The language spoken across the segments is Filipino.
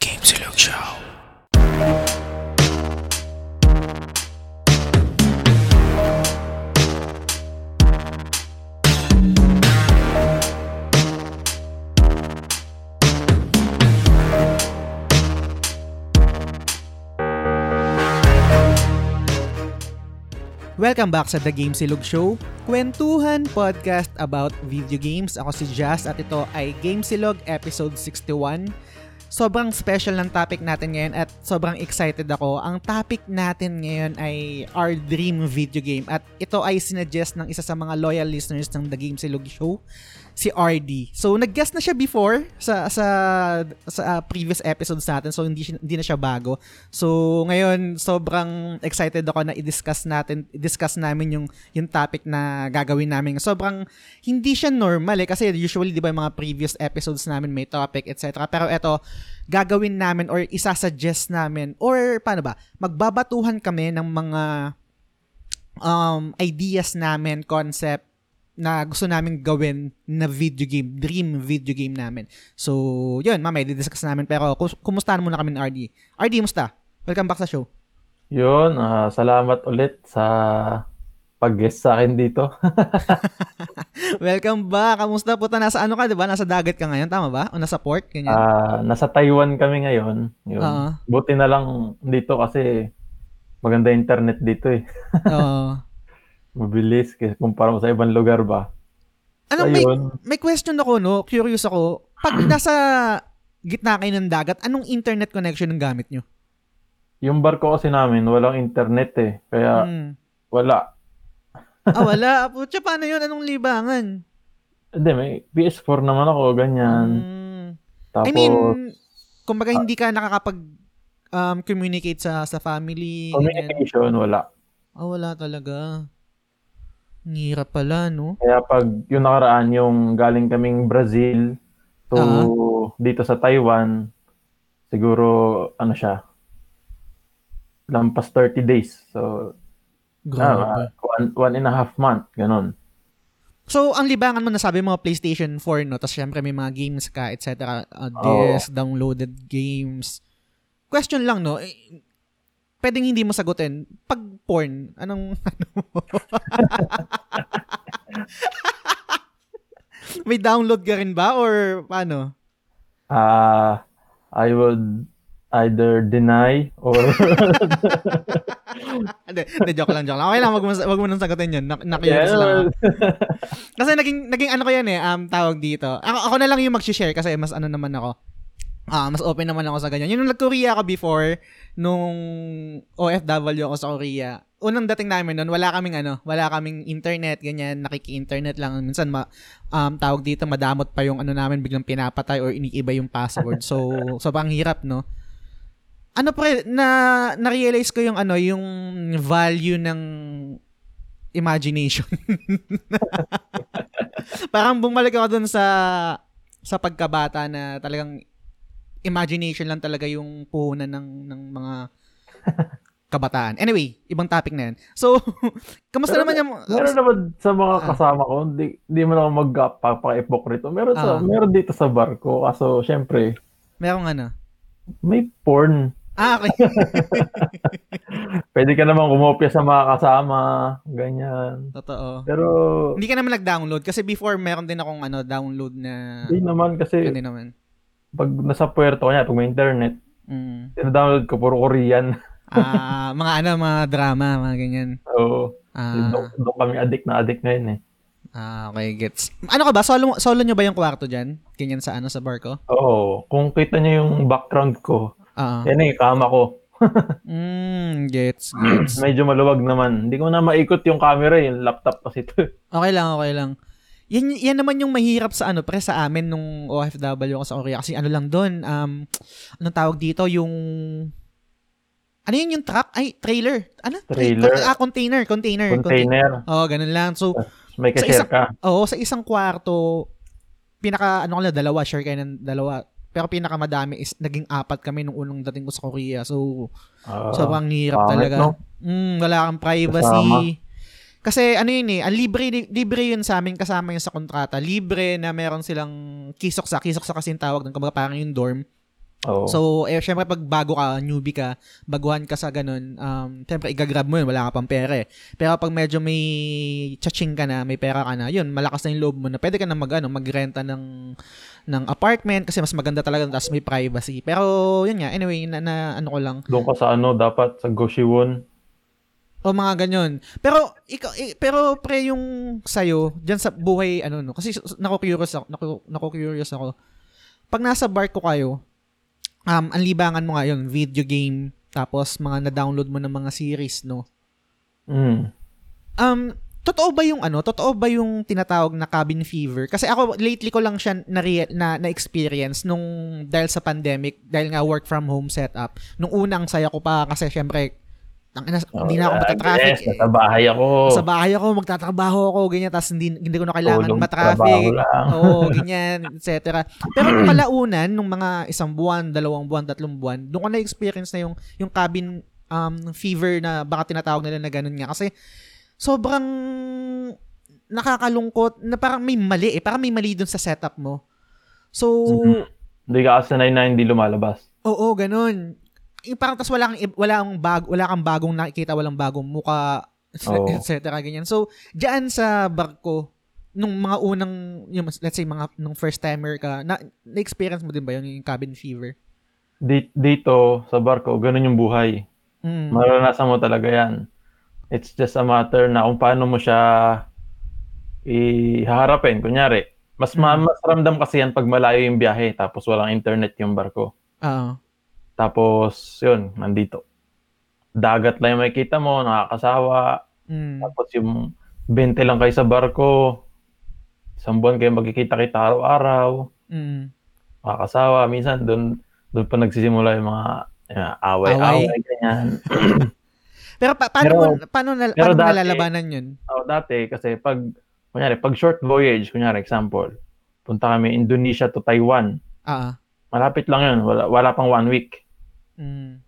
Game Silog Show. Welcome back sa The Game Silog Show, kwentuhan podcast about video games. Ako si Jazz at ito ay Game Silog episode 61. Sobrang special ng topic natin ngayon at sobrang excited ako. Ang topic natin ngayon ay our dream video game at ito ay sinuggest ng isa sa mga loyal listeners ng The Game Silog Show, si RD. So nag-guest na siya before sa sa sa uh, previous episodes natin so hindi hindi na siya bago. So ngayon sobrang excited ako na i-discuss natin i-discuss namin yung yung topic na gagawin namin. Sobrang hindi siya normal eh kasi usually 'di ba mga previous episodes namin may topic etc. Pero eto gagawin namin or isa-suggest namin or paano ba magbabatuhan kami ng mga um, ideas namin, concept na gusto namin gawin na video game, dream video game namin. So, yun, mamaya didiscuss namin. Pero, kus- kumusta muna kami ni RD? RD, musta? Welcome back sa show. Yun, ah, salamat ulit sa pag-guest sa akin dito. Welcome back. Kamusta? Puta, nasa ano ka, di ba? Nasa dagat ka ngayon, tama ba? O nasa port? Ganyan. Ah, nasa Taiwan kami ngayon. Yun. Oo. Buti na lang dito kasi maganda internet dito eh. Oo. Mabilis kasi kumpara mo sa ibang lugar ba. ano, may, Ayun. may question ako, no? Curious ako. Pag nasa gitna kayo ng dagat, anong internet connection ang gamit nyo? Yung barko kasi namin walang internet eh. Kaya Hmm. wala. Ah, wala. Putya, paano yun? Anong libangan? Hindi, may PS4 naman ako, ganyan. Hmm. Tapos, I mean, kumbaga hindi ka nakakapag um, communicate sa sa family. ganyan. communication, wala. Ah, wala talaga. Hirap pala, no? Kaya pag yung nakaraan, yung galing kaming Brazil to Ah. dito sa Taiwan, siguro ano siya, lampas 30 days. So, Grabe. ah, one, one and a half month, ganun. So, ang libangan mo, nasabi mo, PlayStation 4, no? Tapos, syempre, may mga games ka, etc. Uh, disc, downloaded games. Question lang, no? Pwedeng hindi mo sagutin. Pag porn, anong, ano mo? may download ka rin ba? Or, paano? Ah, I would either deny or Hindi, joke lang, joke lang. Okay lang, wag mo, wag mo nang sagutin yun. Na, na-curious lang. Kasi naging, naging ano ko yan eh, um, tawag dito. Ako, ako na lang yung mag-share kasi mas ano naman ako. Ah, mas open naman ako sa ganyan. Yung nag-Korea ako before, nung OFW ako sa Korea, unang dating namin noon, wala kaming ano, wala kaming internet, ganyan, nakiki-internet lang. Minsan, ma, um, tawag dito, madamot pa yung ano namin, biglang pinapatay or iniiba yung password. So, so ang hirap, no? Ano pre, na, na-realize ko yung ano, yung value ng imagination. Parang bumalik ako dun sa sa pagkabata na talagang imagination lang talaga yung puhunan ng ng mga kabataan. Anyway, ibang topic na yan. So, kamusta Pero naman yung... meron naman sa mga Ah. kasama ko, hindi, hindi mo ako magpapaka-hypocrite. Meron, sa, meron dito sa barko. Kaso, syempre, Merong ano? may porn. Ah, okay. Pwede ka naman kumopya sa mga kasama, ganyan. Totoo. Pero, Hindi ka naman nag-download kasi before meron din akong ano, download na... hindi naman kasi Hindi naman. Pag nasa puerto kanya, pag may internet, Mm. download ko puro Korean. Ah, mga ano, mga drama, mga ganyan. So, Ah, doon, doon kami addict na addict ngayon eh. ah, okay, gets. Ano ka ba? Solo, solo nyo ba yung kwarto dyan? Ganyan sa ano, sa barko? Oo, kung kita niyo yung background ko, Ah. yan eh, kama ko. Mm, gets, gets. Medyo maluwag naman. Hindi ko na maikot yung camera, eh, yung laptop kasi ito. Okay lang, okay lang. Yan, yan naman yung mahirap sa ano, pre, sa amin nung OFW ako sa Korea. Kasi ano lang doon, um, anong tawag dito, yung, ano yun yung truck? Ay, trailer. Ano? Tra- Trailer. Ah, container, container. Container. Oo, oh, ganun lang. So, May Sa isang- ka. Oo, sa isang kwarto, pinaka, ano ko lang, dalawa, share kayo ng dalawa. Pero pinakamadami is, naging apat kami nung unang dating ko sa Korea. So, Ah, sobrang hirap pangit, talaga. no? Mm, wala kang privacy. Kasi ano yun eh, ang libre, libre yun sa amin kasama yun sa kontrata. Libre na meron silang kisoksa. Kisoksa kasi yung tawag ng kumbaga parang yung dorm. Oo. So, eh, syempre pag bago ka, newbie ka, baguhan ka sa ganun, um, syempre igagrab mo yun, wala ka pang pera eh. Pero pag medyo may chaching ka na, may pera ka na, yun, malakas na yung loob mo na pwede ka na mag, ano, magrenta ng, ng apartment kasi mas maganda talaga, tapos may privacy. Pero, yun nga, anyway, na, na ano ko lang, Doon ka sa ano, dapat sa Goshiwon. O mga ganyan. Pero, ikaw, eh, pero pre yung sa'yo, dyan sa buhay, ano, no, kasi nako-curious ako, nako, nako-curious ako. Pag nasa barko kayo, um, ang libangan mo nga yun, video game, tapos mga na-download mo ng mga series, no? Mm. Um, totoo ba yung ano, totoo ba yung tinatawag na cabin fever? Kasi ako lately ko lang siya na na, na experience nung dahil sa pandemic, dahil nga work from home setup. Nung unang saya ko pa kasi syempre ang ina, hindi na ako matatraffic. Yes, nasa bahay ako. Sa bahay ako, magtatrabaho ako, ganyan, tapos hindi, hindi ko na kailangan Tulong, matraffic. Oo, ganyan, etc. Pero nung kalaunan, nung mga isang buwan, dalawang buwan, tatlong buwan, doon ko na-experience na yung, yung cabin um, fever na baka tinatawag nila na ganun nga. Kasi sobrang nakakalungkot na parang may mali eh. Parang may mali dun sa setup mo. So, Mhm. Hindi ka kasanay na hindi lumalabas. Oo, ganun. Yung parang tas wala kang, wala kang bag, wala kang bagong nakikita, walang bagong muka, Oo. et cetera, ganyan. So, diyan sa barko, nung mga unang, yung, let's say, mga, nung first timer ka, na, na-experience mo din ba yun, yung cabin fever? Di- Dito, sa barko, ganun yung buhay. Mm. Maranasan mo talaga yan. It's just a matter na kung paano mo siya ihaharapin. Kunyari, mas, ma- Mm. mas ramdam kasi yan pag malayo yung biyahe tapos walang internet yung barko. Oo. Tapos, yun, nandito. Dagat lang yung makikita mo, nakakasawa. Mm. Tapos yung 20 lang kayo sa barko. Isang buwan kayo magkikita-kita araw-araw. Mm. Nakakasawa. Minsan, doon doon pa nagsisimula yung mga uh, away-away, ganyan. Pero pa- paano, Pero- mo, paano, na, pero paano dati- nalalabanan yun? Oh, dati kasi pag kunyari pag short voyage, kunyari example, punta kami Indonesia to Taiwan. Ah. Malapit lang 'yun, wala wala pang one week. Mm.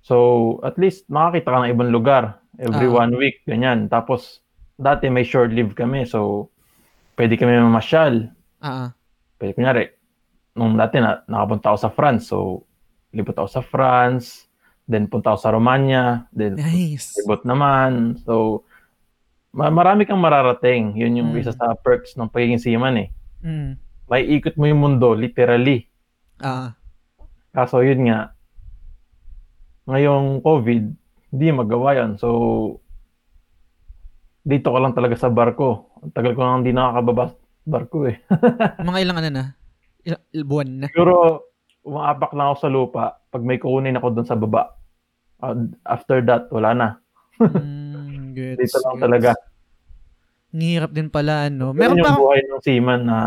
So, at least makakita ka ng ibang lugar every Ah. one week, ganyan. Tapos dati may short leave kami, so pwede kami mamasyal. Ah. Pwede kunyari nung dati na nakapunta ako sa France, so libot ako sa France, then punta ako sa Romania, then Nice. libot naman. So, ma- marami kang mararating. Yun yung Mm. isa sa perks ng pagiging seaman eh. Mm. May ikot mo yung mundo, literally. Ah. Kaso yun nga, ngayong COVID, hindi magawa yan. So, dito ka lang talaga sa barko. Ang tagal ko nang hindi nakakababa sa barko eh. Mga ilang ano na? Ilang, il- buwan na? Siguro, umaapak lang ako sa lupa pag may kukunin ako doon sa baba. Uh, after that, wala na. Mm, gets, Dito lang gets. talaga. Ang hirap din pala, no? Meron Meron yung pa buhay ng seaman na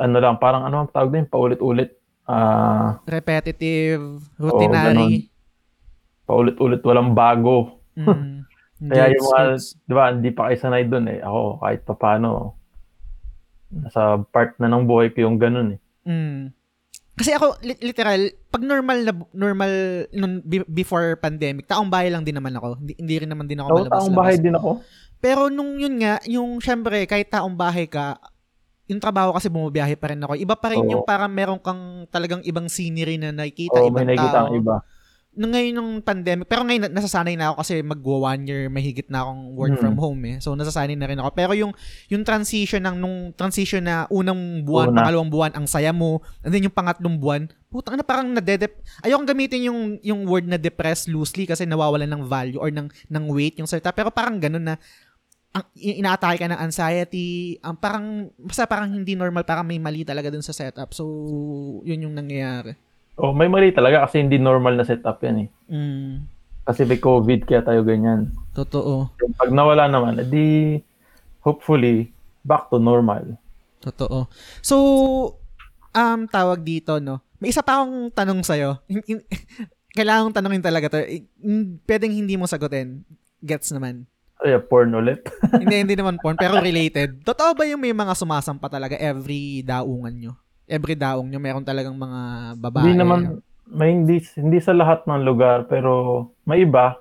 ano lang, parang ano ang tawag din, paulit-ulit. Ah, repetitive, routinary. paulit-ulit, walang bago. Mm. Kaya yung mga, di ba, hindi pa kayo sanay doon eh. Ako, kahit pa paano, nasa part na ng buhay ko yung ganun eh. Mm. Kasi ako, li- literal, pag normal na, normal, nun, be- before pandemic, taong bahay lang din naman ako. Hindi, hindi rin naman din ako So, malabas taong bahay din ako. Pero nung yun nga, yung syempre, kahit taong bahay ka, yung trabaho kasi bumabiyahe pa rin ako. Iba pa rin Oo. yung parang meron kang talagang ibang scenery na nakikita, Oo, may ibang nakikita tao. ang iba. Nung ngayon nung pandemic, pero ngayon na- nasasanay na ako kasi magwa one year mahigit na akong work Hmm. from home eh. So nasasanay na rin ako. Pero yung yung transition ng nung transition na unang buwan, Una. pangalawang buwan, ang saya mo, and then yung pangatlong buwan, putang na parang nadedep. Ayokong gamitin yung yung word na depressed loosely kasi nawawalan ng value or ng ng weight yung salita. Pero parang ganun na ang inaatake ka ng anxiety, ang parang basta parang hindi normal, parang may mali talaga dun sa setup. So, yun yung nangyayari. Oh, may mali talaga kasi hindi normal na setup yan eh. Mm, Kasi may COVID kaya tayo ganyan. totoo. Pag nawala naman, edi hopefully back to normal. Totoo. So, um, tawag dito, no? May isa pa akong tanong sa'yo. Kailangan kong tanongin talaga to. In- Pwedeng hindi mo sagutin. Gets naman. Ay, porn ulit. hindi, hindi naman porn, pero related. Totoo ba yung may mga sumasampa talaga every daungan nyo? Every daong nyo, meron talagang mga babae. Hindi naman, may hindi, hindi sa lahat ng lugar, pero may iba.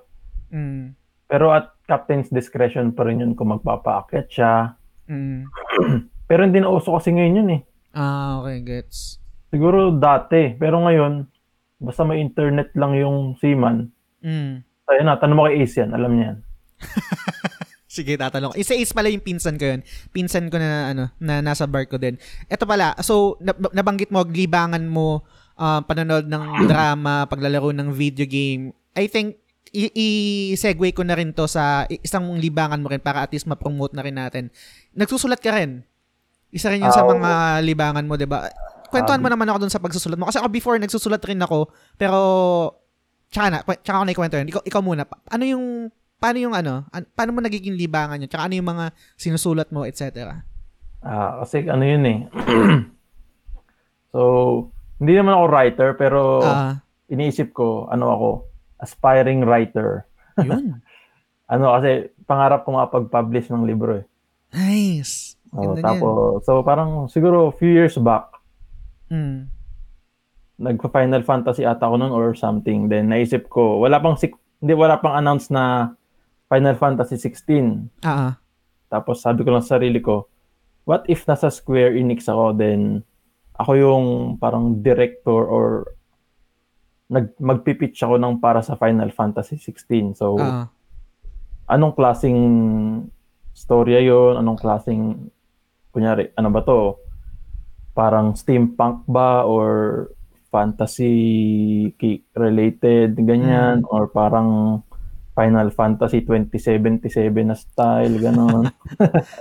Mm, Pero at captain's discretion pa rin yun kung magpapaakyat siya. mm. Pero hindi na uso kasi ngayon yun eh. Ah, okay, gets. Siguro dati, pero ngayon, basta may internet lang yung seaman. Mm. Ayun na, tanong mo kay Ace yan, alam niya yan. Sige, tatanong. Isa is pala yung pinsan ko yun. Pinsan ko na ano, na nasa bar ko din. Ito pala, so nab- nabanggit mo libangan mo uh, panonood ng drama, paglalaro ng video game. I think i-segue ko na rin to sa isang libangan mo rin para at least ma-promote na rin natin. Nagsusulat ka rin. Isa rin yun sa Ah, mga libangan mo, 'di ba? Kwentuhan mo naman ako dun sa pagsusulat mo. Kasi ako before, nagsusulat rin ako. Pero, tsaka na, tsaka ako na ikwento yun. Ikaw, ikaw muna. Ano yung, paano yung ano, an- paano mo nagiging libangan yun? Tsaka ano yung mga sinusulat mo, etc. Ah, kasi ano yun eh. so, hindi naman ako writer, pero Ah, iniisip ko, ano ako, aspiring writer. yun. Ano kasi, pangarap ko makapag-publish ng libro eh. Nice. Oh, tapos, so parang siguro few years back, Mm. nagpa-Final Fantasy ata ako noon or something. Then naisip ko, wala pang sik- hindi wala pang announce na Final Fantasy 16. Ah. Tapos sabi ko lang sa sarili ko, what if nasa Square Enix ako then ako yung parang director or nag magpipitch ako ng para sa Final Fantasy 16. So ah. anong klasing storya yon Anong klasing kunyari, ano ba to? Parang steampunk ba or fantasy related ganyan or parang Final Fantasy 2077 na style ganon.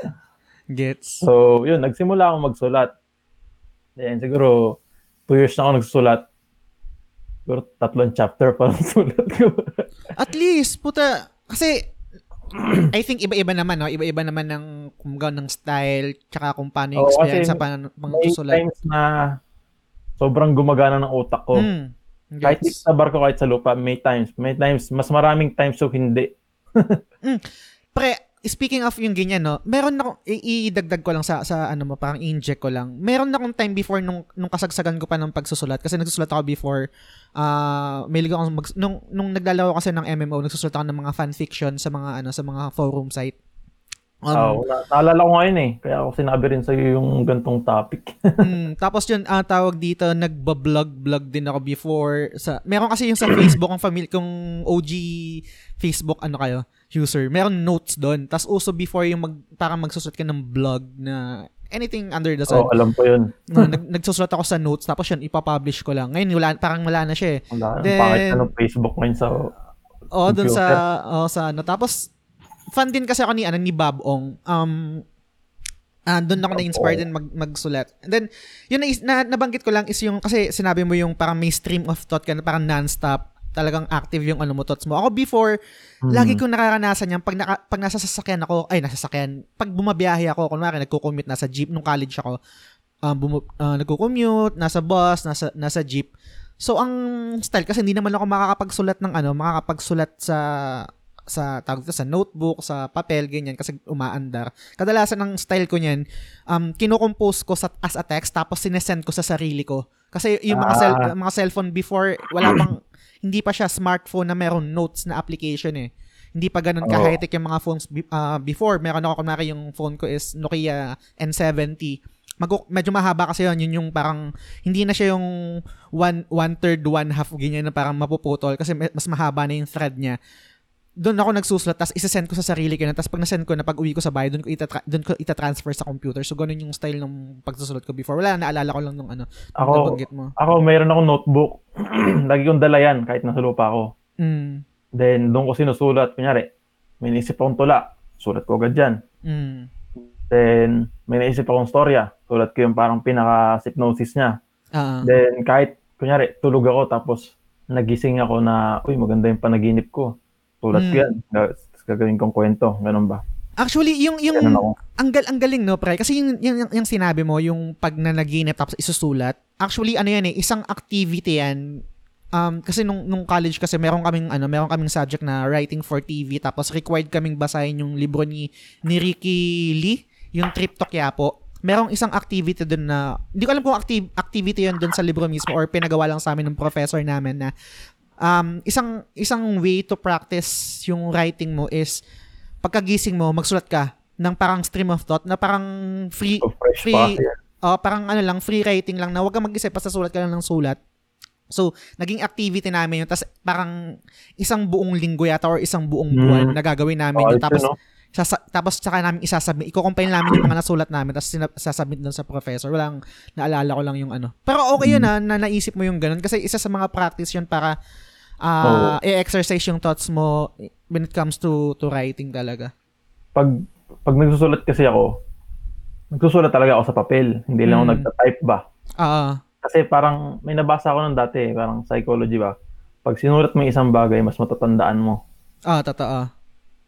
Gets. so, yun, nagsimula akong magsulat. Then siguro two years na ako nagsusulat. Siguro tatlong chapter pa lang sulat ko. At least, puta, kasi, I think iba-iba naman, no? Iba-iba naman ng, kung ng style, tsaka kung paano yung Oo, experience sa pan- May pangsusulat. times na sobrang gumagana ng utak ko. Mm, Kahit gets. sa barko, kahit sa lupa, may times. May times, mas maraming times so hindi. Pre, speaking of yung ganyan, no, meron na i- idagdag ko lang sa, sa ano mo, parang inject ko lang. Meron na akong time before nung, nung kasagsagan ko pa ng pagsusulat, kasi nagsusulat ako before, ah, may akong mag, nung, nung naglalaro kasi ng MMO, nagsusulat ako ng mga fanfiction sa mga, ano, sa mga forum site. Um, Oo, na- naalala ko ngayon eh. Kaya ako sinabi rin sa'yo yung gantong topic. mm, tapos yun, ah, tawag dito, nagbablog-blog din ako before. sa Meron kasi yung sa Facebook, kung, family, kung OG Facebook, ano kayo, user, meron notes doon. Tapos uso before yung mag, parang magsusulat ka ng blog na anything under the sun. Oo, alam ko yun. No, nag, nagsusulat ako sa notes, tapos yun, ipapublish ko lang. Ngayon, wala, parang wala na siya eh. Wala, Then- pangit na ng Facebook ngayon sa... Oo, doon sa, oh, sa ano. Tapos, fan din kasi ako ni, ano, ni Bob Ong. Um, ah doon ako na-inspired din mag, magsulat. And then, yun na, na, nabanggit ko lang is yung, kasi sinabi mo yung parang may stream of thought ka na parang non-stop talagang active yung ano mo thoughts mo. Ako before, Hmm. lagi kong nararanasan yan pag, naka, pag nasa sasakyan ako, ay nasa sasakyan, pag bumabiyahe ako, kunwari nagko-commute nasa jeep nung college ako, um, bumu- uh, nagko-commute, nasa bus, nasa nasa jeep. So ang style kasi hindi naman ako makakapagsulat ng ano, makakapagsulat sa sa tawag dito, sa notebook, sa papel, ganyan, kasi umaandar. Kadalasan ng style ko niyan, um, kinocompose ko sa, as a text, tapos sinesend ko sa sarili ko. Kasi yung mga, cell, Ah. mga cellphone before, wala pang, hindi pa siya smartphone na meron notes na application eh. Hindi pa ganun ka high-tech yung mga phones ah, before. Meron ako, kunwari yung phone ko is Nokia N70. Mag medyo mahaba kasi yun. Yun yung parang, hindi na siya yung one, one third, one half, ganyan na parang mapuputol kasi mas mahaba na yung thread niya. Doon ako nagsusulat, tapos isasend ko sa sarili ko na, tapos pag nasend ko na, pag uwi ko sa bahay, doon ko, itatra- doon ko itatransfer sa computer. So, ganun yung style ng pagsusulat ko before. Wala, naalala ko lang nung ano, Ako, nabanggit mo. ako mayroon akong notebook. Lagi kong dala yan kahit nasa lupa ako. Mm, Then, doon ko sinusulat. Kunyari, may naisip akong tula. Sulat ko agad dyan. mm, Then, may naisip akong storya. Sulat ko yung parang pinaka-hypnosis niya. ah, Then, kahit, kunyari, tulog ako tapos nagising ako na, uy, maganda yung panaginip ko. Sulat ko Hmm. yan. Ga- Gagawin kong kwento. Ganun ba? Actually, yung yung ang, gal, ang galing no, pre. Kasi yung, yung, yung sinabi mo, yung pag nanaginip tapos isusulat, actually ano yan eh, isang activity yan. Um, kasi nung, nung college kasi meron kaming ano, meron kaming subject na writing for TV tapos required kaming basahin yung libro ni ni Ricky Lee, yung Trip to Quiapo. Merong isang activity doon na hindi ko alam kung active, activity yun doon sa libro mismo or pinagawa lang sa amin ng professor namin na um, isang isang way to practice yung writing mo is pagkagising mo, magsulat ka ng parang stream of thought na parang free, So, fresh free, pa yan. oh, parang ano lang, free writing lang na wag kang mag-isip, basta sulat ka lang ng sulat. So, naging activity namin yun. Tapos, parang isang buong linggo yata or isang buong buwan Mm. na gagawin namin Oh, yun. Tapos, no? sasa, tapos saka namin isasubmit. Iko-compile namin yung mga nasulat namin tapos sina- sasubmit doon sa professor. Walang, naalala ko lang yung ano. Pero okay yun Mm. ha, na naisip mo yung ganun. Kasi isa sa mga practice yun para ah i-exercise yung thoughts mo when it comes to to writing talaga. Pag, pag nagsusulat kasi ako, nagsusulat talaga ako sa papel. Hindi lang ako Mm. nagta-type ba. Ah, Kasi parang may nabasa ako nung dati, parang psychology ba. Pag sinulat mo isang bagay, mas matatandaan mo ah, totoo.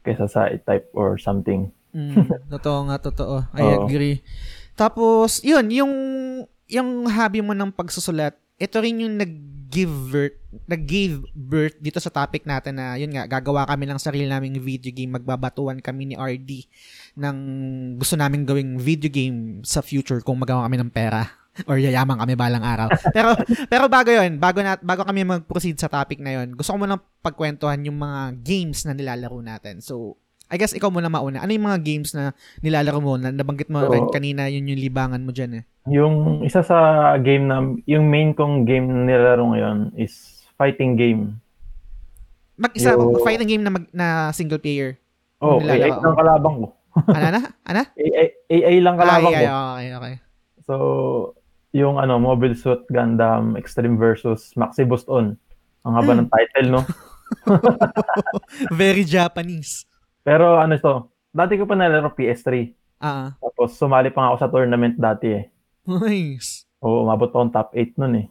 kaysa sa i-type or something. Mm, totoo nga, totoo. I Oo. agree. Tapos, yun, yung, yung hobby mo ng pagsusulat, ito rin yung nag-give birth, nag-give birth dito sa topic natin na, yun nga, gagawa kami ng sarili naming video game, magbabatuan kami ni RD ng gusto naming gawing video game sa future kung magawa kami ng pera or yayaman kami balang araw. pero pero bago 'yon, bago na bago kami mag-proceed sa topic na 'yon, gusto ko muna pagkwentuhan yung mga games na nilalaro natin. So, I guess ikaw muna mauna. Ano yung mga games na nilalaro mo na nabanggit mo rin Oo. kanina yun yung libangan mo diyan eh. Yung isa sa game na, yung main kong game na nilalaro ngayon is fighting game. Mag-isa Yung- fighting game na mag, na single player. Oh, AI ako. lang kalabang ko. Ano na? Ano? AI, AI lang kalabang Ay, ay, ko. okay, okay. So, yung ano, Mobile Suit Gundam Extreme versus Maxi Boost On. Ang haba Hmm. ng title, no? Very Japanese. Pero ano ito, dati ko pa nalaro PS3. Ah, Tapos sumali pa nga ako sa tournament dati eh. nice. Oo, umabot ako ng top 8 nun eh.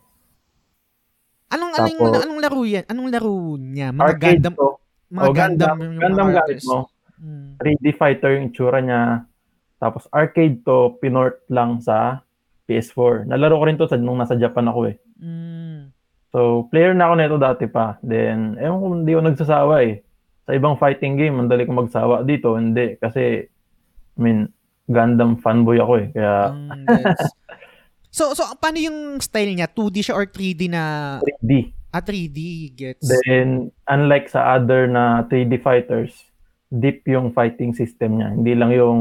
Anong anong Tapos- anong laro yan? Anong laro niya? Mga Arcade Gundam, to. mga Oh, Gundam, Gundam, yung Gundam mga gamit characters. mo. Mm. 3D fighter yung itsura niya. Tapos arcade to, pinort lang sa PS4. Nalaro ko rin to sa, nung nasa Japan ako eh. Mm. So, player na ako nito dati pa. Then, ewan ko, hindi ako nagsasawa eh. Sa ibang fighting game, ang dali ko magsawa. Dito, hindi. Kasi, I mean, Gundam fanboy ako eh. Kaya, Ang gets. so, so, paano yung style niya? 2D siya or 3D na... 3D. Ah, 3D gets. Then, unlike sa other na 3D fighters, deep yung fighting system niya. Hindi lang yung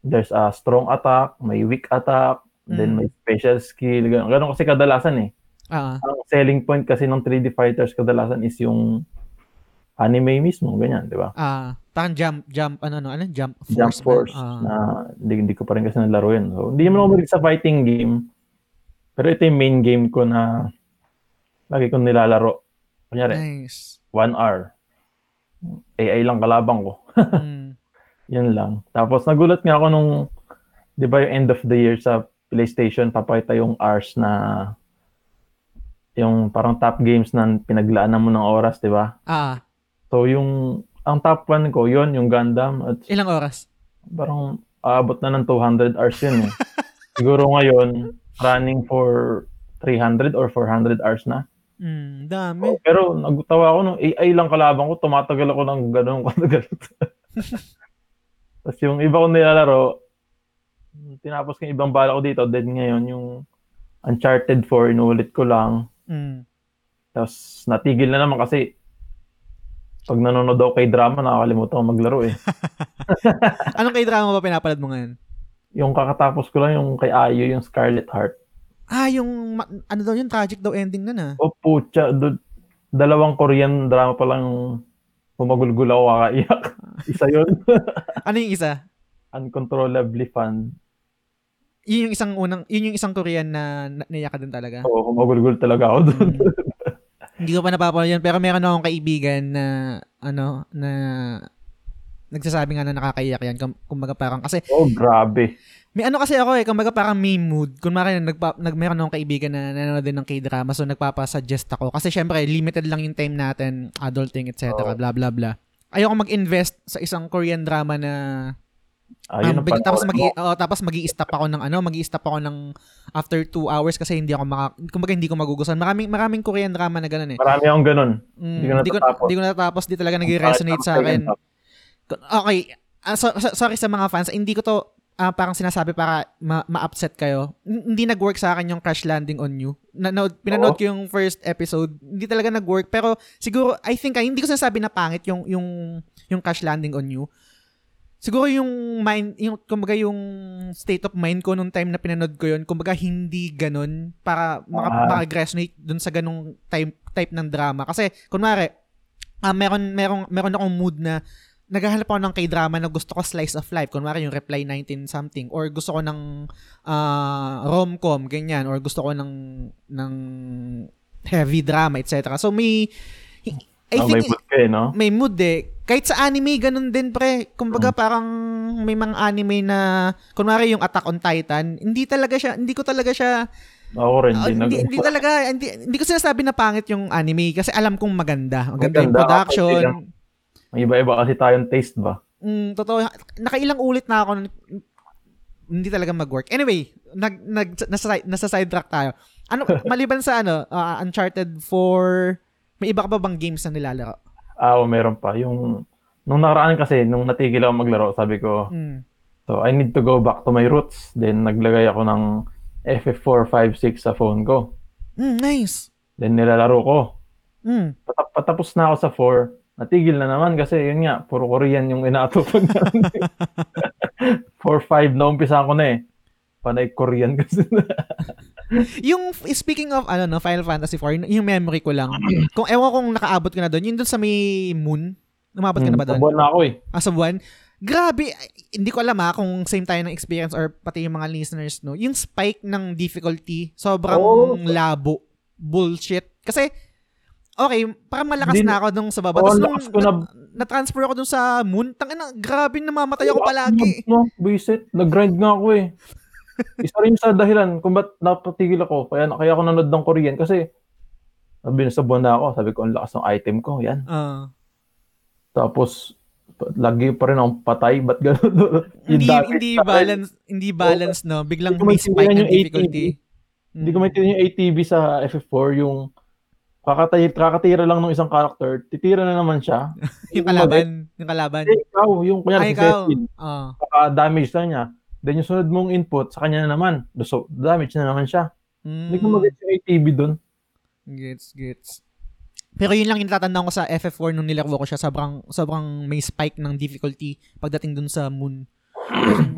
there's a strong attack, may weak attack, then Mm. may special skill. Ganun, ganun kasi kadalasan eh. Ah, Ang selling point kasi ng 3D fighters kadalasan is yung anime mismo, ganyan, di ba? ah, parang jump, jump, ano, ano, ano, jump force. Jump? Force Ah. na hindi, hindi ko pa rin kasi nalaro yun. So, hindi naman ako mahilig sa fighting game. Pero ito yung main game ko na lagi kong nilalaro. Kunyari, Nice. one hour. AI lang kalabang ko. Mm. Yun lang. Tapos nagulat nga ako nung, di ba yung end of the year sa PlayStation, papakita yung hours na yung parang top games na pinaglaanan mo ng oras, di ba? Ah, So yung, ang top 1 ko, yun, yung Gundam. At ilang oras? parang aabot na ng 200 hours yun eh. Siguro ngayon, running for 300 or 400 hours na. Mm, dami. Pero nagtawa ako nung AI lang kalabang ko, tumatagal ako ng ganun katagal. Tapos yung iba ko nilalaro, tinapos ko yung ibang bala ko dito, then ngayon yung Uncharted 4, inulit ko lang. Mm. Tapos natigil na naman kasi pag nanonood ako kay drama, nakakalimutan ko maglaro eh. Anong kay drama ba pinapalad mo ngayon? yung kakatapos ko lang yung kay Ayo, yung Scarlet Heart. Ah, yung, ano daw yun, tragic daw ending nun ah. O putya, do, dalawang Korean drama pa lang humagulgul ako kakaiyak. Isa yun. Ano yung isa? Uncontrollably fun. Yun yung isang unang, yun yung isang Korean na na- naiyak ka din talaga. Oo, humagulgul talaga ako doon. Mm. Hindi ko pa napapanood yun, pero meron akong kaibigan na, ano, na nagsasabi nga na nakakaiyak yan. Kum- Kumbaga parang, kasi, oh, grabe. may ano kasi ako eh, kumbaga parang may mood. Kung mara, nagpa, nag, meron akong kaibigan na nanonood din ng k-drama, so nagpapasuggest ako. Kasi syempre, limited lang yung time natin, adulting, etc., Oo. bla bla bla. Ayoko mag-invest sa isang Korean drama na Ayun Um, ang big- tapos mo. oh, tapos magi-stop ako ng ano, magi-stop ako ng after two hours kasi hindi ako maka kumbaga hindi ko magugustuhan. Maraming maraming Korean drama na ganun eh. Marami akong ganun. Mm, hindi ko Hindi ko natatapos. hindi ko natatapos, di talaga nag-resonate sa akin. Okay, ah, so- so- sorry sa mga fans, hindi ko to ah, parang sinasabi para ma- ma-upset kayo. Hindi nag-work sa akin yung Crash Landing on You. Nanood, pinanood Oo. ko yung first episode. Hindi talaga nag-work. Pero siguro, I think, ah, hindi ko sinasabi na pangit yung, yung, yung Crash Landing on You. Siguro yung mind, yung, kumbaga yung state of mind ko nung time na pinanood ko yun, kumbaga hindi ganun para maka, Ah. maka-resonate dun sa ganung type, type ng drama. Kasi, kunwari, ah meron, meron, meron akong mood na naghahanap ako ng k-drama na gusto ko slice of life. Kunwari yung Reply 19 something. Or gusto ko ng ah, rom-com, ganyan. Or gusto ko ng, ng heavy drama, etc. So, may, I Oh, may think, mood ka eh, no? may mood eh. Kahit sa anime, ganun din pre. Kumbaga Hmm. parang may mga anime na, kunwari yung Attack on Titan, hindi talaga siya, hindi ko talaga siya, Ako rin, ah, din. hindi, hindi talaga, hindi, hindi ko sinasabi na pangit yung anime kasi alam kong maganda. Maganda yung Maganda, production. kapag sila- May iba-iba kasi tayong taste ba? Mm, totoo. Nakailang ulit na ako hindi talaga mag-work. Anyway, nag, nag, nasa, nasa sidetrack tayo. Ano, maliban sa ano, ah, Uncharted 4, may iba ka ba bang games na nilalaro? Ah, oo, meron pa. Yung, nung nakaraan kasi, nung natigil ako maglaro, sabi ko, Mm. so I need to go back to my roots. Then, naglagay ako ng FF4, 5, 6 sa phone ko. Mm, nice. Then, nilalaro ko. Mm. Patap- patapos na ako sa 4. Natigil na naman kasi yun nga, puro Korean yung inaatupag namin. 4, 5 na umpisa ko na eh. Panay Korean kasi na. Yung speaking of ano no Final Fantasy 4, yung memory ko lang. Kung ewan kung nakaabot ka na doon, yun doon sa may moon. Umabot ka na ba doon? Tabuan na ako eh. Ah, sa buwan? Grabe, hindi ko alam ha kung same tayo ng experience or pati yung mga listeners no. Yung spike ng difficulty, sobrang Oo. labo. Bullshit. Kasi Okay, parang malakas Hindi- na ako nung sa baba. Oo, Tapos nung ko na- na, transfer ako dun sa moon, tangina, grabe namamatay ako palagi. No, buisit. Nag-grind nga ako eh. Isa rin sa dahilan kung ba't napatigil ako. Kaya, kaya ako nanood ng Korean kasi sabi na sa buwan na ako, sabi ko, ang lakas ng item ko. Yan. Ah. Tapos, lagi pa rin akong patay. Ba't gano'n? Hindi damage hindi akin, balance, hindi balance no. Biglang may spike ng difficulty. Hindi ko Mm. maintindihan yung ATV sa FF4, yung kakatay, kakatira lang ng isang character, titira na naman siya. yung kalaban, yung kalaban. Eh, ikaw, yung kunyari Ay, si ikaw. Cecil, Ah. damage na niya. Then yung sunod mong input, sa kanya na naman. So, damage na naman siya. Hindi ko Mm. mag-get yung ATV dun. Gets, gets. Pero yun lang yung natatandaan ko sa FF4 nung nilaro ko siya. Sobrang, sobrang may spike ng difficulty pagdating dun sa moon.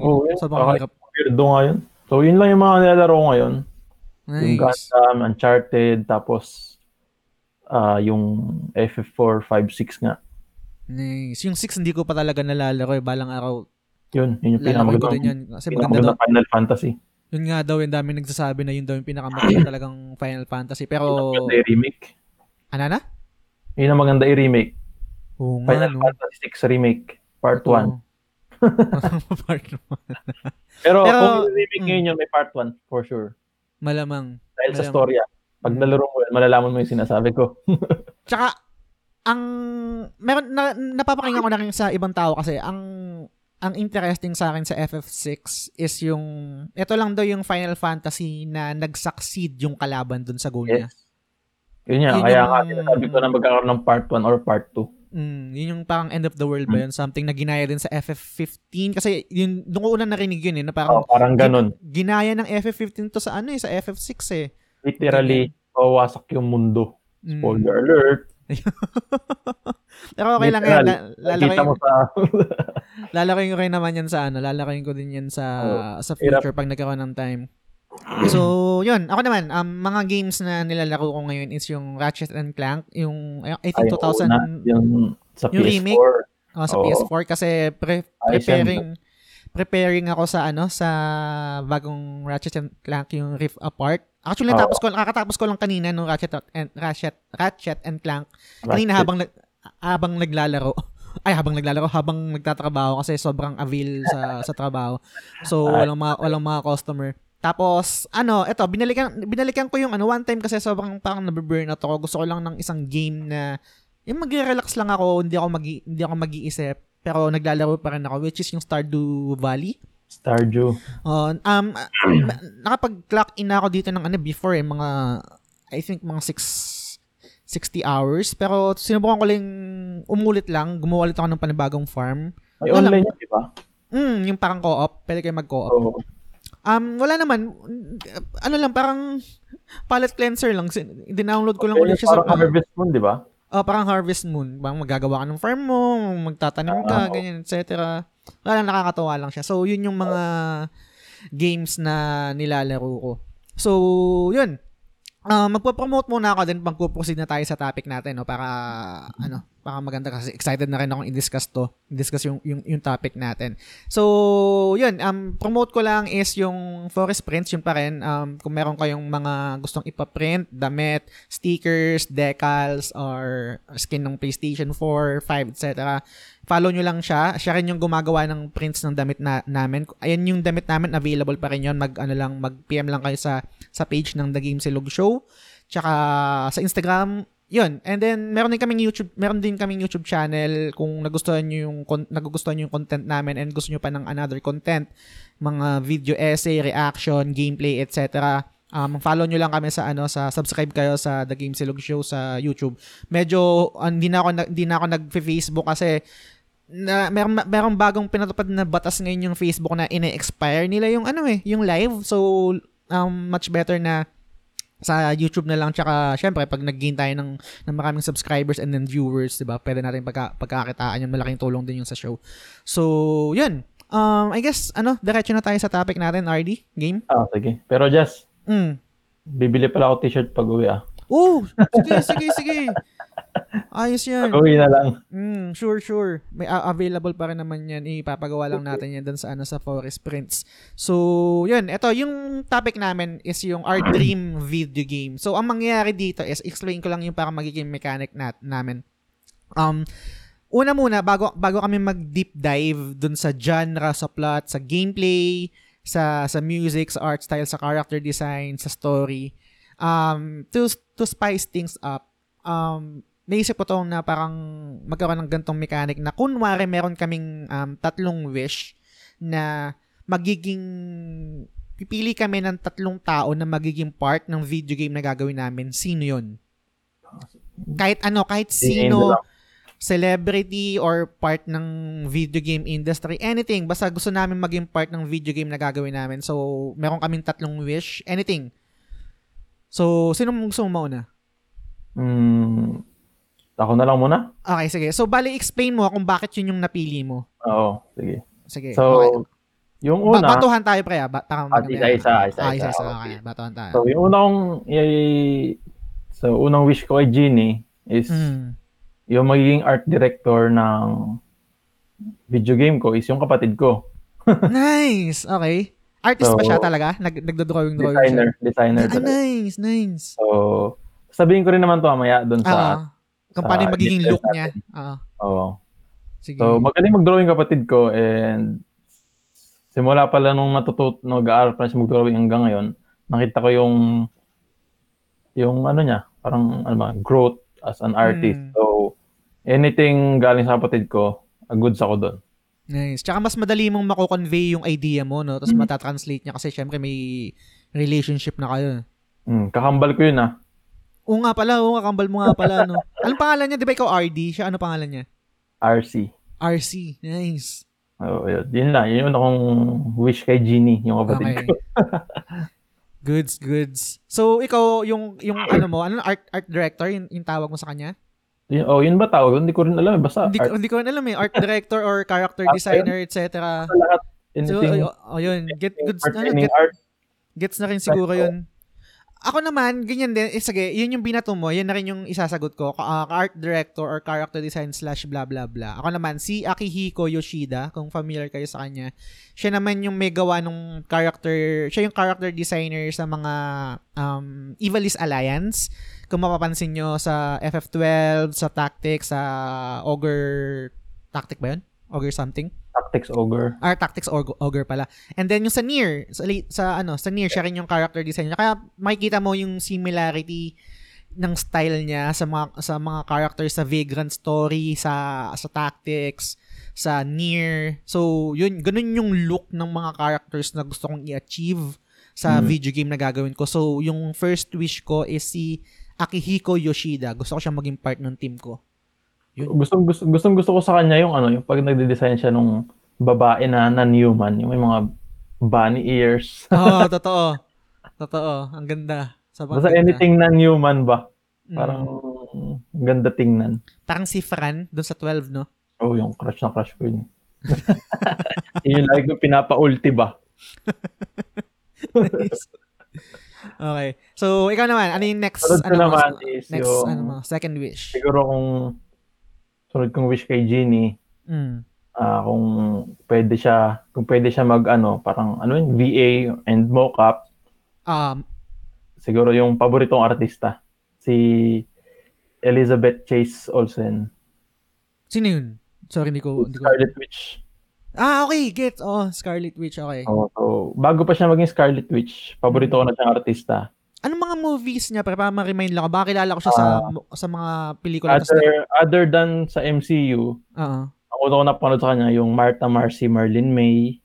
Oo, yun. Sobrang Baka hirap. weirdo nga yun. So, yun lang yung mga nilalaro ko ngayon. Yung Nice. Gundam, Uncharted, tapos ah yung FF4, 5, 6 nga. Nice. Yung 6 hindi ko pa talaga nalalaro eh. Balang araw, Yun, yun yung pinakamagandang, din yun. Kasi daw. Final Fantasy. Yun nga daw, yung dami nagsasabi na yun daw yung pinakamaganda talagang Final Fantasy. Yun Pero, ang maganda i-remake. ano na? Yun ang maganda i-remake. Oo nga, Final no? Fantasy 6 remake, part 1. Oo. Part one. Pero, Pero, kung i-remake mm. ngayon yun, may part 1 for sure. Malamang. Dahil sa Malamang. storya. Pag Mm. nalaro mo yun, malalaman mo yung sinasabi ko. Tsaka, ang, meron, na, napapakinggan ko na rin sa ibang tao kasi, ang, ang interesting sa akin sa FF6 is yung, ito lang daw yung Final Fantasy na nag-succeed yung kalaban dun sa goal niya. Yes. Yun nga, Yun kaya yung- nga sinasabi ko na magkakaroon ng part 1 or part 2. Mm, yun yung parang end of the world ba yun? Something na ginaya din sa FF15. Kasi yun, doon ko una narinig yun eh, na parang Oh, parang ganun. ginaya ng FF15 to sa ano eh, sa FF6 eh. Literally, wawasak yung mundo. Mm. Spoiler alert. Pero okay lang yan. Literal. La- Nakita Lalakayin, mo sa... lalakayin ko rin naman yan sa ano. Lalakayin ko din yan sa Oh, sa future pag nagkaroon ng time. So, yun. Ako naman, um, mga games na nilalaro ko ngayon is yung Ratchet and Clank. Yung, I think Ay, 2000, una, yung sa yung PS4. remake. oh, sa Oo. PS4 kasi pre- preparing preparing ako sa ano sa bagong Ratchet and Clank yung Rift Apart. Actually, Oo. natapos ko kakatapos ko lang kanina nung Ratchet and Ratchet Ratchet and Clank. Kanina Ratchet. habang habang naglalaro. Ay, habang naglalaro, habang nagtatrabaho kasi sobrang avail sa sa trabaho. So, Ay. walang mga, walang mga customer. Tapos, ano, eto, binalikan, binalikan ko yung ano, one time kasi sobrang parang nabiburnout ako. Gusto ko lang ng isang game na, yung mag-relax lang ako, hindi ako mag hindi ako mag-iisip. Pero naglalaro pa rin ako, which is yung Stardew Valley. Stardew. Uh, um, nakapag-clock in na ako dito ng ano before eh, mga, I think mga 6, 60 hours. Pero sinubukan ko lang umulit lang, gumawa ulit ako ng panibagong farm. May Wala. online yun, di ba? Mm, yung parang co-op, pwede kayo mag-co-op. Oo. Um, wala naman, ano lang, parang palette cleanser lang. Sin- Dinownload ko lang Kaya ulit siya sa... parang Harvest Moon, di ba? Oh, parang Harvest Moon. Bang magagawa ka ng farm mo, magtatanim ka, oo. ganyan, etc. wala nakakatawa lang siya. So, yun yung mga games na nilalaro ko. So, yun. Uh, magpo-promote muna ako then magpo-proceed na tayo sa topic natin no? Para ano para maganda kasi excited na rin akong i-discuss to. I-discuss yung, yung yung topic natin. So yun. Um promote ko lang is yung forest prints yun pa rin. Um kung meron kayong mga gustong ipa-print damit stickers decals or skin ng PlayStation 4 5 etc follow nyo lang siya. Siya rin yung gumagawa ng prints ng damit na, namin. Ayan yung damit namin, available pa rin yun. Mag, ano lang, mag-PM lang kayo sa, sa page ng The Game Silog Show. Tsaka sa Instagram, yun. And then, meron din kaming YouTube, meron din kaming YouTube channel kung nagustuhan niyo yung, nagugustuhan niyo yung content namin and gusto niyo pa ng another content, mga video essay, reaction, gameplay, etc. Um, follow nyo lang kami sa ano sa subscribe kayo sa The Game Silog Show sa YouTube. Medyo uh, hindi na ako hindi na ako nag-Facebook kasi na meron merong bagong pinatupad na batas ngayon yung Facebook na ine-expire nila yung ano eh, yung live. So um, much better na sa YouTube na lang tsaka syempre pag nag-gain tayo ng, ng maraming subscribers and then viewers, 'di ba? Pwede natin pagka, pagkakitaan yung malaking tulong din yung sa show. So, 'yun. Um, I guess ano, diretso na tayo sa topic natin, RD, game. Ah, sige. Pero just mm. bibili pala ako t-shirt pag uwi ah. Oh, sige, sige, sige. Ayos yan. Pag-uwi na lang. Mm, sure, sure. May uh, available pa rin naman yan. Ipapagawa lang natin yan dun sa, ano, sa Forest Prints. So, yun. Ito, yung topic namin is yung our dream video game. So, ang mangyayari dito is, explain ko lang yung para magiging mechanic nat namin. Um, una muna, bago, bago kami mag-deep dive dun sa genre, sa plot, sa gameplay, sa, sa music, sa art style, sa character design, sa story, um, to, to spice things up, um, naisip ko tong na parang magkaroon ng gantong mechanic na kunwari meron kaming um, tatlong wish na magiging pipili kami ng tatlong tao na magiging part ng video game na gagawin namin. Sino yon? Kahit ano, kahit sino, celebrity or part ng video game industry, anything. Basta gusto namin maging part ng video game na gagawin namin. So, meron kaming tatlong wish, anything. So, sino mong gusto mo mauna? Hmm, ako na lang muna? Okay, sige. So, bali, explain mo kung bakit yun yung napili mo. Oo, sige. Sige. So, okay. yung una... Ba- batuhan tayo, pre. Ba- para ah, isa, isa, isa, ah, isa, isa. Okay. Okay, batuhan tayo. So, yung una kong... Y- so, unang wish ko kay Genie is Mm. yung magiging art director ng video game ko is yung kapatid ko. nice! Okay. Artist So, pa siya talaga? Nag nagdo-drawing drawing Designer, designer. siya? Ah, nice, nice. So, sabihin ko rin naman to mamaya doon sa... Ah, kung paano yung magiging look niya. Ah, Oo. sige. So, magaling mag-drawing kapatid ko and simula pala nung natutut, nag-aaral pa siya mag-drawing hanggang ngayon, nakita ko yung yung ano niya, parang ano ba, growth as an artist. Mm. So, anything galing sa kapatid ko, goods ako doon. Nice. Tsaka mas madali mong mako-convey yung idea mo, no? Tapos Mm. matatranslate niya kasi syempre may relationship na kayo. Mm, kakambal ko yun ah. Oo nga pala, oo nga, kambal mo nga pala, no? Anong pangalan niya? Di ba ikaw RD? Siya ano pangalan niya? RC. RC. Nice. Oh, yun, yun lang. Yun yung akong wish kay Genie, yung kapatid Okay. ko. Goods, goods. So, ikaw, yung, yung ano mo, ano, art, art director, yung, yung tawag mo sa kanya? Yun, oh, yun ba tawag? Hindi ko rin alam. eh. Basta Hindi, ko, art hindi ko rin alam eh. Art director or character designer, etc. lahat. So, Anything, oh, oh, yun. Get, goods, ano, get, gets na rin siguro yun. Ako naman, ganyan din. Eh, sige, yun yung binato mo. Yan na rin yung isasagot ko. Ka- ah, art director or character design slash blah blah blah. Ako naman, si Akihiko Yoshida, kung familiar kayo sa kanya. Siya naman yung may gawa nung character, siya yung character designer sa mga um, Evilist Alliance. Kung mapapansin nyo sa FF12, sa Tactics, sa Ogre, Tactic ba yun? Ogre something? Tactics Ogre. Or Tactics Ogre, Ogre pala. And then yung sa Nier, sa, sa ano, sa Nier siya rin yung character design niya. Kaya makikita mo yung similarity ng style niya sa mga sa mga characters sa Vagrant Story, sa sa Tactics, sa Nier. So, yun ganun yung look ng mga characters na gusto kong i-achieve sa Mm. video game na gagawin ko. So, yung first wish ko is si Akihiko Yoshida. Gusto ko siyang maging part ng team ko. Gusto, gusto, gustong gusto ko sa kanya yung ano, yung pag nagde-design siya nung babae na non-human, yung may mga bunny ears. Oo, totoo. Totoo. Ang ganda. Sobrang Basta ganda. anything non-human ba? Mm. Parang ganda tingnan. Parang si Fran doon sa 12, no? Oh, yung crush na crush ko yun. Yun yung lagi ko pinapa-ulti ba? Nice. okay. So, ikaw naman, ano yung next, Sunod ano, mo- naman is next, yung, ano mo, second wish? siguro kung sunod kong wish kay Genie, Mm. ah kung pwede siya, kung pwede siya mag ano, parang ano yun, VA and mocap, Um, siguro yung paboritong artista, si Elizabeth Chase Olsen, sino yun? Sorry, hindi ko, hindi ko. Scarlet Witch. Ah, okay, get. Oh, Scarlet Witch, okay. Oh, so, bago pa siya maging Scarlet Witch, paborito ko na siyang artista. Anong mga movies niya? Para ma-remind lang ako. Baka kilala ko siya sa sa mga pelikula. tas Ah. Other, other than sa MCU, Oo. ang una ko napanood sa kanya, yung Martha Marcy, Marlene May,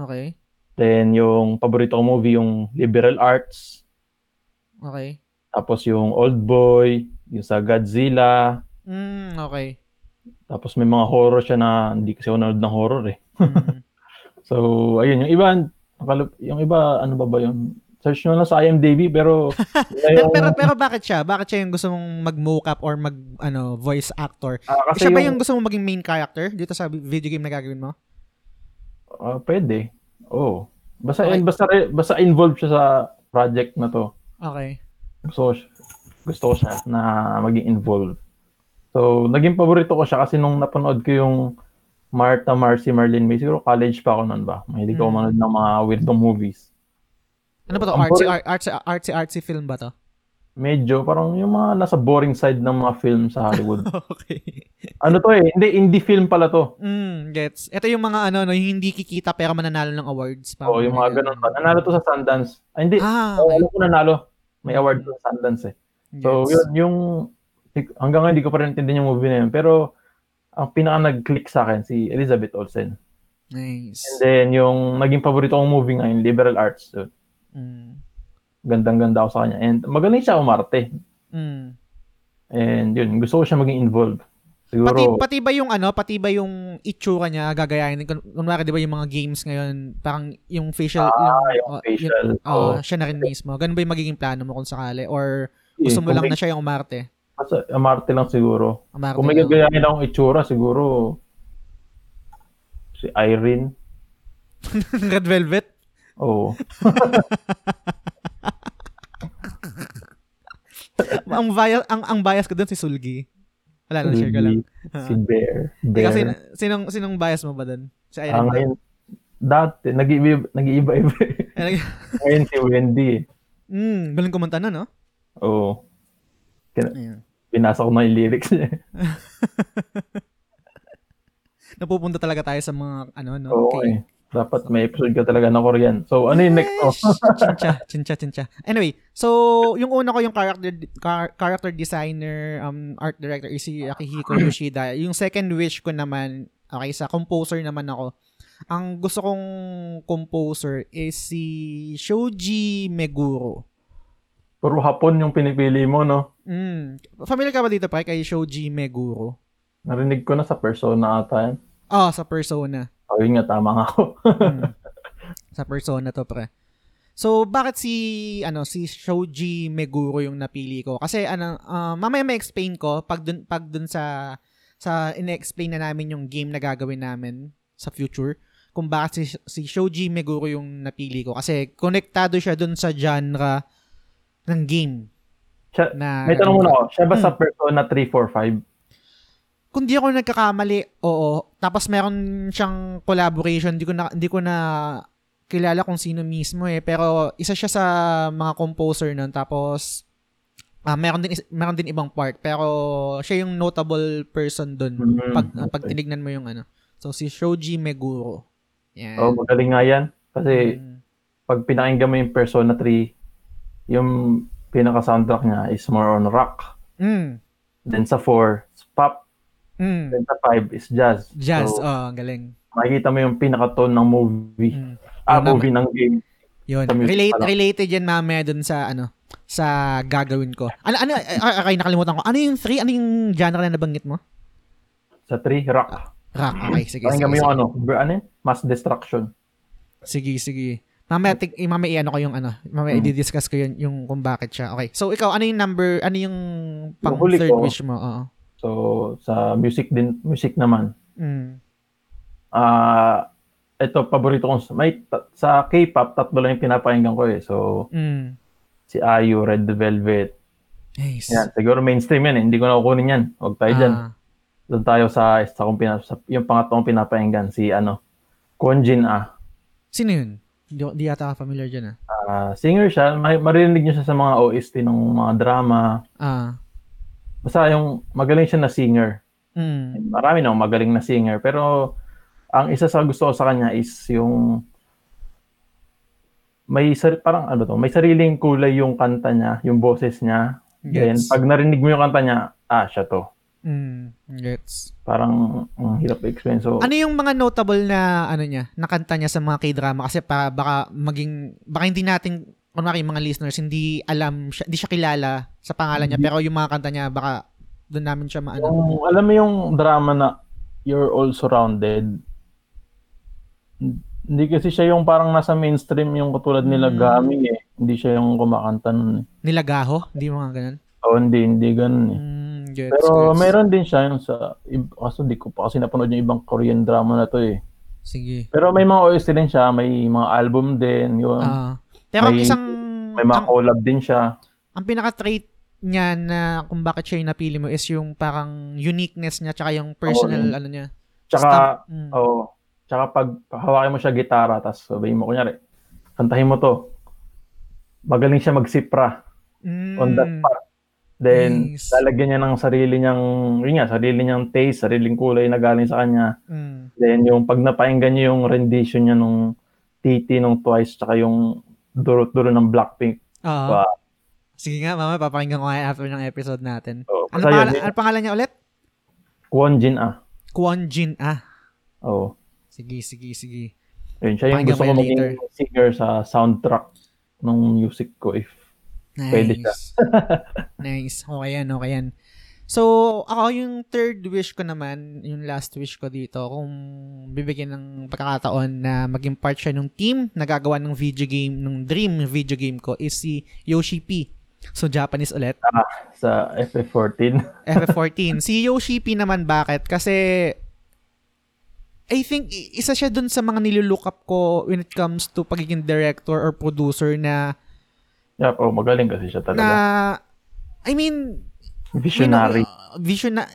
Okay. then yung paborito kong movie, yung Liberal Arts, Okay. tapos yung Old Boy, yung sa Godzilla, Mm, okay. tapos may mga horror siya na hindi kasi ako nanood ng horror eh. Mm. So, ayun, yung iba, yung iba, ano ba ba yun? Search nyo lang sa IMDb, pero, yun na pero, yung- pero, pero bakit siya? Bakit siya yung gusto mong mag-mocap or mag, ano, voice actor? kasi siya ba yung, yung gusto mong maging main character dito sa video game na gagawin mo? ah, pwede. Oo. Basta, Okay. basta, basta involved siya sa project na to. Okay. siya- gusto ko siya na maging involved. So, naging paborito ko siya kasi nung napanood ko yung Martha, Marcy, Marlene May, siguro college pa ako noon ba? Mahilig ako Mm. manood ng mga weirdong movies. Ano ba to? Ang Artsy, boring- ar- artsy, artsy, artsy film ba to? Medyo parang yung mga nasa boring side ng mga film sa Hollywood. okay. ano to eh? Hindi, indie film pala to. Mm, gets. Ito yung mga ano, no, yung hindi kikita pero mananalo ng awards. Oo, yung mga ganun pa. Nanalo to sa Sundance. Ay, hindi. Ah, Oo, okay. alam ko nanalo. May award to sa Sundance eh. So, Gets. yun, yung, hanggang ngayon, hindi ko pa rin intindihan yung movie na yun. Pero, ang pinaka nag-click sa akin, si Elizabeth Olsen. Nice. And then, yung naging paborito kong movie ngayon, Liberal Arts. So, Mm. gandang-ganda ako sa kanya. And magaling siya umarte. Mm. And yun, gusto ko siya maging involved. Pati, Siguro, pati ba yung ano, pati ba yung itsura niya gagayahin? Kun- Kunwari, di ba yung mga games ngayon, parang yung facial, ah, yung oh, facial. oh, oo. siya na rin mismo. Ganun ba yung magiging plano mo kung sakali? Or gusto mo lang may- na siya yung umarte? Basta umarte lang siguro. Umarte Kung may gagayahin akong itsura, siguro si Irene. Red Velvet? Oo. ang bias ang ang bias ko doon si Sulgi. Wala na share ko lang. si Bear. Bear. sin, sinong sinong bias mo ba doon? Si Ah, Irene. ba? ngayon, dati, nag-iiba, nag-iiba-iba. Eh, ngayon si Wendy. Mm, galing kumanta na, no? Oo. Ayun. Binasa ko na yung lyrics niya. Napupunta talaga tayo sa mga ano no. Oo eh. Dapat may episode ka talaga na Korean. So, ano yung next mo? chincha, chincha, chincha. Anyway, so yung una ko yung character car- character designer, um art director is si Akihiko Yoshida. Yung second wish ko naman, okay, sa composer naman ako. Ang gusto kong composer is si Shoji Meguro. Puro hapon yung pinipili mo, no? Mm. Familiar ka ba dito pa kay Shoji Meguro? Narinig ko na sa persona ata yan. Ah, sa Persona. Oh, yun nga, tama nga ako. Mm. sa Persona to, pre. So, bakit si, ano, si Shoji Meguro yung napili ko? Kasi, ano, ah, mamaya may explain ko pag dun, pag dun sa, sa ine-explain na namin yung game na gagawin namin sa future kung bakit si, si Shoji Meguro yung napili ko. Kasi, konektado siya dun sa genre ng game. Siya, Na, may tanong muna ako. Siya ba Hmm. sa persona 345? Kung di ako nagkakamali, oo. Tapos meron siyang collaboration, hindi ko na hindi ko na kilala kung sino mismo eh, pero isa siya sa mga composer nun tapos ah meron din meron din ibang part pero siya yung notable person doon Mm, pag okay. pag tinignan mo yung ano. So si Shoji Meguro. Yan. Oh, magaling nga yan. Kasi, Mm. pag pinakinggan mo yung Persona 3, yung pinaka-soundtrack niya is more on rock. Mm. Then sa 4, is pop. Mm. Then sa 5 is jazz. Jazz, So, oh, ang galing. makikita mo yung pinaka-tone ng movie. Mm. Ah, naman. movie ng game. Yun. Relate, related yan mamaya dun sa ano sa gagawin ko. Ano ano okay nakalimutan ko. Ano yung three? Ano yung genre na nabanggit mo? Sa 3, rock. Rock. Okay, sige. Sige, Pakinggan mo yung ano, ano? Mass Destruction. sige, sige. Mamaya, tig, eh, mamaya ano ko yung ano. Mamaya Hmm. i-discuss ko yun yung kung bakit siya. Okay. So, ikaw, ano yung number, ano yung pang huli third ko. wish mo? Oo. So, sa music din, music naman, Mm. Ah, ito paborito kong may sa K-pop tatlo lang yung pinapakinggan ko eh. So Mm. si IU, Red Velvet. Nice. Yan, siguro mainstream yan eh. Hindi ko na kukunin yan. Huwag tayo dyan. Ah, Doon tayo sa, sa, kung pina, sa yung pangatlong pinapakinggan si ano, Kwonjin Ah. sino yun? Di, di yata ka familiar dyan ah. Ah, singer siya, may, maririnig niyo siya sa mga OST ng mga drama. Ah. Basta yung magaling siya na singer. Mm. Marami na magaling na singer. Pero ang isa sa gusto ko sa kanya is yung may sar- parang ano to, may sariling kulay yung kanta niya, yung boses niya. Then Gets. pag narinig mo yung kanta niya, ah, siya to. Mm. Gets. Parang ang hirap i-explain. So, Ano yung mga notable na ano niya, nakanta niya sa mga K-drama kasi pa baka maging baka hindi natin kunwari yung mga listeners hindi alam siya, hindi siya kilala sa pangalan niya pero yung mga kanta niya baka doon namin siya maano. yung, alam mo yung drama na You're All Surrounded, hindi kasi siya yung parang nasa mainstream yung katulad nila Mm. Gami eh. Hindi siya yung kumakanta nun eh. Nilagaho, hindi mga ganun. O hindi, hindi ganun eh. Mm, gets, Pero gets. meron din siya yung sa, kaso di ko pa kasi napanood yung ibang Korean drama na to eh. Sige. Pero may mga OST din siya, may mga album din, yun. Ah. Pero May- isang may mga collab din siya. ang pinaka-trait niya na kung bakit siya yung napili mo is yung parang uniqueness niya tsaka yung personal yun. ano niya. Tsaka. Mm. oh, tsaka pag hawakin mo siya gitara, tapos sabihin mo, kunyari, kantahin mo to. Magaling siya magsipra on that Mm. part. Then, Nice. lalagyan niya ng sarili niyang, yun nga, sarili niyang taste, sariling kulay na galing sa kanya. Mm. Then, yung pag napakinggan niyo yung rendition niya nung Titi nung Twice, tsaka yung duro-duro ng Blackpink. Oo. Wow. Sige nga, mama, papakinggan ko nga after ng episode natin. Oh, Ano pangalan, yun, ano pangalan niya ulit? Kwon Jin ah. Kwon Jin Ah. Oh. Sige, sige, sige. Yun, siya yung gusto ko maging later. singer sa soundtrack ng music ko if Nice. Pwede siya. nice. Okay yan, okay yan. So, ako yung third wish ko naman, yung last wish ko dito, kung bibigyan ng pagkakataon na maging part siya ng team na gagawa ng video game, ng dream video game ko, is si Yoshi P. So, Japanese ulit. sa FF14. FF14. si Yoshi P naman, bakit? Kasi, I think, isa siya dun sa mga nililook up ko when it comes to pagiging director or producer na, yeah, oh, magaling kasi siya na, talaga. I mean, Visionary. Know, visionary.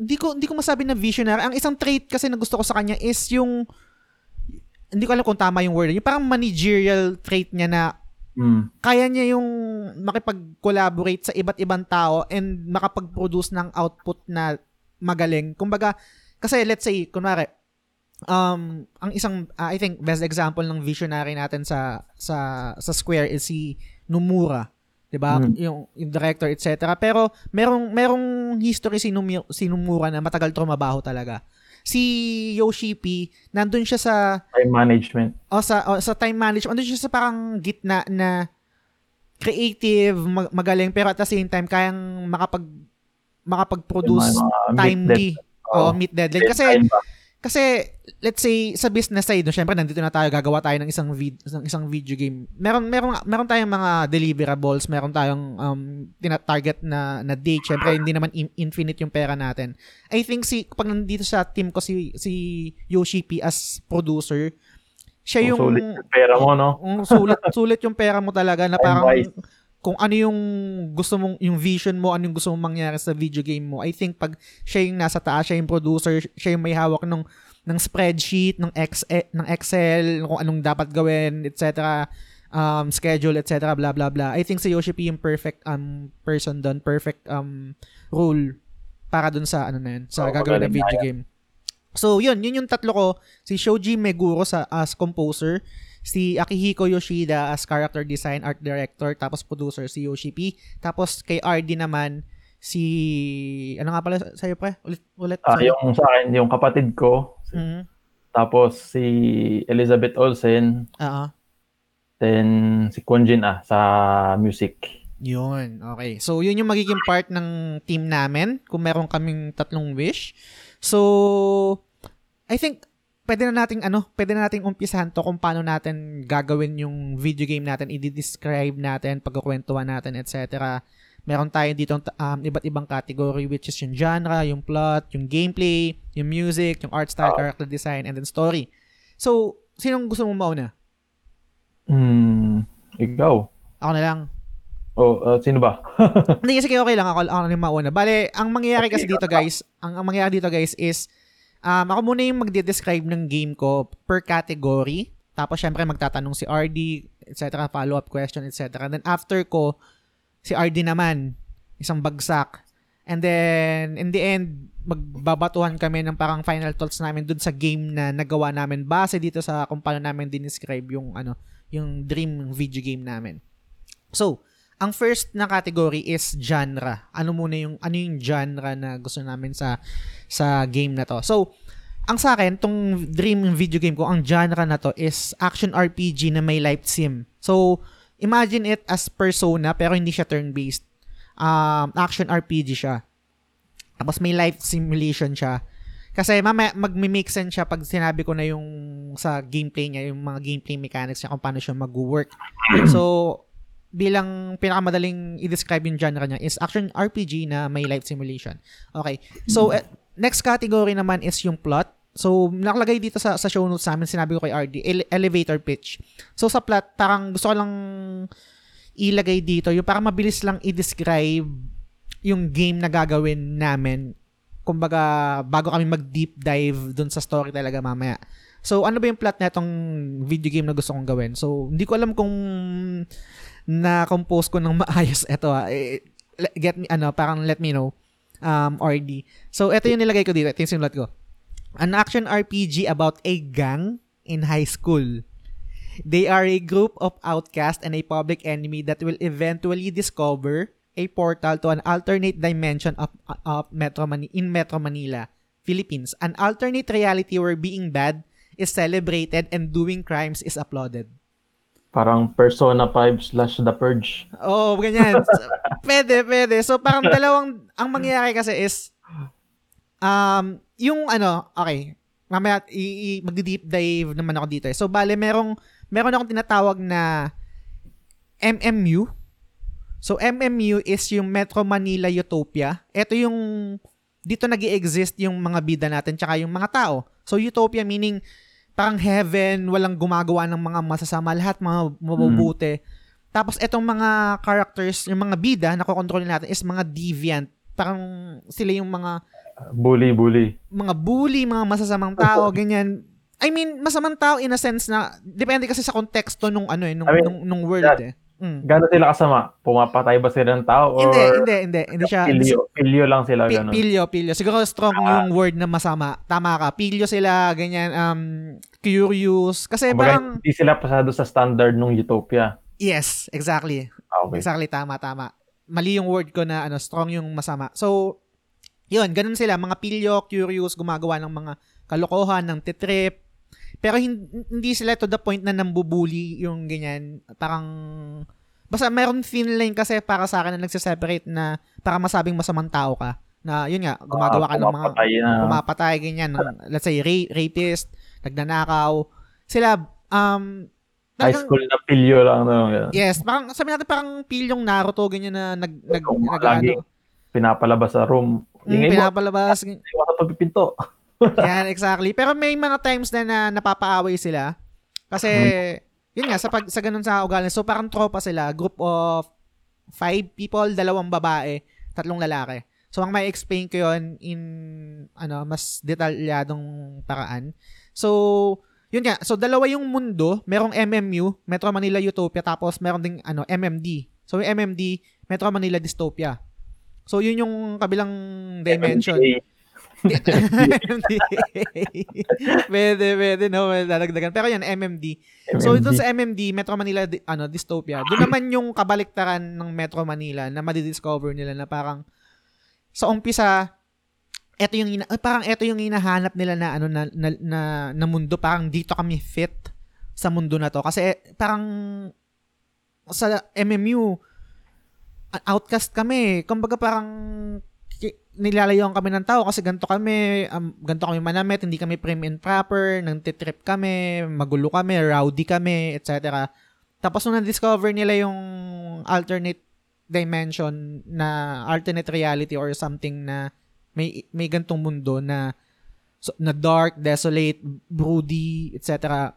Hindi ko hindi ko masabi na visionary. Ang isang trait kasi na gusto ko sa kanya is yung hindi ko alam kung tama yung word. Yung parang managerial trait niya na Mm. kaya niya yung makipag-collaborate sa iba't ibang tao and makapag-produce ng output na magaling. Kumbaga, kasi let's say, kunwari, um, ang isang, uh, I think, best example ng visionary natin sa sa sa Square is si Nomura. 'Di ba? Mm. Yung, yung director, etc. Pero merong merong history si, Numi- si Nomura na matagal trumabaho talaga. Si Yoshi P, nandun siya sa Time management. o sa o, sa time management, andun siya sa parang gitna na creative, mag- magaling pero at the same time kayang makapag makapag-produce timely dead- o Oo. meet deadline kasi? Kasi let's say sa business side, no, syempre nandito na tayo gagawa tayo ng isang vid- ng isang video game. Meron meron meron tayong mga deliverables, meron tayong um tina-target na na date. Syempre hindi naman in- infinite yung pera natin. I think si pag nandito sa team ko si si Yoshi P as producer, siya yung Kung sulit yung pera mo, no? ang sulit sulit yung pera mo talaga na parang. Kung ano yung gusto mong yung vision mo, ano yung gusto mong mangyari sa video game mo. I think pag siya yung nasa taas, siya yung producer, siya yung may hawak ng ng spreadsheet, ng Excel, ng Excel, kung anong dapat gawin, etc. um schedule, etc. blah blah blah. I think si Yoshi P yung perfect um person doon, perfect um role para dun sa ano na yun, sa Oo, gagawin ng video game. So, yun, yun yung tatlo ko. Si Shoji Meguro sa as composer, si Akihiko Yoshida as character design art director, tapos producer si Yoshi P. Tapos kay RD naman si ano nga pala sa'yo pre? Ulit ulit. Ah, sorry. yung sa akin, yung kapatid ko, Mhm. tapos si Elizabeth Olsen, Oo. then si Kwon Jin ah, sa music. Yun. Okay. So, yun yung magiging part ng team namin kung meron kaming tatlong wish. So, I think pwede na nating ano, pwede na nating umpisahan to kung paano natin gagawin yung video game natin, i-describe natin, pagkukwentuhan natin, etc. Meron tayo dito um, iba't ibang category which is yung genre, yung plot, yung gameplay, yung music, yung art style, Oo. character design, and then story. So, sinong gusto mong mauna? Hmm, ikaw. Ako na lang. Oh, uh, sino ba? Hindi, sige, okay lang. Ako, ako na yung mauna. Bale, ang mangyayari kasi dito, guys, ang, ang mangyayari dito, guys, is um, ako muna yung magde-describe ng game ko per category. Tapos, syempre, magtatanong si RD, etc., follow-up question, etc. Then, after ko, si RD naman, isang bagsak. And then, in the end, magbabatuhan kami ng parang final thoughts namin dun sa game na nagawa namin base dito sa kung paano namin dinescribe yung, ano, yung dream video game namin. So, ang first na category is genre. Ano muna yung ano yung genre na gusto namin sa sa game na to. So, ang sa akin, tong dream video game ko, ang genre na to is action RPG na may life sim. So, imagine it as Persona pero hindi siya turn-based. Um, action RPG siya. Tapos may life simulation siya. Kasi mamaya mag-make sense siya pag sinabi ko na yung sa gameplay niya, yung mga gameplay mechanics niya kung paano siya mag-work. so, bilang pinakamadaling i-describe yung genre niya is action RPG na may life simulation. Okay. So, eh, next category naman is yung plot. So, nakalagay dito sa, sa show notes namin, sinabi ko kay RD, ele- elevator pitch. So, sa plot, parang gusto ko lang ilagay dito, yung parang mabilis lang i-describe yung game na gagawin namin. Kumbaga, bago kami mag-deep dive dun sa story talaga mamaya. So, ano ba yung plot na itong video game na gusto kong gawin? So, hindi ko alam kung na-compose ko ng maayos ito ha. Eh, Get me, ano, parang let me know. Um, RD. So, ito yung nilagay ko dito. Ito yung sinulat ko. An action RPG about a gang in high school. They are a group of outcasts and a public enemy that will eventually discover a portal to an alternate dimension of, of Metro Mani- in Metro Manila, Philippines. An alternate reality where being bad is celebrated and doing crimes is applauded. Parang Persona 5 slash The Purge. Oo, oh, ganyan. pwede, pwede. So, parang dalawang, ang mangyayari kasi is, um, yung ano, okay, mamaya, i, i, mag-deep dive naman ako dito. eh. So, bale, merong, meron akong tinatawag na MMU. So, MMU is yung Metro Manila Utopia. Ito yung, dito nag exist yung mga bida natin tsaka yung mga tao. So, Utopia meaning, parang heaven, walang gumagawa ng mga masasama, lahat mga mabubuti. Tapos etong mga characters, yung mga bida na kokontrolin natin is mga deviant. Parang sila yung mga Bully, bully. mga bully, mga masasamang tao, ganyan. I mean, masamang tao in a sense na depende kasi sa konteksto nung ano eh, nung, I mean, nung, nung world that- eh. Mm. Gano'n sila kasama? Pumapatay ba sila ng tao? Or Hindi, hindi, hindi. Hindi siya. Pilyo, pilyo lang sila, gano'n. pilyo, pilyo. Siguro strong Ah. yung word na masama. Tama ka. Pilyo sila, ganyan, um, curious. Kasi Kumbaga, parang, hindi sila pasado sa standard ng Utopia. yes, exactly. Ah, okay. Exactly, tama, tama. Mali yung word ko na ano, strong yung masama. So, yun, ganun sila. Mga pilyo, curious, gumagawa ng mga kalokohan, ng titrip. Pero hin- hindi sila to the point na nambubuli yung ganyan. Parang, basta meron thin line kasi para sa akin na nagsiseparate na para masabing masamang tao ka. Na, yun nga, gumagawa ka ng mga na. pumapatay, ganyan. Ng, let's say, ra- rapist, nagnanakaw. Sila, um, High school na pilyo lang. No? Ganun. Yes, parang sabi natin parang pilyong Naruto ganyan na nag nag, nag lagi ano, pinapalabas sa room. mm, pinapalabas. iwan sa pagpipinto. Yan, exactly. Pero may mga times na, na napapaaway sila. Kasi, yun nga, sa, pag, sa ganun sa ugali. So, parang tropa sila. Group of five people, dalawang babae, tatlong lalaki. So, ang may explain ko yun in, ano, mas detalyadong paraan. So, yun nga. So, dalawa yung mundo. Merong MMU, Metro Manila Utopia, tapos meron ding, ano, MMD. So, yung MMD, Metro Manila Dystopia. So, yun yung kabilang dimension. MMDA. Pwede, pwede, no? May Dadagdagan. Pero yan, MMD. So, doon sa MMD, Metro Manila, ano, dystopia, doon naman yung kabaliktaran ng Metro Manila na madidiscover nila na parang sa umpisa, eto yung ina- eh, parang eto yung hinahanap nila na ano na, na, na, na mundo parang dito kami fit sa mundo na to kasi eh, parang sa MMU outcast kami kumbaga parang nilalayuan kami ng tao kasi ganito kami um, ganito kami manamit hindi kami prim and proper nang titrip kami magulo kami rowdy kami etc tapos nung na-discover nila yung alternate dimension na alternate reality or something na may may gantong mundo na so, na dark, desolate, broody, etc.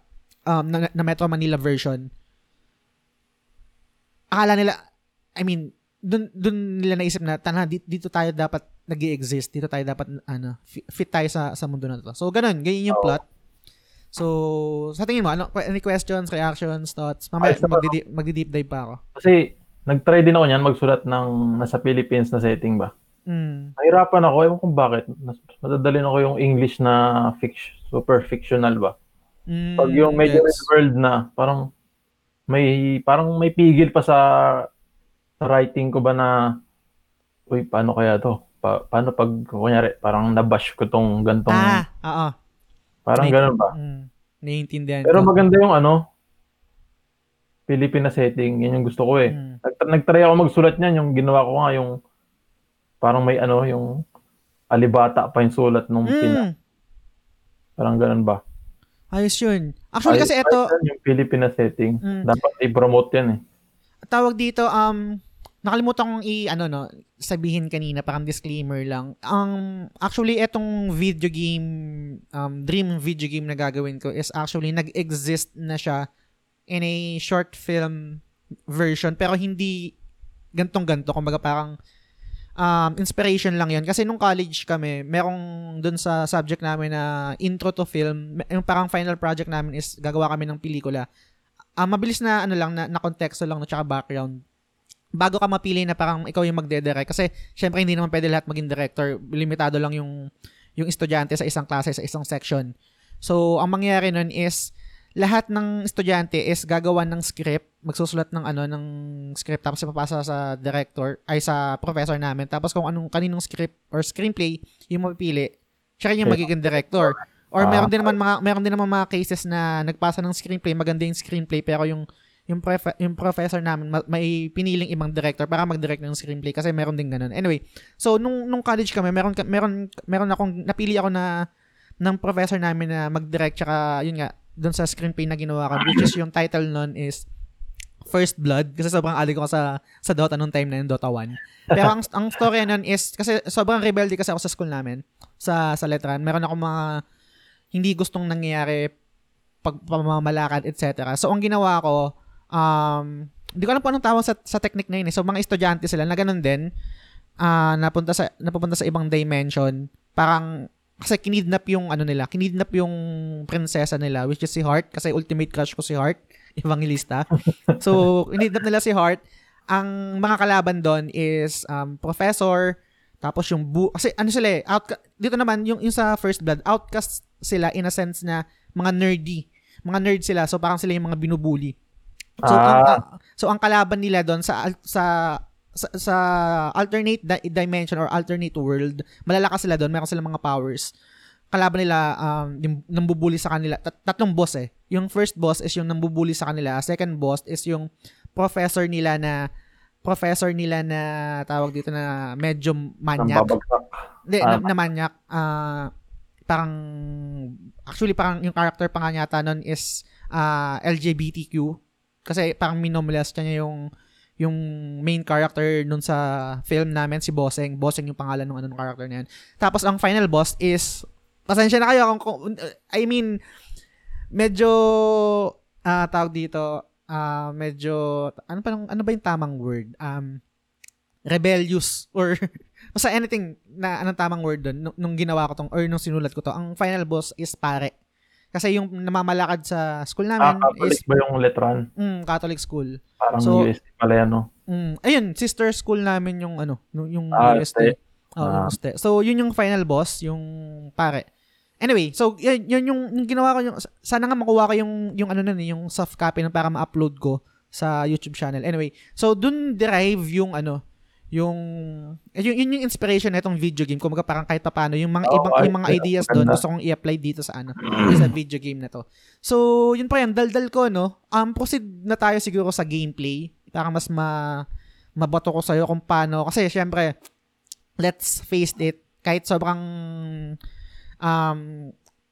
Um, na, na Metro Manila version. Akala nila, I mean, dun, dun nila naisip na, tana, dito, tayo dapat nag exist dito tayo dapat, ano, fit, tayo sa, sa mundo na to. So, ganun, ganyan yung plot. So, sa tingin mo, ano, any questions, reactions, thoughts? Mamaya, magdi- magdi-deep dive pa ako. Kasi, nag-try din ako niyan magsulat ng nasa Philippines na setting ba. Mm. Nahirapan ako, ewan kung bakit. Madadalin ako yung English na fiction, super fictional ba. Mm, Pag yung medyo real world na, parang may parang may pigil pa sa writing ko ba na uy, paano kaya to? Pa, paano pag kunyari parang nabash ko tong gantong Ah, oo. parang May- ganun ba? Mm, naiintindihan Pero ko. maganda yung ano Filipina setting, yan yung gusto ko eh. Mm. Nag, nagtry ako magsulat niyan, yung ginawa ko nga yung parang may ano, yung alibata pa yung sulat nung pina. Mm. Parang ganun ba? Ayos yun. Actually, kasi Ayos- ito, ayos yan yung Filipina setting. Mm. Dapat i-promote yan eh. tawag dito, um, nakalimutan kong i, ano no, sabihin kanina, parang disclaimer lang. Ang, actually, etong video game, um, dream video game na gagawin ko is actually nag-exist na siya in a short film version, pero hindi gantong-ganto. Kumbaga parang, um, inspiration lang yon Kasi nung college kami, merong dun sa subject namin na intro to film, yung parang final project namin is gagawa kami ng pelikula. Ah, mabilis na ano lang na, na konteksto lang no tsaka background. Bago ka mapili na parang ikaw yung magde-direct kasi syempre hindi naman pwede lahat maging director, limitado lang yung yung estudyante sa isang klase sa isang section. So, ang mangyayari nun is lahat ng estudyante is gagawa ng script, magsusulat ng ano ng script tapos ipapasa sa director ay sa professor namin. Tapos kung anong kaninong script or screenplay yung mapipili, siya yung magiging director. Or Ah. meron din naman mga meron din naman mga cases na nagpasa ng screenplay, maganda yung screenplay pero yung yung, prof- yung professor namin ma- may piniling ibang director para mag-direct ng screenplay kasi meron din ganun. Anyway, so nung nung college kami, meron meron meron akong napili ako na ng professor namin na mag-direct tsaka yun nga doon sa screenplay na ginawa ko which is yung title nun is First Blood kasi sobrang alig ko sa sa Dota nung time na yun, Dota 1. Pero ang ang story nun is kasi sobrang rebelde kasi ako sa school namin sa sa Letran. Meron ako mga hindi gustong nangyayari pag pamamalakad, etc. So, ang ginawa ko, um, hindi ko alam kung anong tawag sa, sa technique na yun. Eh. So, mga estudyante sila na ganun din, ah napunta sa napupunta sa ibang dimension. Parang kasi kinidnap yung ano nila, kinidnap yung prinsesa nila which is si Heart kasi ultimate crush ko si Heart, evangelista. so, kinidnap nila si Heart. Ang mga kalaban doon is um, professor, tapos yung bu kasi ano sila eh, outca- dito naman yung, yung sa First Blood, outcast sila in a sense na mga nerdy. Mga nerd sila, so parang sila yung mga binubuli. So Ah. ang so ang kalaban nila doon sa sa sa, sa alternate di- dimension or alternate world, malalakas sila doon, meron silang mga powers. Kalaban nila um yung nambubuli sa kanila, tat- tatlong boss eh. Yung first boss is yung nambubuli sa kanila, second boss is yung professor nila na professor nila na tawag dito na medyo manyak. Hindi, Ah. na, na manyak. Ah, parang, actually parang yung character pa nga yata nun is ah, LGBTQ. Kasi parang minomolest niya yung yung main character nun sa film namin, si Bossing. Bossing yung pangalan ng ano ng character na yan. Tapos ang final boss is, pasensya na kayo kung, kung I mean, medyo, ah tawag dito, ah medyo, ano pa, ano ba yung tamang word? Um, rebellious or basta anything na anong tamang word doon nung, nung ginawa ko tong or nung sinulat ko to ang final boss is pare kasi yung namamalakad sa school Ah, namin Catholic is ba yung letran? mm, Catholic school Parang So- UST pala yan, no? mm, ayun sister school namin yung ano yung Ah, UST oh, yung Ah. UST. so yun yung final boss yung pare anyway so yun, yun yung, yung ginawa ko yung sana nga makuha ko yung yung ano nun eh, yung soft copy na para ma-upload ko sa YouTube channel anyway so dun derive yung ano yung eh, yun, yun yung inspiration nitong video game kumbaga parang kahit paano yung mga Oo, ibang ay, yung mga ideas doon gusto kong i-apply dito sa ano sa video game na to. So yun pa yan daldal ko no? Um proceed na tayo siguro sa gameplay para mas ma mabato ko sa'yo kung paano. Kasi syempre let's face it kahit sobrang um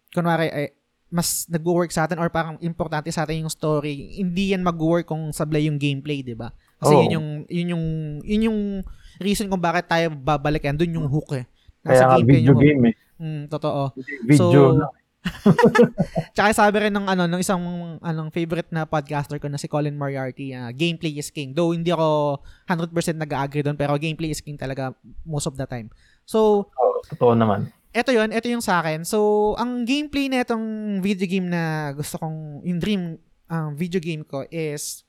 kunwari eh, mas nag-work sa atin or parang importante sa atin yung story, hindi yan mag-work kung sablay yung gameplay, di ba? Kasi Oo. yun yung yun yung yun yung reason kung bakit tayo babalik yan, doon yung hook eh. Kaya nga gameplay video yung game eh. Mm, totoo. Video So, na. Tsaka sabi rin ng ano ng isang anong favorite na podcaster ko na si Colin Moriarty, ah, gameplay is king. Though hindi ako 100% nag-agree doon, pero gameplay is king talaga most of the time. So, Oo, totoo naman. eto yun, eto yung sa akin. So, ang gameplay na itong video game na gusto kong, yung dream um, video game ko is,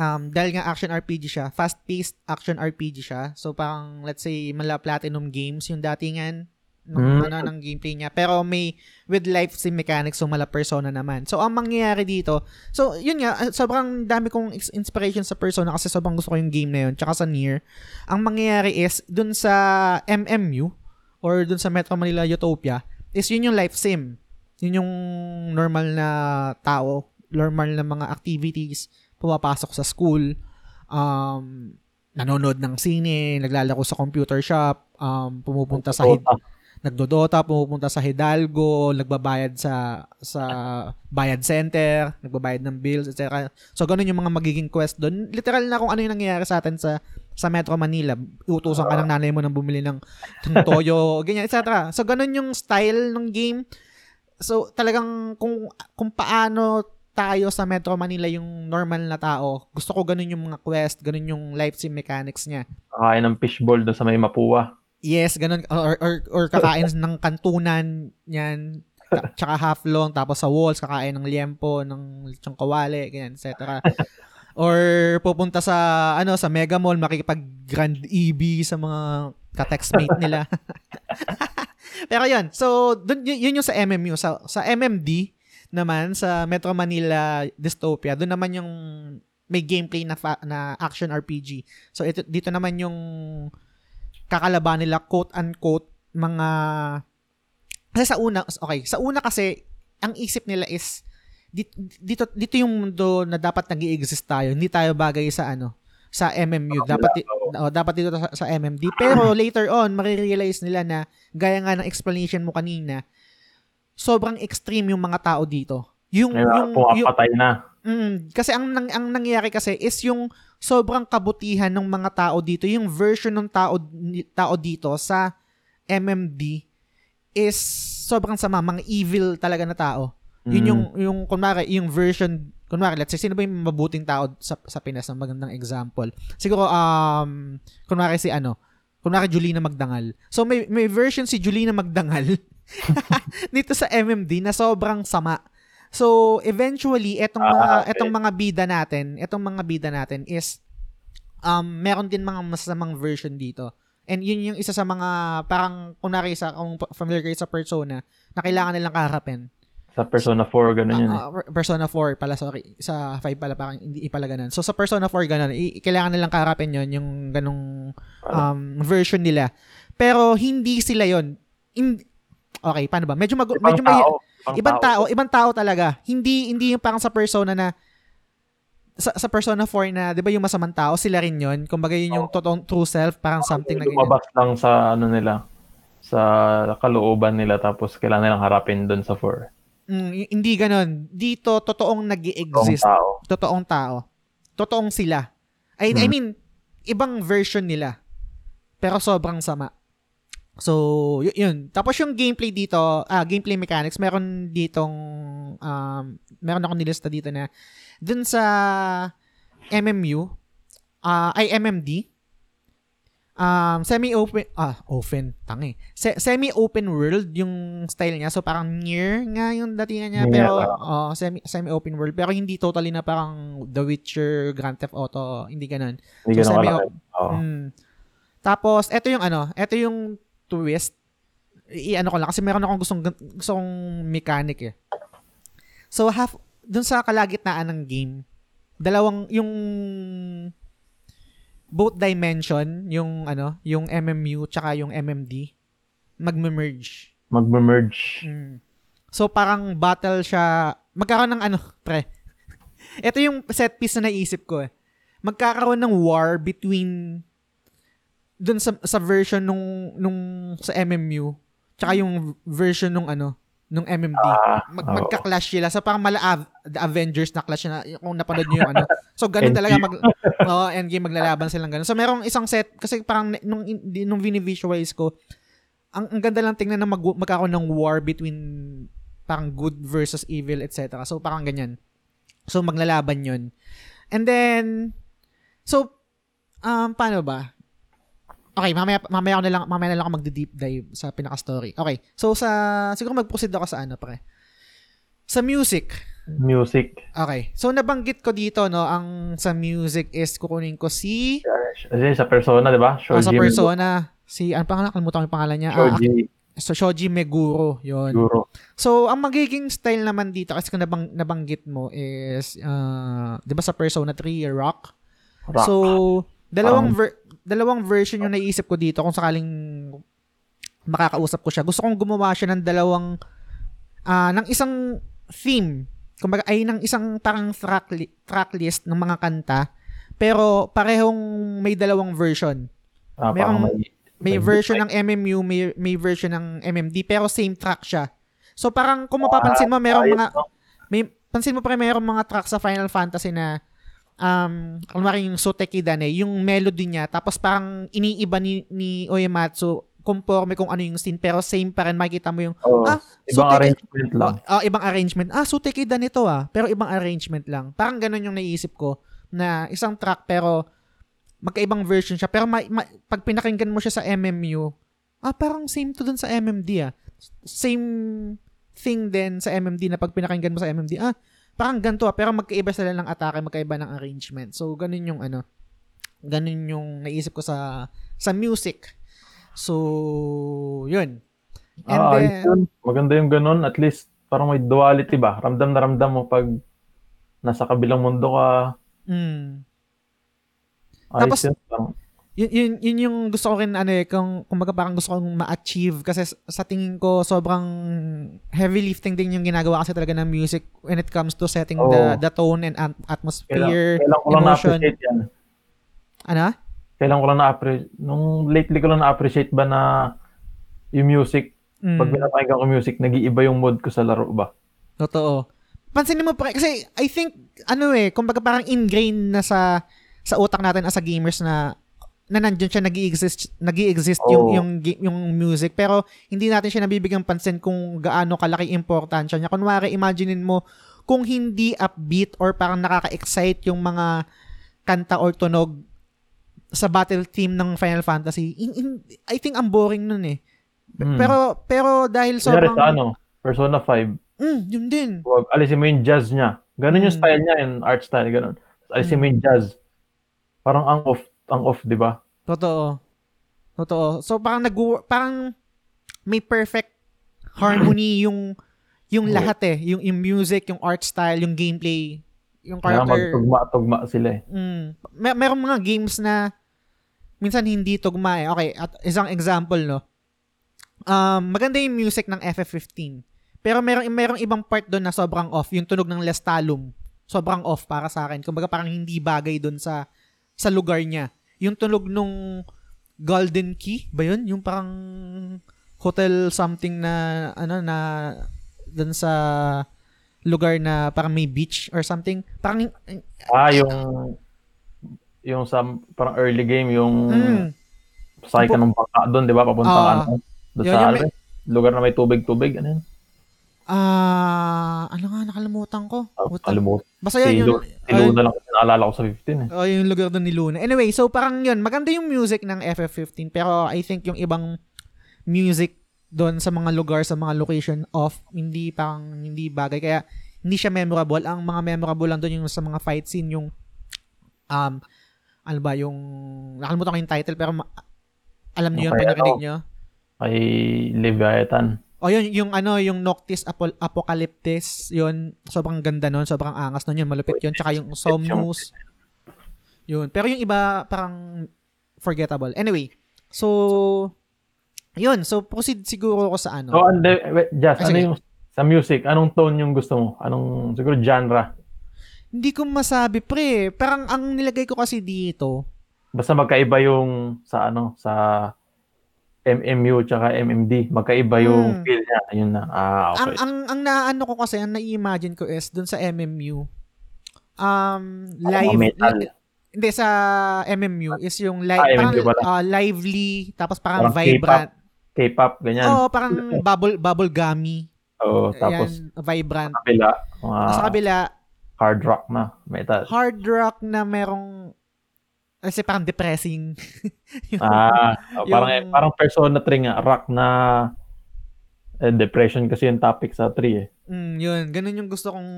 um, dahil nga action RPG siya, fast-paced action RPG siya. So, parang, let's say, mala Platinum Games, yung datingan, ng, Mm. ano, ng gameplay niya. Pero may, with life sim mechanics, so mala Persona naman. So, ang mangyayari dito, so, yun nga, ah, sobrang dami kong inspiration sa Persona kasi sobrang gusto ko yung game na yun, tsaka sa Nier. Ang mangyayari is, dun sa MMU, or dun sa Metro Manila Utopia, is yun yung life sim. Yun yung normal na tao, normal na mga activities, pumapasok sa school, um, nanonood ng sine, naglalaro sa computer shop, um, pumupunta sa hid- Dota. nagdodota, pumupunta sa Hidalgo, nagbabayad sa sa bayad center, nagbabayad ng bills, etc. So ganun yung mga magiging quest doon. Literal na kung ano yung nangyayari sa atin sa sa Metro Manila. Utusan ka ng nanay mo nang bumili ng, ng toyo, ganyan, etc. So ganun yung style ng game. So talagang kung kung paano tayo sa Metro Manila yung normal na tao, gusto ko ganun yung mga quest, ganun yung life sim mechanics niya. Kakain ng fishball doon sa may Mapua. Yes, ganun. Or, or, or kakain ng kantunan, yan. Ka- Tsaka half long, tapos sa walls, kakain ng liempo, ng lechong kawali, ganyan, etc. Or pupunta sa, ano, sa Mega Mall, makikipag Grand EB sa mga ka-textmate nila. Pero yun, so, dun, yun, yun yung sa MMU. Sa, sa MMD naman, sa Metro Manila Dystopia, doon naman yung may gameplay na, fa- na action RPG. So, ito, dito naman yung kakalaban nila quote-unquote mga kasi sa una okay sa una kasi ang isip nila is dito dito, dito yung mundo na dapat nag exist tayo. Hindi tayo bagay sa ano sa MMU dapat di- oh, dapat dito sa, sa MMD pero later on marirealize nila na gaya nga ng explanation mo kanina sobrang extreme yung mga tao dito yung May yung, yung pumapatay na. Mm, kasi ang, nang, ang nangyayari kasi is yung sobrang kabutihan ng mga tao dito, yung version ng tao, tao dito sa MMD is sobrang sama, mga evil talaga na tao. Yun Mm. yung, yung, kunwari, yung version, kunwari, let's say, sino ba yung mabuting tao sa, sa Pinas na magandang example? Siguro, um, kunwari si ano, kunwari Julina Magdangal. So, may, may version si Julina Magdangal dito sa MMD na sobrang sama. So, eventually, etong mga, Ah, okay. etong mga bida natin, etong mga bida natin is, um, meron din mga masamang version dito. And yun yung isa sa mga, parang, kunwari sa, kung familiar kayo sa persona, na kailangan nilang kaharapin. Sa Persona 4, ganun yun eh. Ah, ah, Persona 4 pala, sorry. Sa 5 pala, parang hindi pala ganun. So, sa Persona 4, ganun. I- kailangan nilang kaharapin yun, yung ganung um, version nila. Pero, hindi sila yon Hindi, okay, paano ba? Medyo, mag, Ibang medyo may, tao. ibang tao, ibang tao talaga. Hindi hindi yung parang sa persona na sa, sa Persona 4 na, 'di ba yung masamang tao, sila rin 'yon. Kumbaga yun yung totoong true self, parang something na ganyan. Lumabas lang sa ano nila sa kalooban nila tapos kailangan nilang harapin doon sa 4. Mm, hindi ganon. Dito totoong nag Toong exist tao. Totoong tao. Totoong sila. I, I Hmm. mean, ibang version nila. Pero sobrang sama. So, y- yun. Tapos yung gameplay dito, ah, gameplay mechanics, meron ditong, um, meron akong nilista dito na, dun sa MMU, ah, ay MMD, um, semi-open, ah, open, tangi. Se- semi-open world yung style niya. So, parang near nga yung datingan niya. Near, pero, oh, semi, semi-open world. Pero hindi totally na parang The Witcher, Grand Theft Auto, hindi ganun. Hindi So, ganun semi-. Oo. Mm. Tapos, eto yung ano, eto yung twist. I-ano ko lang, kasi meron akong gustong, gustong mechanic eh. So, half, dun sa kalagitnaan ng game, dalawang, yung both dimension, yung ano, yung MMU tsaka yung MMD, magme-merge. Magme-merge. Mm. So, parang battle siya, magkakaroon ng ano, pre. Ito yung set piece na naisip ko eh. Magkakaroon ng war between dun sa, sa version nung, nung sa MMU tsaka yung version nung ano, nung MMD. Ah, Mag, oo. magka-clash sila. So parang mala Av- The Avengers na clash na kung napanood niyo yung ano. So ganun talaga mag oh, endgame maglalaban silang ganun. So merong isang set kasi parang nung nung visualize ko ang, ang ganda lang tingnan na mag, magkakaroon ng war between parang good versus evil, etc. So parang ganyan. So maglalaban yun. And then, so, um, paano ba? Okay, mamaya, mamaya ako na lang, mamaya na lang ako magde-deep dive sa pinaka-story. Okay, so sa, siguro mag-proceed ako sa ano, pre. Sa music. Music. Okay, so nabanggit ko dito, no, ang sa music is kukunin ko si, Kasi sa persona, di ba? ah, sa Shoji persona, si, ano pangalan, kalimutan ko yung pangalan niya. Ah, Shoji so, Shoji Meguro, yon Guro. So, ang magiging style naman dito, kasi kung nabang, nabanggit mo is, uh, di ba sa Persona 3, rock? Rock. So, dalawang Um, ver- dalawang version yung naisip ko dito kung sakaling makakausap ko siya. Gusto kong gumawa siya ng dalawang ah ng isang theme. Kumbaga ay ng isang parang track, li- track list ng mga kanta pero parehong may dalawang version. ah, merong- may, May May version ng MMU, may may version ng MMD pero same track siya. So parang kung mapapansin mo merong mga may pansin mo pa rin mayroong mga tracks sa Final Fantasy na um kunwari yung Soteki Dane, yung melody niya tapos parang iniiba ni, ni Uematsu conforme kung ano yung scene pero same pa rin makikita mo yung Oo. ah, ibang Soteki- arrangement lang. ah, ibang arrangement. Ah, Soteki Dane ito ah, pero ibang arrangement lang. Parang ganun yung naisip ko na isang track pero magkaibang version siya pero ma- ma- pag pinakinggan mo siya sa MMU, ah parang same to dun sa MMD ah. Same thing din sa MMD na pag pinakinggan mo sa MMD, ah parang ganito ah, pero magkaiba sila ng atake, magkaiba ng arrangement. So ganun yung ano, ganun yung naisip ko sa sa music. So, yun. And ah, then, yun. Maganda yung ganun. At least, parang may duality ba? Ramdam na ramdam mo pag nasa kabilang mundo ka. mm, Ayos Tapos- yun. Yun, yun, yun yung gusto ko rin, ano eh, kung, kumbaga parang gusto kong ma-achieve kasi sa tingin ko sobrang heavy lifting din yung ginagawa kasi talaga ng music when it comes to setting the Oo. the tone and at- kailan, atmosphere. kailan ko lang emotion. na-appreciate yan. Ano? Kailan ko lang na-appreciate. Nung lately ko lang na-appreciate ba na yung music, Mm, pag pinapakinggan ko music, nag-iiba yung mood ko sa laro ba? totoo. Pansinin mo pre, kasi I think, ano eh, kumbaga parang ingrained na sa sa utak natin as a gamers na na nandiyan siya nag-exist nag-exist yung Oo. yung gi- yung music pero hindi natin siya nabibigyang pansin kung gaano kalaki importansya niya. Kunwari imaginein mo kung hindi upbeat or parang nakaka-excite yung mga kanta or tunog sa battle theme ng Final Fantasy. in- in- I think ang boring nun eh. Hmm. Pero pero dahil sobrang sa ano, Persona 5, mm, yun din. wag, alisin mo yung jazz niya. Ganun yung Mm. style niya, yung art style, ganun. Alisin mo yung jazz. Parang ang off, ang off, di ba? Totoo. Totoo. So parang nag parang may perfect harmony yung yung Oo. lahat eh, yung, yung music, yung art style, yung gameplay, yung Kaya character. magtugma-tugma sila eh. Mm. May merong mga games na minsan hindi tugma eh. Okay, at isang example no. Um, maganda yung music ng FF15. Pero merong merong ibang part doon na sobrang off, yung tunog ng Lestalum. Sobrang off para sa akin. Kumbaga parang hindi bagay doon sa sa lugar niya. Yung tunog nung Golden Key ba yun? Yung parang hotel something na ano na doon sa lugar na parang may beach or something. Parang Ah, yung yung sa parang early game, yung mm, sakay ka ng bangka doon, di ba? Papunta ka Ah. ano, doon Yun, sa ano, lugar na may tubig-tubig, ano yun? Ah, ano nga nakalimutan ko. Ah, Puta. Kalimutan. Basta Si, yun Lu- yung si Luna lang kasi naalala ko sa 15 eh. Oh, yung lugar doon ni Luna. Anyway, so parang yun, maganda yung music ng FF15 pero I think yung ibang music doon sa mga lugar, sa mga location off, hindi parang hindi bagay kaya hindi siya memorable. Ang mga memorable lang doon yung sa mga fight scene yung um ano ba yung nakalimutan ko yung title pero ma- alam niyo yun Okay, pag narinig ano? niyo. Kay Leviathan. O yun, yung ano, yung Noctis Apo- Apocalyptis, yun, sobrang ganda nun, sobrang angas nun yun, malupit yun, tsaka yung Somnus, yun. Pero yung iba, parang forgettable. Anyway, so, yun, so proceed siguro ako sa ano. So, ande, wait, Jazz, Ah, ano sige. yung, sa music, anong tone yung gusto mo? Anong, siguro genre? Hindi ko masabi, pre, parang ang nilagay ko kasi dito, Basta magkaiba yung sa ano, sa MMU tsaka MMD. Magkaiba yung Hmm. feel niya. Ayun na. Ah, Ang okay. ang ang naano ko kasi, ang nai-imagine ko is dun sa MMU. Um live li- hindi sa MMU is yung live Ah, parang ah, lively tapos parang, Parang vibrant. K-pop, ganyan. Oo, parang bubble bubble gummy. Oo, tapos Ayan, vibrant. sa kabila, mga Sa kabila, hard rock na metal. hard rock na merong kasi parang depressing. Yung- Ah, oh, parang Yung- parang Persona 3 nga, rock na eh, depression kasi yung topic sa 3 eh. Mm, yun, ganun yung gusto kong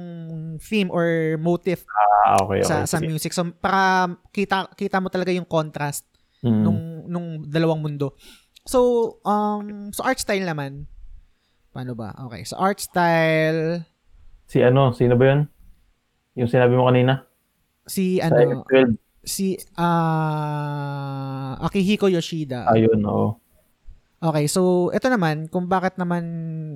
theme or motif Ah, okay, okay. sa sa sige. music. So para kita kita mo talaga yung contrast Mm. nung nung dalawang mundo. So um so art style naman paano ba? Okay, so art style Si ano, sino ba 'yun? Yung sinabi mo kanina? si Sa ano M12. Si ah Akihiko Yoshida. Ayun, oo. Okay, so ito naman kung bakit naman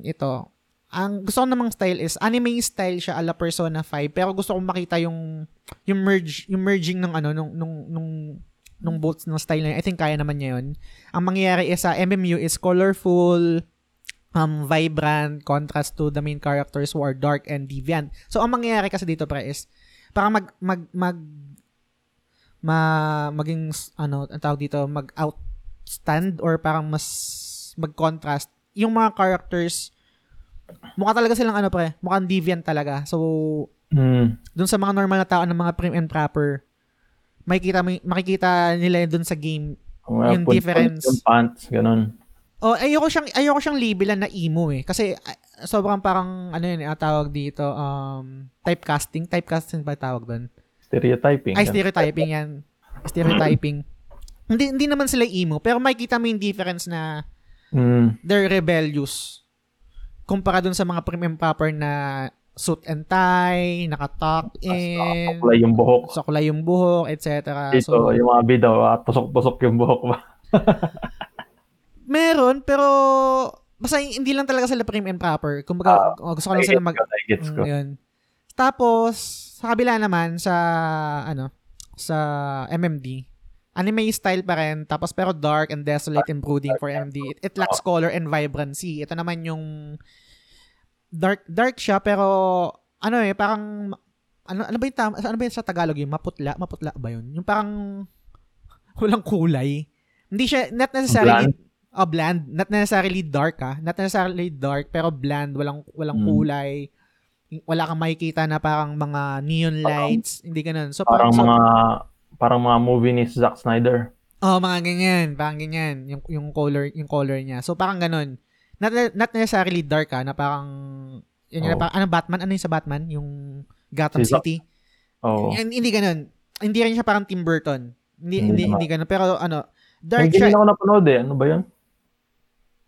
ito. Ang gusto ko namang style is anime style siya ala Persona 5 pero gusto kong makita yung yung merge yung merging ng ano nung nung nung nung both ng style na yun. I think kaya naman niya yun. Ang mangyayari is sa MMU is colorful, um, vibrant, contrast to the main characters who are dark and deviant. So, ang mangyayari kasi dito pre is, para mag, mag, mag, ma, maging, ano, ang tawag dito, mag-outstand or parang mas mag-contrast. Yung mga characters, mukha talaga silang ano pre, mukhang deviant talaga. So, Mm. dun sa mga normal na tao ng mga prim and proper, makikita, makikita nila dun sa game. Mga Yung pun- difference. Yung pants, ganun. Oh, ayoko siyang ayoko siyang labelan na emo eh kasi sobrang parang ano yun, eh, tawag dito um typecasting, typecasting ba tawag doon? Stereotyping. Ay stereotyping yan. Stereotyping. hindi hindi naman sila emo, pero makikita mo yung difference na Mm. they're rebellious kumpara dun sa mga prim and proper na suit and tie, naka-tuck in, Kulay yung buhok. sakulay yung buhok, etc. Dito, yung mga bida, ah, pusok-pusok yung buhok ba? meron, pero basta hindi lang talaga sila prim and proper. Kumbaga, oh, gusto ko lang sila mag... ko, I gets ko. Mm, yun. Tapos, sa kabila naman, sa, ano, sa MMD, anime style pa rin, tapos pero dark and desolate and brooding for MMD. It, it lacks color and vibrancy. Ito naman yung dark dark siya pero ano eh parang ano ano ba yung tama, ano ba yung sa Tagalog yung maputla maputla ba yun? Yung parang walang kulay. Hindi siya not necessarily oh, bland. Not necessarily dark ah. Not necessarily dark pero bland. Walang walang Mm. kulay wala kang makikita na parang mga neon lights hindi ganun so Parang so, mga parang mga movie ni Zack Snyder. Oh, mga ganyan, parang ganyan, yung yung color, yung color niya. So parang ganun. Not not necessarily dark ah, na parang yun yung Oh. parang, ano Batman, ano yung sa Batman, yung Gotham Si City. Oo. Hin- Hindi ganun. Hindi rin siya parang Tim Burton. Hindi Hindi hindi, hindi ganun, pero ano, dark Hindi siya. ako napanood eh. Ano ba yun?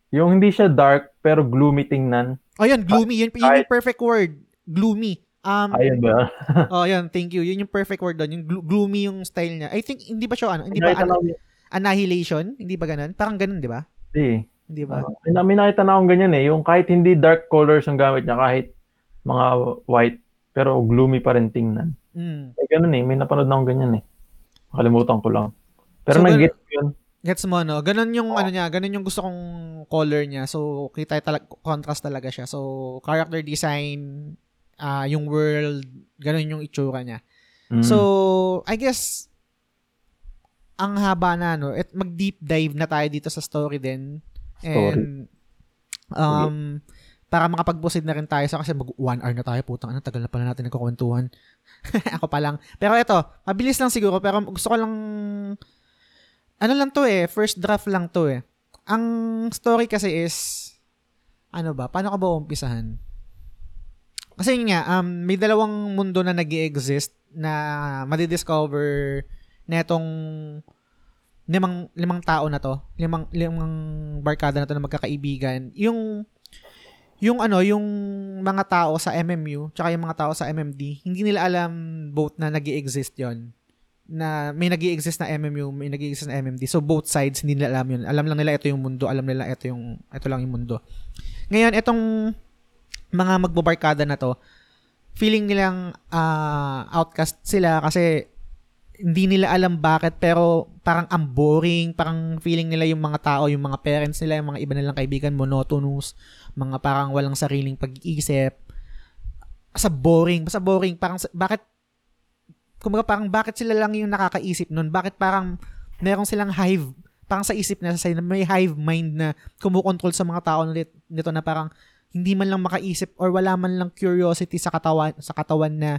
Yung hindi siya dark, pero gloomy tingnan. Oh, yun, gloomy. Yun, yun yung perfect word. Gloomy. Um, Ayun ba? oh, yun, thank you. Yun yung perfect word doon. Yung glo- gloomy yung style niya. I think, hindi ba siya, ano, hindi ba, ano, annihilation? Hindi ba ganun? Parang ganun, di ba? Hindi. Hindi ba? Uh, may, may nakita na akong ganyan eh. Yung kahit hindi dark colors yung gamit niya, kahit mga white, pero gloomy pa rin tingnan. Mm. Eh, ganun eh. May napanood na akong ganyan eh. Nakalimutan ko lang. Pero So, nag-get ko yun. Gets mo, no? Ganun yung, ano niya, ganun yung gusto kong color niya. So, kita talaga, contrast talaga siya. So, character design, ah yung world, ganun yung itsura niya. Mm. So, I guess, ang haba na, no? At mag-deep dive na tayo dito sa story din. Story. And, um, para makapag-proceed na rin tayo sa kasi mag one hour na tayo, putang ano, tagal na pala natin nagkukwentuhan. Ako pa lang. Pero ito, mabilis lang siguro, pero gusto ko lang, ano lang to eh, first draft lang to eh. Ang story kasi is, ano ba, paano ka ba umpisahan? Kasi yun nga, um, may dalawang mundo na nag exist na madidiscover netong limang limang tao na to, limang limang barkada na to na magkakaibigan. Yung yung ano, yung mga tao sa MMU, tsaka yung mga tao sa MMD, hindi nila alam both na nag exist yon na may nag exist na MMU, may nag exist na MMD. So both sides hindi nila alam yun. Alam lang nila ito yung mundo, alam nila ito yung ito lang yung mundo. Ngayon, itong mga magbabarkada na to, feeling nilang ah, outcast sila kasi hindi nila alam bakit pero parang ang boring, parang feeling nila yung mga tao, yung mga parents nila, yung mga iba nilang kaibigan monotonous, mga parang walang sariling pag-iisip. Sa boring, basta boring, parang bakit kumbaga parang bakit sila lang yung nakakaisip nun? Bakit parang meron silang hive parang sa isip na sa may hive mind na kumukontrol sa mga tao nito na parang hindi man lang makaisip or wala man lang curiosity sa katawan sa katawan na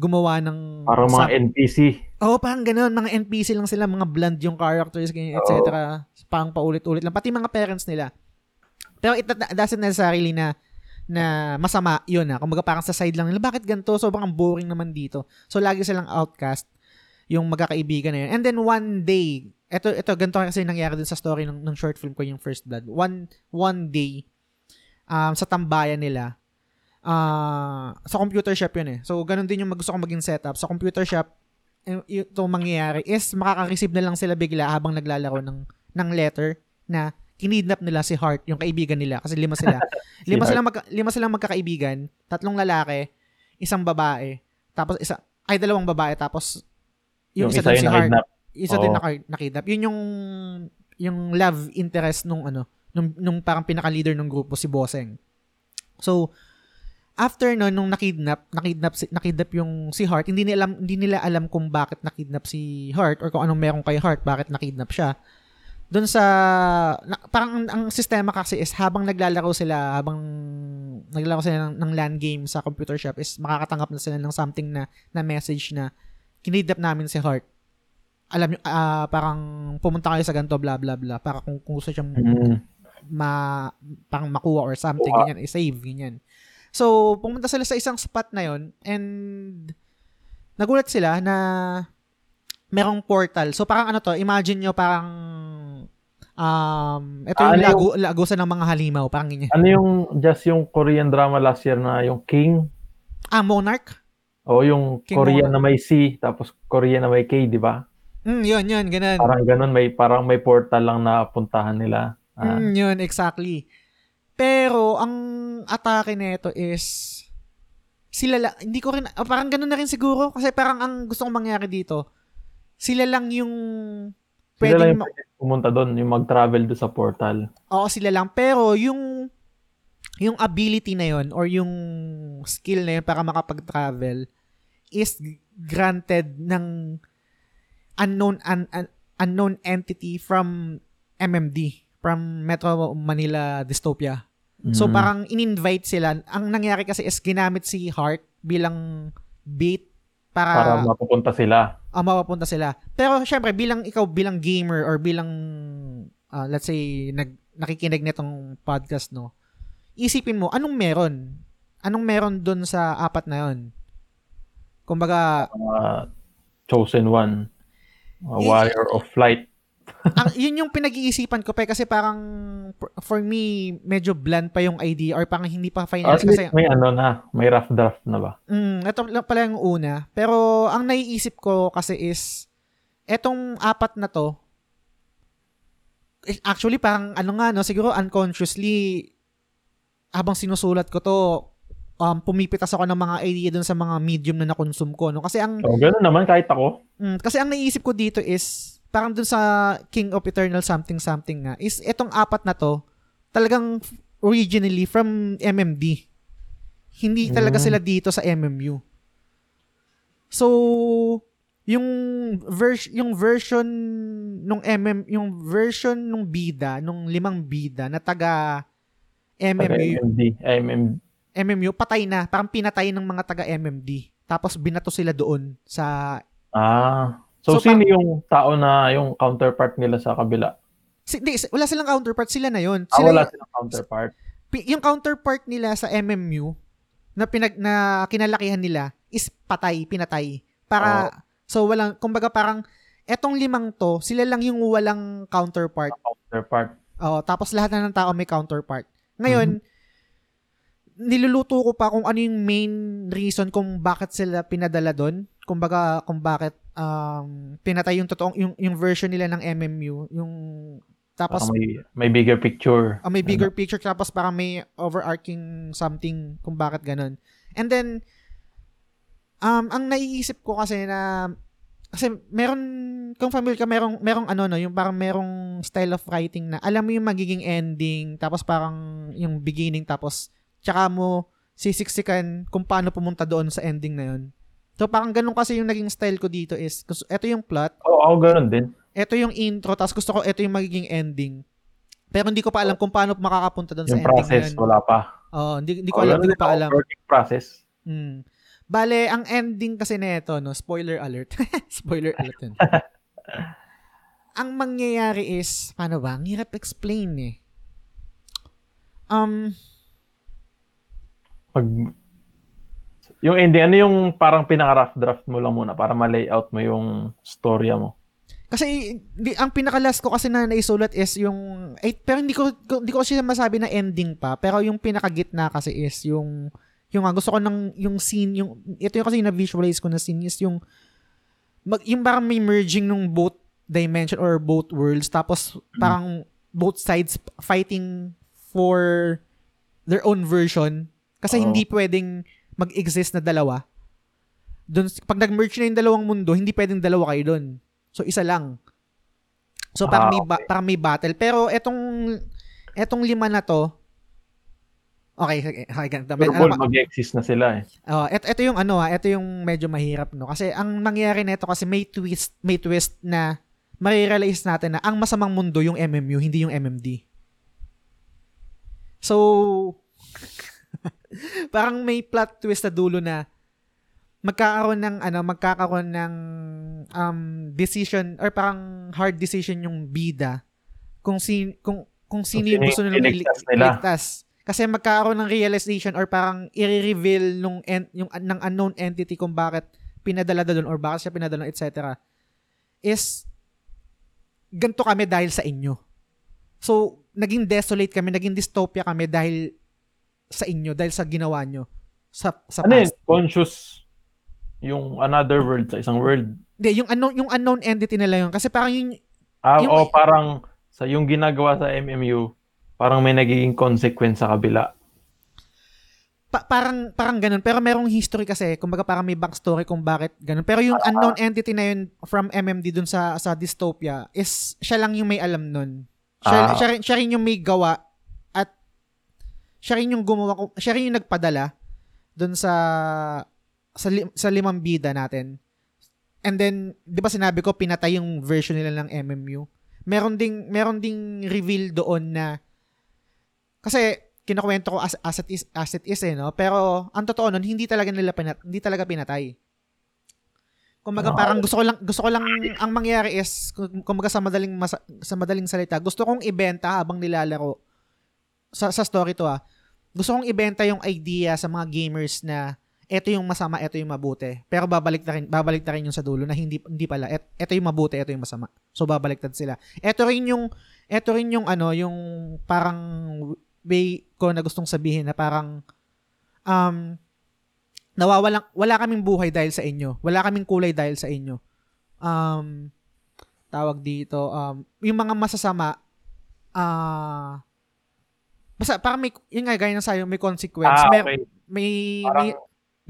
gumawa ng Parang mga sa- NPC. Oo, parang ganoon. Mga NPC lang sila, mga bland yung characters, ganyan, etc. Parang paulit-ulit lang. Pati mga parents nila. Pero it doesn't necessarily na na masama yun na. Kumbaga parang sa side lang nila, bakit ganito? Sobrang boring naman dito. So, lagi silang outcast yung magkakaibigan na yun. And then one day, eto, eto, ganito kasi nangyari din sa story ng, ng short film ko, yung First Blood. One, one day, um, sa tambayan nila, ah sa computer shop yun eh. So, ganun din yung gusto kong maging setup. Sa computer shop, ito mangyayari is makaka-receive na lang sila bigla habang naglalaro ng ng letter na kinidnap nila si Hart, yung kaibigan nila kasi lima sila. lima Hart. silang magka, lima silang magkakaibigan, tatlong lalaki, isang babae, tapos isa ay dalawang babae tapos yung, isa, doon si yung Hart, isa din Oo. naka, nakidnap. Yun yung yung love interest nung ano, nung, nung parang pinaka-leader ng grupo si Boseng. So, after nun, nung nakidnap, nakidnap, si, nakidnap yung si Hart, hindi nila alam, hindi nila alam kung bakit nakidnap si Hart or kung anong meron kay Hart, bakit nakidnap siya. Doon sa, na, parang ang, sistema kasi is habang naglalaro sila, habang naglalaro sila ng, ng LAN game sa computer shop is makakatanggap na sila ng something na, na message na kinidnap namin si Hart. Alam nyo, ah, parang pumunta kayo sa ganito, blah, blah, blah, para kung, kung gusto siyang Mm. Ma parang makuha or something ganyan, i-save ganyan. So, pumunta sila sa isang spot na yon and nagulat sila na merong portal. So, parang ano to, imagine nyo parang um, ito yung Ano lagu, lagusan ng mga halimaw, parang ganyan. Ano yung just yung Korean drama last year na yung King? Ah, Monarch? O yung King Korean Monarch. na may C, tapos Korean na may K, di ba? Mm, yun, yun, ganun. Parang ganun, may parang may portal lang na puntahan nila. Ah, Mm, yun, exactly. Pero, ang atake nito is, sila lang, hindi ko rin, ah, parang ganun na rin siguro, kasi parang ang gusto kong mangyari dito, sila lang yung, sila lang yung ma- pwede pumunta doon, yung mag-travel doon sa portal. oo, sila lang, pero yung, yung ability na yun, or yung skill na yun para makapag-travel, is granted ng unknown, un, un- unknown entity from MMD, from Metro Manila Dystopia. So Mm. parang in-invite sila. Ang nangyari kasi is ginamit si Hart bilang bait para para, mapupunta sila. ah, mapapunta sila. Pero syempre bilang ikaw bilang gamer or bilang ah, let's say nag nakikinig nitong podcast no. Isipin mo anong meron? Anong meron dun sa apat na 'yon? Kumbaga, Uh, chosen one. A warrior of light. Ang, yun yung pinag-iisipan ko pa kasi parang for- me medyo bland pa yung idea or parang hindi pa finalized kasi may ano na, may rough draft na ba? Mm, ito lang pala yung una. Pero ang naiisip ko kasi is etong apat na to eh, actually parang ano nga no, siguro unconsciously habang sinusulat ko to um, pumipitas ako ng mga idea dun sa mga medium na nakonsume ko no kasi ang So, ganun naman kahit ako. mm, kasi ang naiisip ko dito is parang dun sa King of Eternal something something nga is etong apat na to talagang originally from MMD hindi talaga Mm. sila dito sa MMU so yung version yung version nung MM yung version nung bida nung limang bida na taga MMU MMD. MM, MMU patay na parang pinatay ng mga taga MMD tapos binato sila doon sa ah. So, So, sino yung tao na yung counterpart nila sa kabila? si, di, wala silang counterpart sila na yon Ah, sila wala silang counterpart. yung counterpart nila sa MMU na pinag na kinalakihan nila is patay, pinatay. Para so walang kumbaga parang etong limang to, sila lang yung walang counterpart. Counterpart. Oh, tapos lahat na ng tao may counterpart. Ngayon, niluluto ko pa kung ano yung main reason kung bakit sila pinadala doon. Kumbaga kung bakit um, pinatay yung totoong yung, yung version nila ng MMU, yung tapos Parang may, may bigger picture. Ah, may bigger picture tapos parang may overarching something kung bakit ganun. And then um ang naiisip ko kasi na kasi meron kung familiar ka merong merong ano no yung parang merong style of writing na alam mo yung magiging ending tapos parang yung beginning tapos tsaka mo sisiksikan kung paano pumunta doon sa ending na yun. So parang ganun kasi yung naging style ko dito is ito yung plot, Oo, ako ganun din. ito yung intro tapos gusto ko ito yung magiging ending. Pero hindi ko pa alam kung paano makakapunta doon sa Yung ending na process, yun. wala pa. Oh, hindi, hindi ko Oo, alam, hindi ko pa ako, alam. Working process. Mm. Bale, ang ending kasi nito, no, spoiler alert. spoiler alert yun. ang mangyayari is, paano ba? Ang hirap explain eh. Um, Pag, yung ending, ano yung parang pinaka-rough draft mo lang muna para ma-layout mo yung storya mo? kasi di, ang pinaka-last ko kasi na naisulat is yung eh, pero hindi ko hindi ko kasi masabi na ending pa pero yung pinaka-gitna kasi is yung yung nga, gusto ko ng yung scene yung ito yung kasi na visualize ko na scene is yung mag, yung parang may merging nung both dimension or both worlds tapos parang both sides fighting for their own version kasi Oo. hindi pwedeng mag-exist na dalawa doon pag nag-merge na yung dalawang mundo hindi pwedeng dalawa kayo doon so isa lang so parang Ah, may ba- parang may battle pero etong etong lima na to okay okay, ganito. Pero Ano mag-exist na sila eh. Oh, ito, ito yung ano ah, ito yung medyo mahirap no kasi ang nangyayari nito kasi may twist, may twist na marirealize natin na ang masamang mundo yung MMU, hindi yung MMD. So parang may plot twist na dulo na magkakaroon ng ano, magkakaroon ng um decision or parang hard decision yung bida kung si kung kung sino yung gusto nilang iligtas iligtas. Kasi magkakaroon ng realization or parang i-reveal nung en- yung ng unknown entity kung bakit pinadala doon or bakit siya pinadala etc. is ganto kami dahil sa inyo. So, naging desolate kami, naging dystopia kami dahil sa inyo, dahil sa ginawa nyo sa sa Ano yun? past. Conscious yung another world sa isang world. Hindi, yung unknown, yung unknown entity nila yun. Kasi parang yung, Ah, Yung- o parang sa yung ginagawa sa MMU, parang may nagiging consequence sa kabila. pa- parang, parang ganun. Pero merong history kasi, kumbaga parang may backstory kung bakit ganun. Pero yung unknown entity na yun from MMD dun sa, sa dystopia is, siya lang yung may alam nun. Siya, Ah. siya, rin, siya rin yung may gawa siya rin yung gumawa, ko- siya rin yung nagpadala dun sa sa, li- sa limang bida natin. And then, 'di ba sinabi ko pinatay yung version nila ng MMU. Meron ding meron ding reveal doon na kasi kinukwento ko as, as it is as it is eh no pero ang totoo nun hindi talaga nila pinat, hindi talaga pinatay kumbaga Ah. parang gusto ko lang gusto ko lang ang mangyari is kum- kumbaga sa madaling masa- sa madaling salita gusto kong ibenta habang nilalaro sa sa story to ah gusto kong ibenta yung idea sa mga gamers na eto yung masama, eto yung mabuti. Pero babalik na rin, babalik na rin yung sa dulo na hindi hindi pala. Et, eto yung mabuti, eto yung masama. So babaliktad sila. Eto rin yung eto rin yung ano, yung parang way ko na gustong sabihin na parang um nawawalan wala kaming buhay dahil sa inyo. Wala kaming kulay dahil sa inyo. Um tawag dito um yung mga masasama ah basta parang may yung nga gaya ng sayo may consequence. Ah, Mer- okay. may Parang, may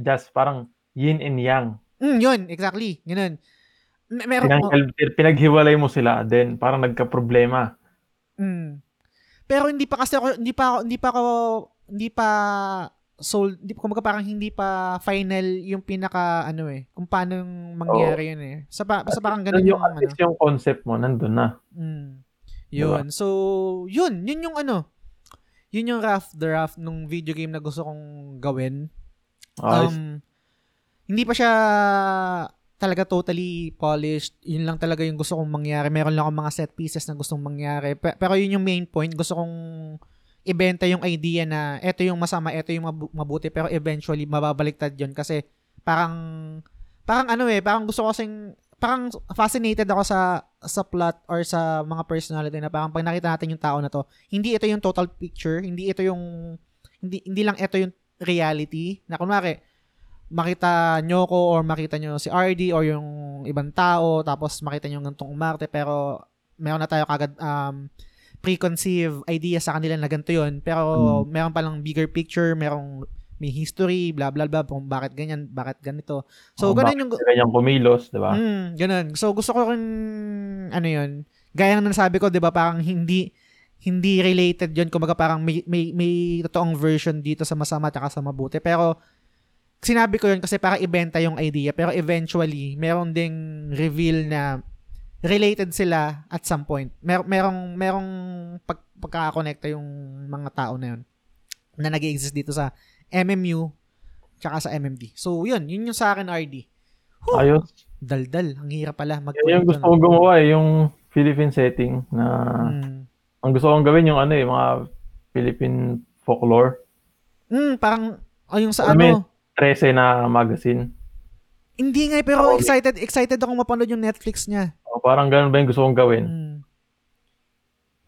just parang yin and yang. Mm, yun, exactly. Ganun. Me- Meron Pinang, pinaghiwalay mo sila, then parang nagka-problema. mm. Pero hindi pa kasi ako hindi pa hindi pa ako hindi pa sold, hindi kumbaga parang hindi pa final yung pinaka ano eh, kung paano yung mangyari yun eh. Sa pa, basta parang ganun yung, yung, ano. yung concept mo, nandun na. Mm. Diba? Yun. So, yun, yun yung ano. Yun yung rough draft nung video game na gusto kong gawin. Um, hindi pa siya talaga totally polished. Yun lang talaga yung gusto kong mangyari. Meron lang akong mga set pieces na gustong mangyari. Pe- Pero yun yung main point. Gusto kong ibenta yung idea na eto yung masama, eto yung mabu- mabuti. Pero eventually, mababaliktad yun. Kasi parang, parang ano eh, parang gusto ko kasing, parang fascinated ako sa sa plot or sa mga personality na parang pag nakita natin yung tao na to, hindi ito yung total picture, hindi ito yung hindi hindi lang ito yung reality na kunwari makita nyo ko or makita nyo si RD or yung ibang tao tapos makita nyo gantong umarte pero meron na tayo kagad um, preconceived idea sa kanila na ganito yun pero meron palang bigger picture merong may history, blah blah blah, kung bakit ganyan, bakit ganito. So Oh, ganun yung sila Ganyang kumilos, di ba? Mm, ganun. So gusto ko rin ano 'yun. Gaya ng nasabi ko, 'di ba, parang hindi hindi related 'yon kumbaga parang may may may totoong version dito sa masama at sa mabuti. Pero sinabi ko 'yun kasi para ibenta yung idea pero eventually meron ding reveal na related sila at some point. Mer merong merong pag pagkakakonekta yung mga tao na 'yon na nag-exist dito sa MMU tsaka sa MMD. So, 'yun, 'yun yung sa akin RD. Ayos. Daldal, ang hirap pala mag Yan yung gusto kong gumawa eh, yung Philippine setting na Mm. ang gusto kong gawin yung ano eh, mga Philippine folklore. Mm, parang oh, yung sa mo ano. 13 na magazine. Hindi nga eh, pero Oh, excited excited akong mapanood yung Netflix niya. O, parang ganun ba yung gusto kong gawin. Mm.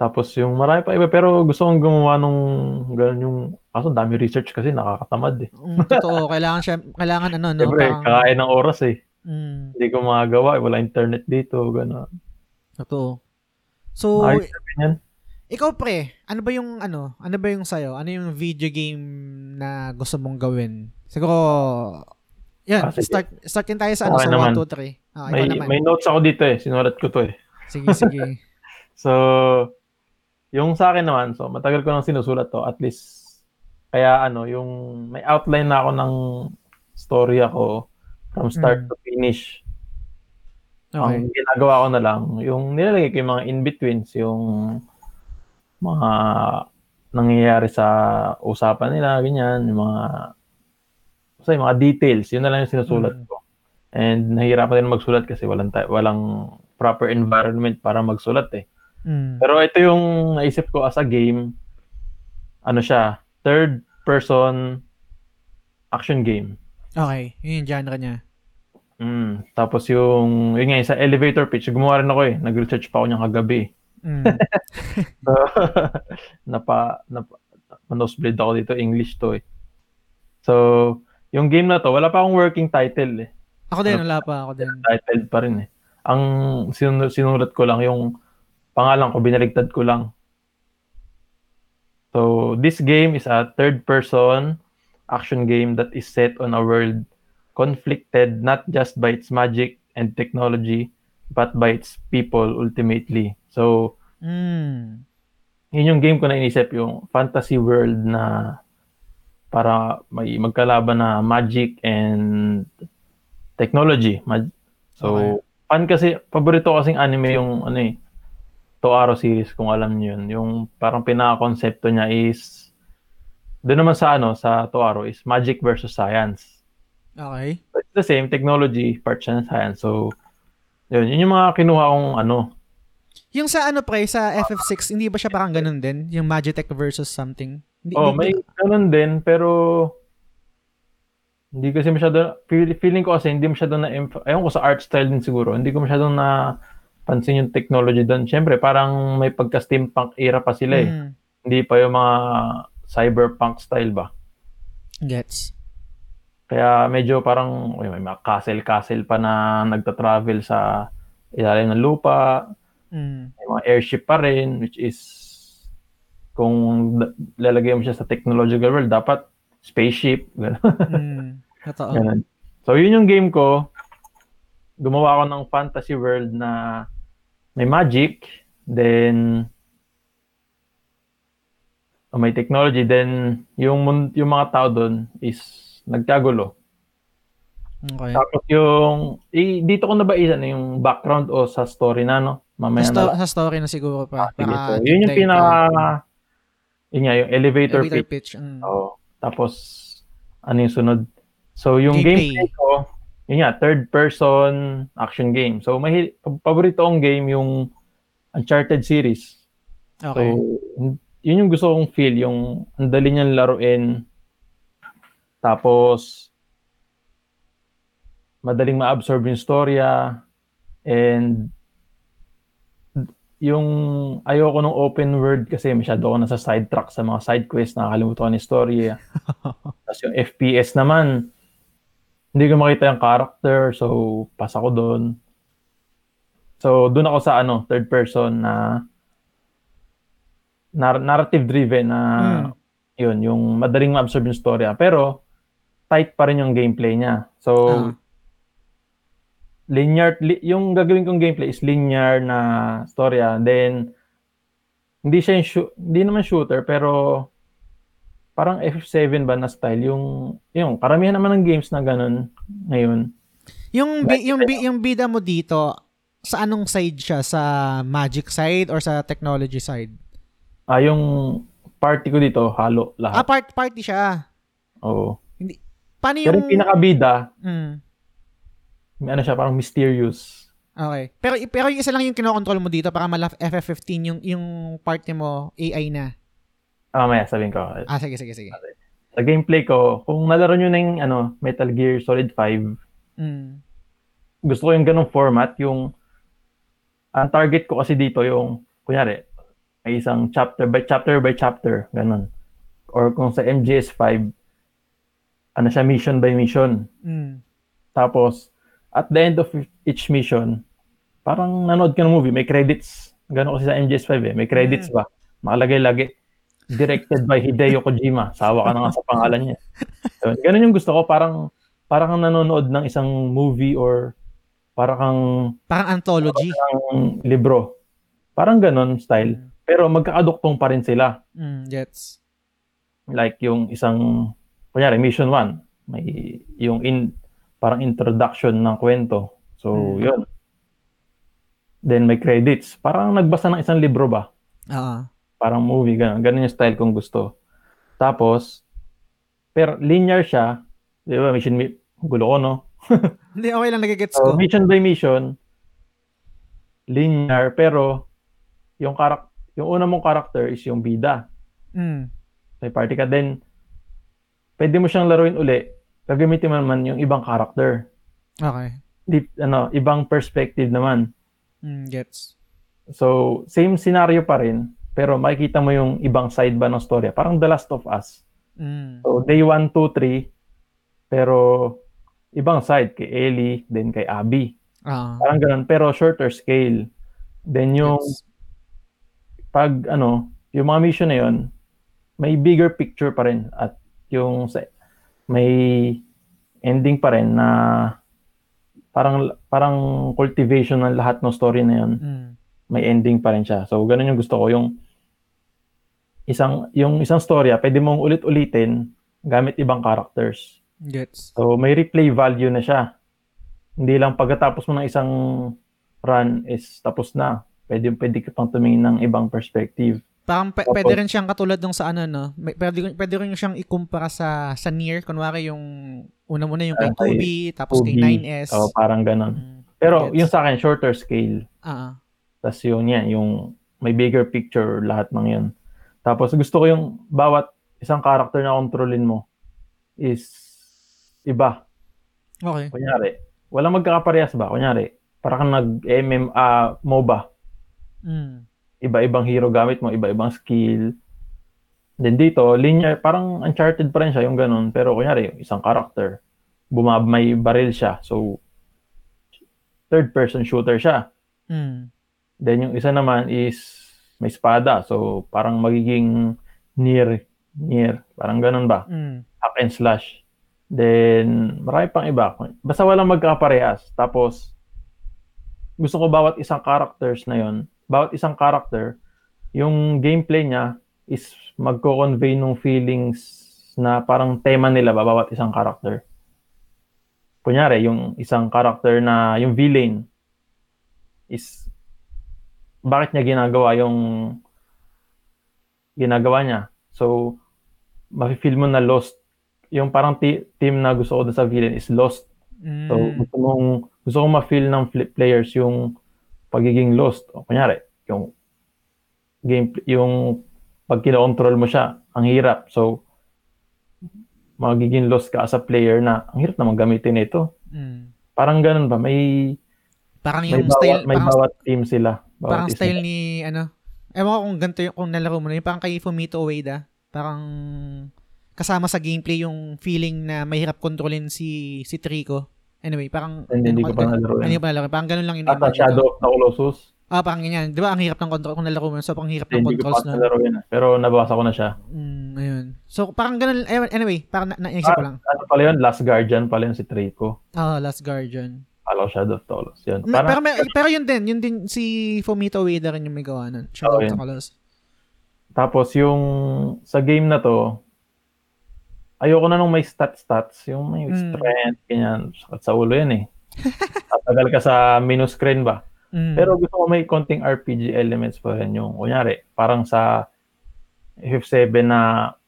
Tapos yung marami pa iba, pero gusto kong gumawa nung ganun yung, kaso dami research kasi nakakatamad eh. Mm, totoo, kailangan siya kailangan ano no, Siyempre, parang kakain ng oras eh. mm, Hindi ko magagawa, eh. wala internet dito, gano'n. totoo. So, Ayos yan. ikaw pre, ano ba yung ano, ano ba yung sayo? Ano yung video game na gusto mong gawin? Siguro yan, Ah, sige. start startin tayo sa ano Okay sa naman. 1 2 3. Ah, May, naman. may notes ako dito eh, sinulat ko to eh. Sige, sige. So, yung sa akin naman, so matagal ko nang sinusulat to, at least, kaya ano, yung may outline na ako ng story ako from start Mm. to finish. Okay. Ang ginagawa ko na lang, yung nilalagay ko yung mga in-betweens, yung mga nangyayari sa usapan nila, ganyan, yung mga, yung mga details, yun na lang yung sinusulat Mm. ko. And nahihirapan din magsulat kasi walang, ta- walang proper environment para magsulat eh. Mm. Pero ito yung naisip ko as a game, ano siya, third person action game. Okay, yun yung genre niya. Mm. Tapos yung, yun nga, yung sa elevator pitch, gumawa rin ako eh. Nag-research pa ako niyang kagabi. Mm. So, napa, napa, nosebleed ako dito, English to eh. So, yung game na to, wala pa akong working title eh. Ako din, wala pa ako din. Titled pa rin eh. Ang sinun- sinulat ko lang, yung pangalan ko, binaligtad ko lang. So, this game is a third-person action game that is set on a world conflicted not just by its magic and technology, but by its people ultimately. So, Mm. yun yung game ko na inisip, yung fantasy world na para may magkalaban na magic and technology. So, Okay. fan kasi, paborito kasing anime yung ano eh, Toaro series kung alam niyo yun. Yung parang pinaka-konsepto niya is doon naman sa ano, sa Toaro is magic versus science. Okay. So, it's the same technology, part siya ng science. So, yun, yun yung mga kinuha kong ano, Yung sa ano pre, sa FF6, hindi ba siya parang ganun din? Yung Magitech versus something? Hindi, Oh, hindi- may ganun din, pero hindi kasi masyado, feel- feeling ko kasi hindi masyado na, ayun ko sa art style din siguro, hindi ko masyado na pansin yung technology doon. Siyempre, parang may pagka-steampunk era pa sila eh. Mm. Hindi pa yung mga cyberpunk style ba. Gets. Kaya medyo parang uy, may mga castle-castle pa na nagta-travel sa ilalim ng lupa. Mm. May mga airship pa rin, which is kung lalagay mo siya sa technological world, dapat spaceship. Mm. Totoo. So, yun yung game ko. Gumawa ako ng fantasy world na may magic, then oh, may technology, then yung yung mga tao doon is nagkagulo. Okay. Tapos yung eh, dito ko na ba isa yung background o sa story na no? Sa, Mamaya sto- na. sa story na siguro pa. Sige, Para so, yun yung pinaka yun nga, yung elevator, Elevator pitch. pitch. Mm. Oo. Tapos, ano yung sunod? So, yung Gameplay. gameplay ko, yun nga, third person action game. So, may paborito kong game yung Uncharted series. Okay. So, yun yung gusto kong feel, yung ang dali niyang laruin. Tapos, madaling ma-absorb yung storya. And, yung ayoko nung open world kasi masyado ako nasa sidetrack sa mga side quest, nakakalimutan ko na yung story. Tapos yung FPS naman, hindi ko makita yung character, so pas ako doon. So, doon ako sa ano, third person na nar- narrative driven na Mm. yun, yung madaling ma-absorb yung storya. Pero, tight pa rin yung gameplay niya. So, Ah. linear, li- yung gagawin kong gameplay is linear na storya. Then, hindi siya yung shoo- hindi naman shooter, pero parang F7 ba na style. Yung, yung karamihan naman ng games na ganun ngayon. Yung, bi- Like, yung, bi- yung bida mo dito, sa anong side siya? Sa magic side or sa technology side? Ah, yung party ko dito, halo Ah, lahat. part, party siya. Oo. Paano Pero yung... yung pinakabida, Mm, may ano siya, parang mysterious. okay. Pero, pero yung isa lang yung kinokontrol mo dito para mala FF15 yung, yung party mo AI na. Ah, maya, sabihin ko. Ah, sige, sige, sige. Sa gameplay ko, kung nalaro nyo na yung ano, Metal Gear Solid 5, Mm. gusto ko yung ganong format, yung ang target ko kasi dito yung, kunyari, may isang chapter by chapter by chapter, ganon. Or kung sa MGS5, ano siya, mission by mission. Mm. Tapos, at the end of each mission, parang nanood ka ng movie, may credits. Ganon kasi sa MGS5 eh, may credits ba? Makalagay lagi. Directed by Hideo Kojima. Sawa ka na nga sa pangalan niya. So, ganun yung gusto ko, parang parang kang nanonood ng isang movie or parang kang Parang anthology. ng libro. Parang ganon style. Pero magkakaduktong pa rin sila. Mm, gets. Like yung isang, kunyari, mission 1, may yung in, parang introduction ng kwento. So, Mm. yun. Then may credits. Parang nagbasa ng isang libro ba? Oo. Parang movie, ganun. Ganun yung style kung gusto. Tapos, pero linear siya. Di ba, mission, mi- gulo ko, no? Hindi, okay lang, nagigets So, ko. mission by mission, linear, pero yung karak yung una mong character is yung bida. Mm. May party ka. Then, pwede mo siyang laruin uli. Gagamitin mo naman yung ibang character. Okay. Di, ano, ibang perspective naman. Mm, gets. So, same scenario pa rin, pero makikita mo yung ibang side ba ng storya. Parang The Last of Us. Mm. So, day 1, 2, 3, pero ibang side kay Ellie, then kay Abby. Ah. Parang ganun, pero shorter scale. Then yung gets. pag ano, yung mga mission na yun, may bigger picture pa rin at yung may ending pa rin na parang parang cultivation ng lahat ng story na yun. Mm. May ending pa rin siya. So ganun yung gusto ko yung isang yung isang storya, pwede mong ulit-ulitin gamit ibang characters. Gets. So may replay value na siya. Hindi lang pagkatapos mo ng isang run is tapos na. Pwede pwede ka pang tumingin ng ibang perspective. Parang Opo. pwede rin siyang katulad nung sa ano, no? May- Pwede, pwede rin siyang ikumpara sa, sa Nier. Kunwari yung, una muna yung kay Ah, kay 2B, tapos kay 2B. 9S. So parang ganun. Mm, Pero gets. yung sa akin shorter scale. Ah, Tapos yung yan, yung may bigger picture lahat ng yun. Tapos gusto ko yung bawat isang character na kontrolin mo is iba. okay. Kunyari, walang magkakaparehas ba? Kunyari, para kang nag-MM, ah, MOBA. Mm. Iba-ibang hero gamit mo, iba-ibang skill. Then dito, linear, parang Uncharted pa rin siya, yung ganun. Pero kunyari, yung isang character, bumab may baril siya. So, third person shooter siya. Mm. Then yung isa naman is may espada. So, parang magiging near, near. Parang ganun ba? Mm. Hack and slash. Then, marami pang iba. Basta walang magkaparehas. Tapos, gusto ko bawat isang characters na yon bawat isang character, yung gameplay niya is magko-convey ng feelings na parang tema nila ba, bawat isang character. Kunyari, yung isang character na, yung villain, is bakit niya ginagawa yung ginagawa niya. So, mafe-feel mo na lost. Yung parang ti- team na gusto ko sa villain is lost. Mm. So, gusto mong, gusto kong ma-feel ng players yung pagiging lost. O, kunyari, yung game, yung pag kinokontrol mo siya, ang hirap. So, magiging lost ka as a player na ang hirap naman gamitin ito. Mm. Parang ganun ba? May, Parang may, yung bawat, style, may parang, bawat team sila. Parang isa. style ni, ano, ewan ko kung ganito yung, kung nalaro mo na, yung parang kay Fumito Ueda, parang kasama sa gameplay yung feeling na mahirap kontrolin si si Trico. Anyway, parang Hindi, hindi ko pa nalaro Hindi ko pa nalaro. Parang ganun lang yung At Shadow of the Colossus, Ah, parang ganyan. Di ba ang hirap ng control kung nalaro mo, so ang hirap ng hindi ko controls pa na. nalaro yan. ah. Pero nabasa ko na siya. Mm, ayun. So, parang ganun, eh, anyway, parang na, naisip ko lang. Ano pala yun? Last Guardian pala yun si Trico. Ah, Last Guardian. Ko Shadow of Colossus. Yun. Parang, pero, may, pero yun din, yun din si Fumito Ueda rin yung may gawa nun. Shadow Oo, of. Colossus. Tapos yung sa game na to, ayoko na nung may stats-stats. Yung may Mm. strength, ganyan. Sakit sa ulo yan eh. Tatagal ka sa menu screen ba? Mm. Pero gusto ko may konting RPG elements pa rin yung, kunyari, parang sa FF7 na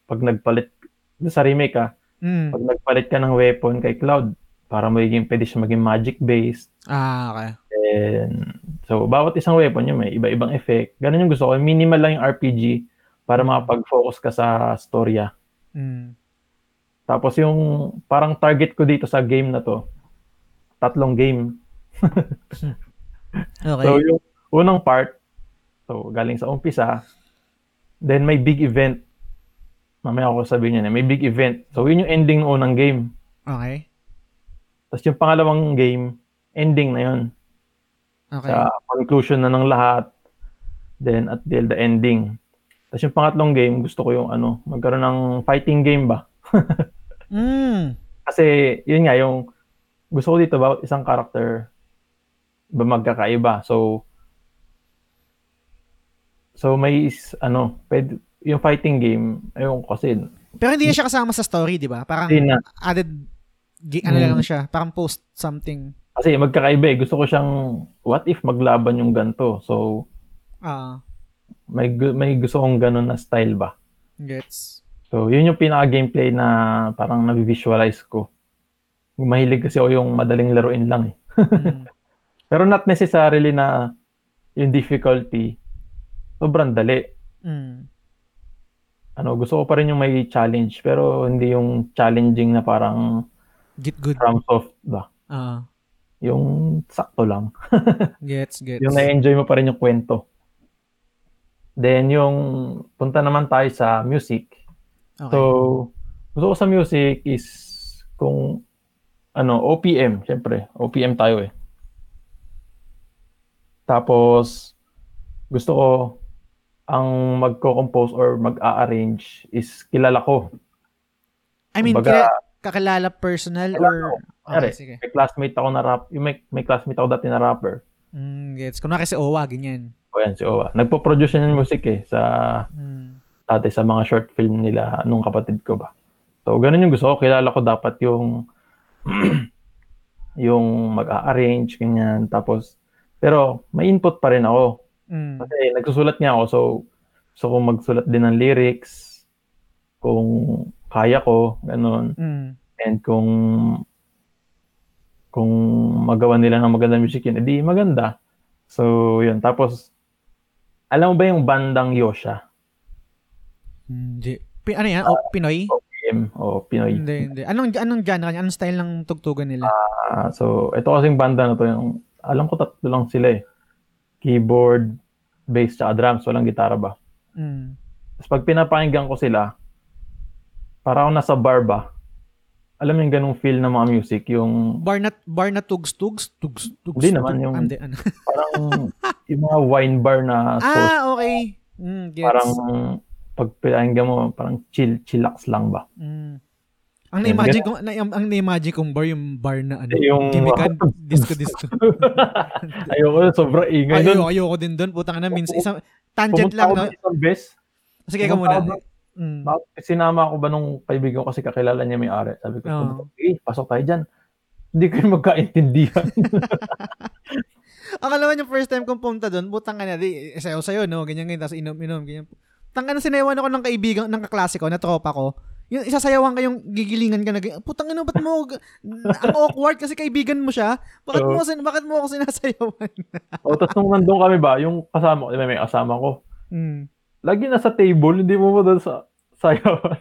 pag nagpalit, sa remake ah, Mm. pag nagpalit ka ng weapon kay Cloud, para magiging, pwede siya maging magic-based. Ah, okay. And, so, bawat isang weapon yun, may iba-ibang effect. Ganun yung gusto ko. Minimal lang yung RPG para makapag-focus ka sa storya. Mm. Tapos yung parang target ko dito sa game na to, tatlong game. Okay. So yung unang part, so galing sa umpisa, then may big event. Mamaya ako sabihin niya, may big event. So yun yung ending ng unang game. okay. Tapos yung pangalawang game, ending na yun. Okay. Sa conclusion na ng lahat. Then at the, the ending. Tapos yung pangatlong game, gusto ko yung ano, magkaroon ng fighting game ba? Mm. Kasi yun nga yung gusto ko dito ba isang character ba magkakaiba. So So may is, ano, pwede, yung fighting game, ayun kasi Pero hindi na siya kasama sa story, di ba? Parang added, ano Mm. lang siya, parang post something. Kasi magkakaiba eh. Gusto ko siyang what if maglaban yung ganto. So Ah, may gu- may gusto kong ganun na style ba. gets. So yun yung pinaka gameplay na parang na-visualize ko. Mahilig kasi ako yung madaling laruin lang eh. Mm. Pero not necessarily na yung difficulty sobrang dali. Mm. Ano, gusto ko pa rin yung may challenge pero hindi yung challenging na parang Get good. FromSoft ba. Ah, Yung sakto lang. gets, gets. Yung na-enjoy mo pa rin yung kwento. Then yung punta naman tayo sa music. okay. So, gusto ko sa music is kung ano, OPM, syempre. OPM tayo eh. Tapos, gusto ko ang magko-compose or mag-a-arrange is kilala ko. I mean, kumbaga- kila- kakilala personal or... ko. Okay, sige. May classmate ako na rap, yung may, may classmate ako dati na rapper. Mm, gets. Kunwari si Owa, ganyan. O yan, si Owa. Nagpo-produce yan ng music eh sa Mm. dati sa mga short film nila nung kapatid ko ba. So, ganun yung gusto ko. Kilala ko dapat yung yung mag-a-arrange, ganyan. Tapos, pero may input pa rin ako. Mm. Kasi nagsusulat nga ako. So, gusto ko magsulat din ng lyrics kung kaya ko, ganun. Mm. And kung kung magawa nila ng magandang music yun, edi maganda. So, yun. Tapos, alam mo ba yung bandang Yosha? Hindi. Pi- ano yan? Oh, Pinoy? PM o Pinoy? Hindi, hindi. Anong, anong genre niya? Anong style ng tugtugan nila? Ah, so, ito kasing banda na to, yung, alam ko tatlo lang sila eh. Keyboard, bass, tsaka drums. Walang gitara ba? Mm. Tapos pag pinapakinggan ko sila, para ako nasa bar ba? Alam mo yung ganung feel ng mga music, yung Bar na, bar na tugs, tugs, tugs, tugs. Hindi naman, yung- Ah, hindi, ano. parang yung mga wine bar na sauce. ah, okay. Mm, gets. parang pag pinakinggan mo, parang chill, chillax lang ba? Mm. Ang na-imagine ko, na, ang, ang na-imagine kong bar, yung bar na ano, Yung- gimikan, disco, disco. Ayoko, sobrang ingay Ayoko, doon. ayoko din doon. Putang na, minsan, isang, tangent Pumunta lang, ako no? isang beses. Sige ka pumunta muna. ako Mm. Bakit sinama ako ba nung kaibigan ko kasi kakilala niya may ari. Sabi ko, Oo. eh, pasok tayo dyan. Hindi kayo magkaintindihan. Akala mo yung first time kong pumunta doon, putang ka na, di, sayo sayo, no? Ganyan, ganyan, tapos inom, inom, ganyan. Tanga na sinayawan ako ng kaibigan, ng kaklase ko, na tropa ko. Yung isasayawan kayong gigilingan ka na, ganyan. putang ano, ba't mo, ang awkward kasi kaibigan mo siya. Bakit mo, sin- bakit mo ako sinasayawan? o, tapos nung nandun kami ba, yung kasama ko, di ba, may kasama ko, Mm. Lagi nasa table, hindi mo mo doon sa sayawan.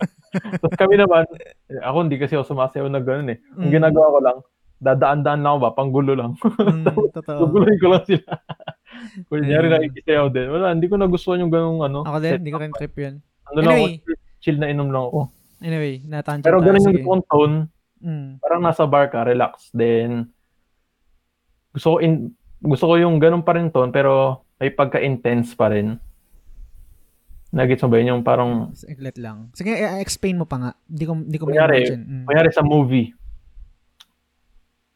tapos kami naman, eh, ako hindi kasi ako sumasayaw na gano'n eh. Ang Mm. ginagawa ko lang, dadaan-daan lang ako ba, panggulo lang. Mm, totoo. Ko lang sila. Kunyari Ayun. nakikisayaw din. Wala, hindi ko nagustuhan yung ganung ano. Ako din, hindi ko rin trip yun. Ano lang ako, Anyway. chill na inom lang ako. Anyway, natangent Pero ganun yung tone tone, Mm. parang nasa bar ka, relax. Then, gusto ko, in, gusto ko yung ganun pa rin tone, pero may pagka-intense pa rin. Nagets mo ba yun? Yung parang, Saglit lang. Sige, explain mo pa nga. Hindi ko, hindi ko Kunyari. Mm. kunyari sa movie,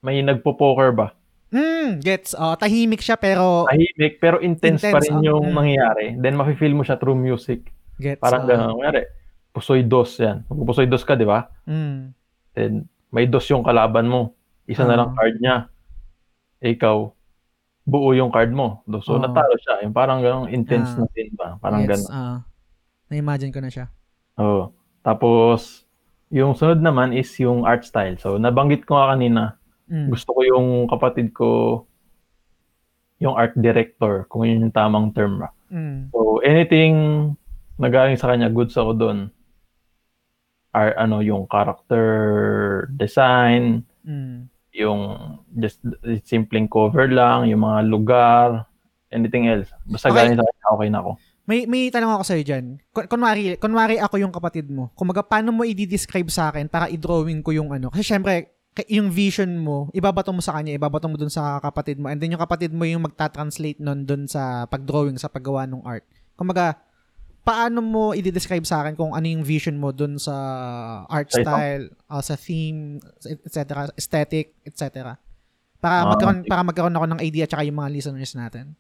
may nagpo-poker ba? Mm, gets. Oh, tahimik siya pero Tahimik, pero intense, pa Intense, rin oh. yung Mm. nangyayari. Then, mafe-feel mo siya through music. gets. Parang oh. gano'n. Kunyari, pusoy dos yan. Magpupusoy dos ka, di ba? Mm. Then, may dos yung kalaban mo. Isa na lang Ah. card niya. Ikaw, buo yung card mo. So, Ah. natalo siya. Yung parang gano'ng intense Ah. na din ba? Parang gets. gano'n. ah. na-imagine ko na siya. Oo. Tapos, yung sunod naman is yung art style. So, nabanggit ko nga kanina, Mm. gusto ko yung kapatid ko yung art director, kung yun yung tamang term ba. Mm. So, anything na galing sa kanya, goods ako doon. Ar, ano, yung character design, Mm. Yung just simpleng cover lang, yung mga lugar, anything else. Basta Okay. galing sa okay na ako. May may tanong ako sa'yo dyan. Kun- Kunwari, kunwari ako yung kapatid mo. Kumaga, paano mo i-describe sa akin para i-drawing ko yung ano? Kasi syempre, yung vision mo, ibabato mo sa kanya, ibabato mo dun sa kapatid mo. And then yung kapatid mo yung magta-translate nun dun sa pag-drawing, sa paggawa ng art. Kumaga, paano mo i-describe sa akin kung ano yung vision mo dun sa art Sa style, uh, sa theme, etc., aesthetic, etc. Para Ah, magkaroon para magkaroon ako ng idea tsaka yung mga listeners natin.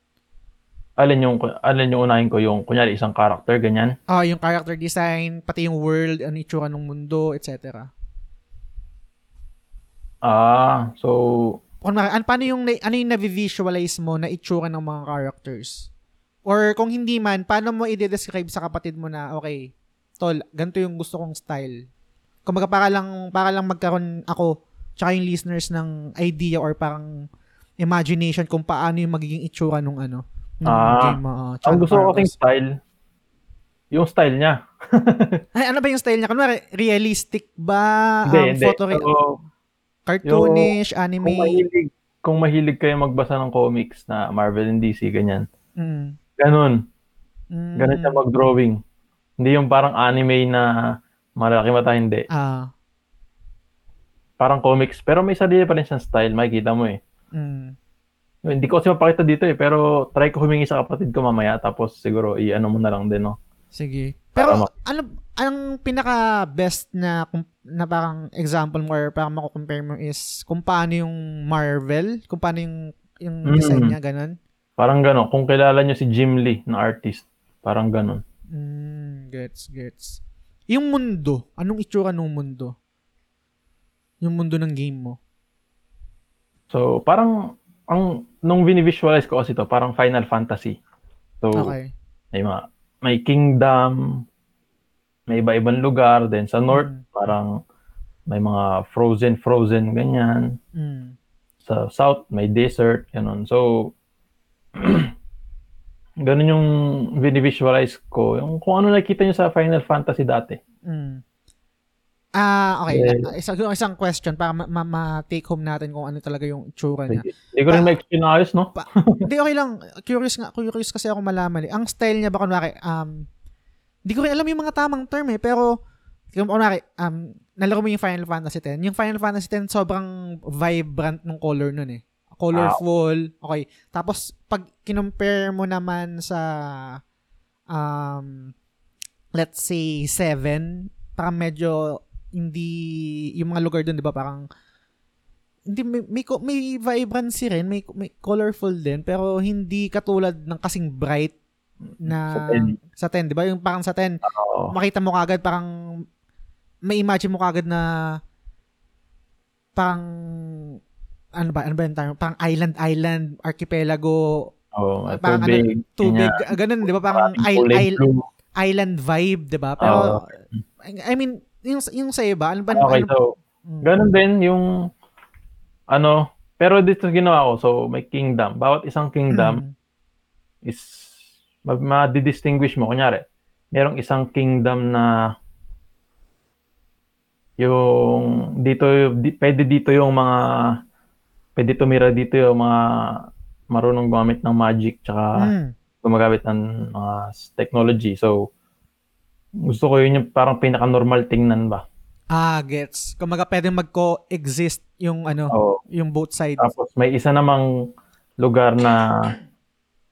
Alin yung, alin yung unahin ko, yung kunyari isang character, ganyan. Ah, yung character design, pati yung world, ano itsura ng mundo, etc. Ah, so, Kunwari, an, paano yung, ano yung na-visualize mo na itsura ng mga characters? Or kung hindi man, paano mo i-describe sa kapatid mo na, okay, tol, ganito yung gusto kong style. Kumbaga para lang, para lang magkaroon ako, tsaka yung listeners ng idea or parang imagination kung paano yung magiging itsura nung ano, nung Ah, game mo. Uh, ang gusto ko kasing style, yung style niya. Ay, ano ba yung style niya? Kunwari, realistic ba? Hindi, um, hindi. photo So, cartoonish, kung anime? mahilig, kung mahilig kayo magbasa ng comics na Marvel and DC, ganyan. Mm. Ganun. Mm. Ganun siya mag-drawing. Hindi yung parang anime na malaki mata, hindi. Ah. Parang comics. Pero may sarili pa rin siyang style. Makikita mo eh. Mm. Hindi ko kasi mapakita dito eh. Pero try ko humingi sa kapatid ko mamaya. Tapos siguro i-ano mo na lang din, no? Sige. Para Pero ma- ano ang pinaka best na na parang example mo or parang mako-compare mo is kung paano yung Marvel, kung paano yung yung Mm. design niya ganun. Parang gano'n. Kung kilala nyo si Jim Lee na artist. Parang gano'n. Mm, gets gets. Yung mundo, anong itsura ng mundo? Yung mundo ng game mo. So, parang, ang, nung visualize ko kasi to parang Final Fantasy. So, Okay. may mga, may kingdom, may iba-ibang lugar, then sa north, Mm. parang may mga frozen, frozen, ganyan. Mm. Sa south, may desert, ganun. So, ganun yung visualize ko. Yung kung ano nakita nyo sa Final Fantasy dati. Mm. Ah, okay. Then- Ah, isang, isang question para ma- ma- ma-take home natin kung ano talaga yung itsura niya. Hindi ko rin Pa- ma-explain ayos, no? Hindi, okay lang. Curious nga, curious kasi ako malaman eh. Ang style niya ba, kunwari, um, hindi ko rin alam yung mga tamang term eh, pero, kung kunwari, um, nalaro mo yung Final Fantasy X. Yung Final Fantasy X, sobrang vibrant ng color nun eh. Colorful. Okay. Tapos, pag kinumpare mo naman sa, um, let's say, 7, parang medyo, hindi, yung mga lugar dun, di ba, parang, hindi may, may may vibrancy rin, may may colorful din pero hindi katulad ng kasing bright na Sa 10. sa 10, 'di ba? Yung parang sa 10, Oo. makita mo kagad parang may imagine mo kagad na parang ano ba? Ano ba yung term? Parang island island archipelago, Oo, parang ano, tubig, tubig, ganyan. ganun, 'di ba? Parang island, blue. island vibe, 'di ba? Pero I mean, yung yung sa iba, ano ba? Okay, ano, so, Mm. ganun din yung, ano, pero dito ginawa ko, so may kingdom. Bawat isang kingdom Mm. is, ma- ma-distinguish mo. Kunyari, merong isang kingdom na yung dito, di, pwede dito yung mga, pwede tumira dito yung mga marunong gumamit ng magic tsaka Mm. gumagamit ng mga technology. So, gusto ko yun yung parang pinaka-normal tingnan ba. Ah, gets. Kumaga pwedeng mag-coexist yung ano, Oo. yung both sides. Tapos may isa namang lugar na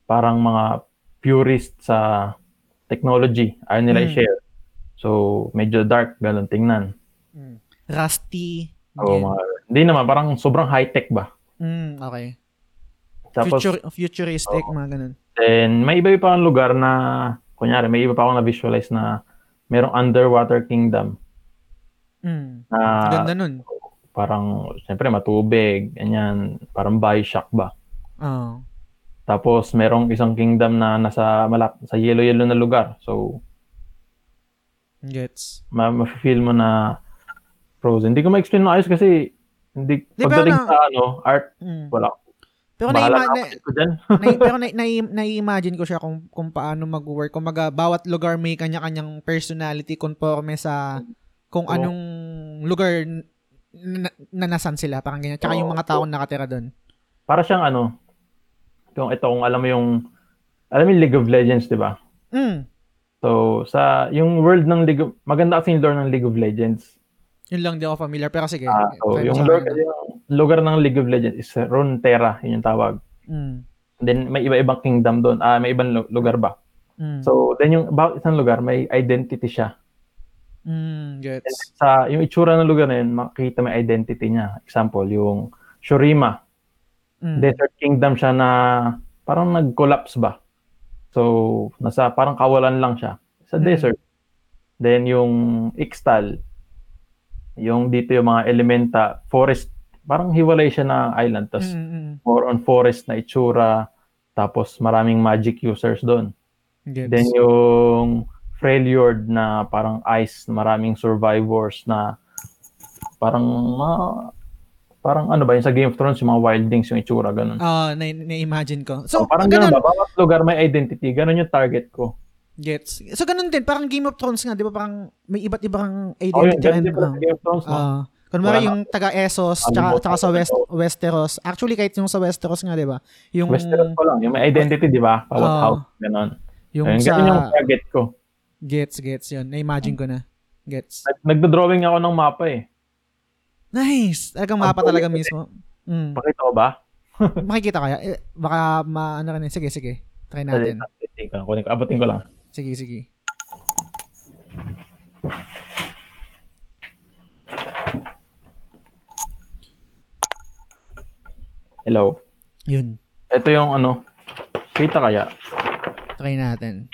parang mga purist sa technology. Ayaw nila Mm. i-share. So, medyo dark, ganun tingnan. Mm. Rusty. So, ganyan. mga, hindi naman, parang sobrang high-tech ba? Mm, okay. Tapos, Future, futuristic, mga ganun. then, may iba pa ang lugar na, kunyari, may iba pa ako na-visualize na merong underwater kingdom Mm. na Ganda nun. parang, siyempre, matubig, ganyan, parang Bioshock ba? Oh. Tapos, merong isang kingdom na nasa malap sa yellow-yellow na lugar. So, Gets. ma ma-feel mo na frozen. Hindi ko ma-explain na ayos kasi hindi Di, pagdating na- sa ano, art, Mm. wala. Pero na, na ko dyan. na, pero na, na, na-imagine ko siya kung, kung paano mag-work. Kung maga, bawat lugar may kanya-kanyang personality conforme sa kung Oo. anong lugar na, na nasan sila. Parang ganyan. Tsaka yung Oo. mga taong nakatira doon. Para siyang ano, yung ito kung alam mo yung alam mo yung League of Legends, 'di ba? Mm. So, sa yung world ng League of, maganda kasi yung lore ng League of Legends. Yun lang di ako familiar. Pero sige. Ah, so, yung, akin. yung lugar ng League of Legends is Runeterra, yun yung tawag. Mm. Then may iba-ibang kingdom doon. Ah, may ibang lu- lugar ba? Mm. So, then yung bawat isang lugar may identity siya. mm, gets. sa yung itsura ng lugar na yun, makikita may identity niya. Example, yung Shurima, Mm. desert kingdom siya na parang nag-collapse ba. So, nasa parang kawalan lang siya sa Mm. desert. Then yung Ixtal, yung dito yung mga elementa, forest, parang hiwalay siya na island. Tapos Mm, mm, more on forest na itsura. Tapos maraming magic users doon. gets. Then yung Freljord na parang ice, maraming survivors na parang ma- parang ano ba yung sa Game of Thrones yung mga wildlings yung itsura ganun. Ah, na, na-imagine ko. So, So, parang ganun. ganun ba? Bawat lugar may identity. Ganun yung target ko. Gets. So, ganun din. Parang Game of Thrones nga, di ba? Parang may iba't ibang Oh, yun. identity. Ganun and, sa Game of Thrones. No? Ah, kunwari Wala yung taga Essos tsaka, tsaka sa West, Westeros. Actually, kahit yung sa Westeros nga, di ba? Yung, Westeros pa lang. Yung may identity, di ba? Bawat Ah. house. Ganun. yung Ayun, sa... ganun yung target ko. Gets, gets yun. Na-imagine ko na. Gets. Nag- Nagdo-drawing ako ng mapa eh. Nice! Talagang mapa talaga kulit mismo. Mm. Pakita ko ba? Makikita kaya? Eh, baka ma... Ano rin. Sige, sige. Try natin. Abutin ko lang. Sige, sige. Hello. Yun. Ito yung ano. Kita kaya? Try natin.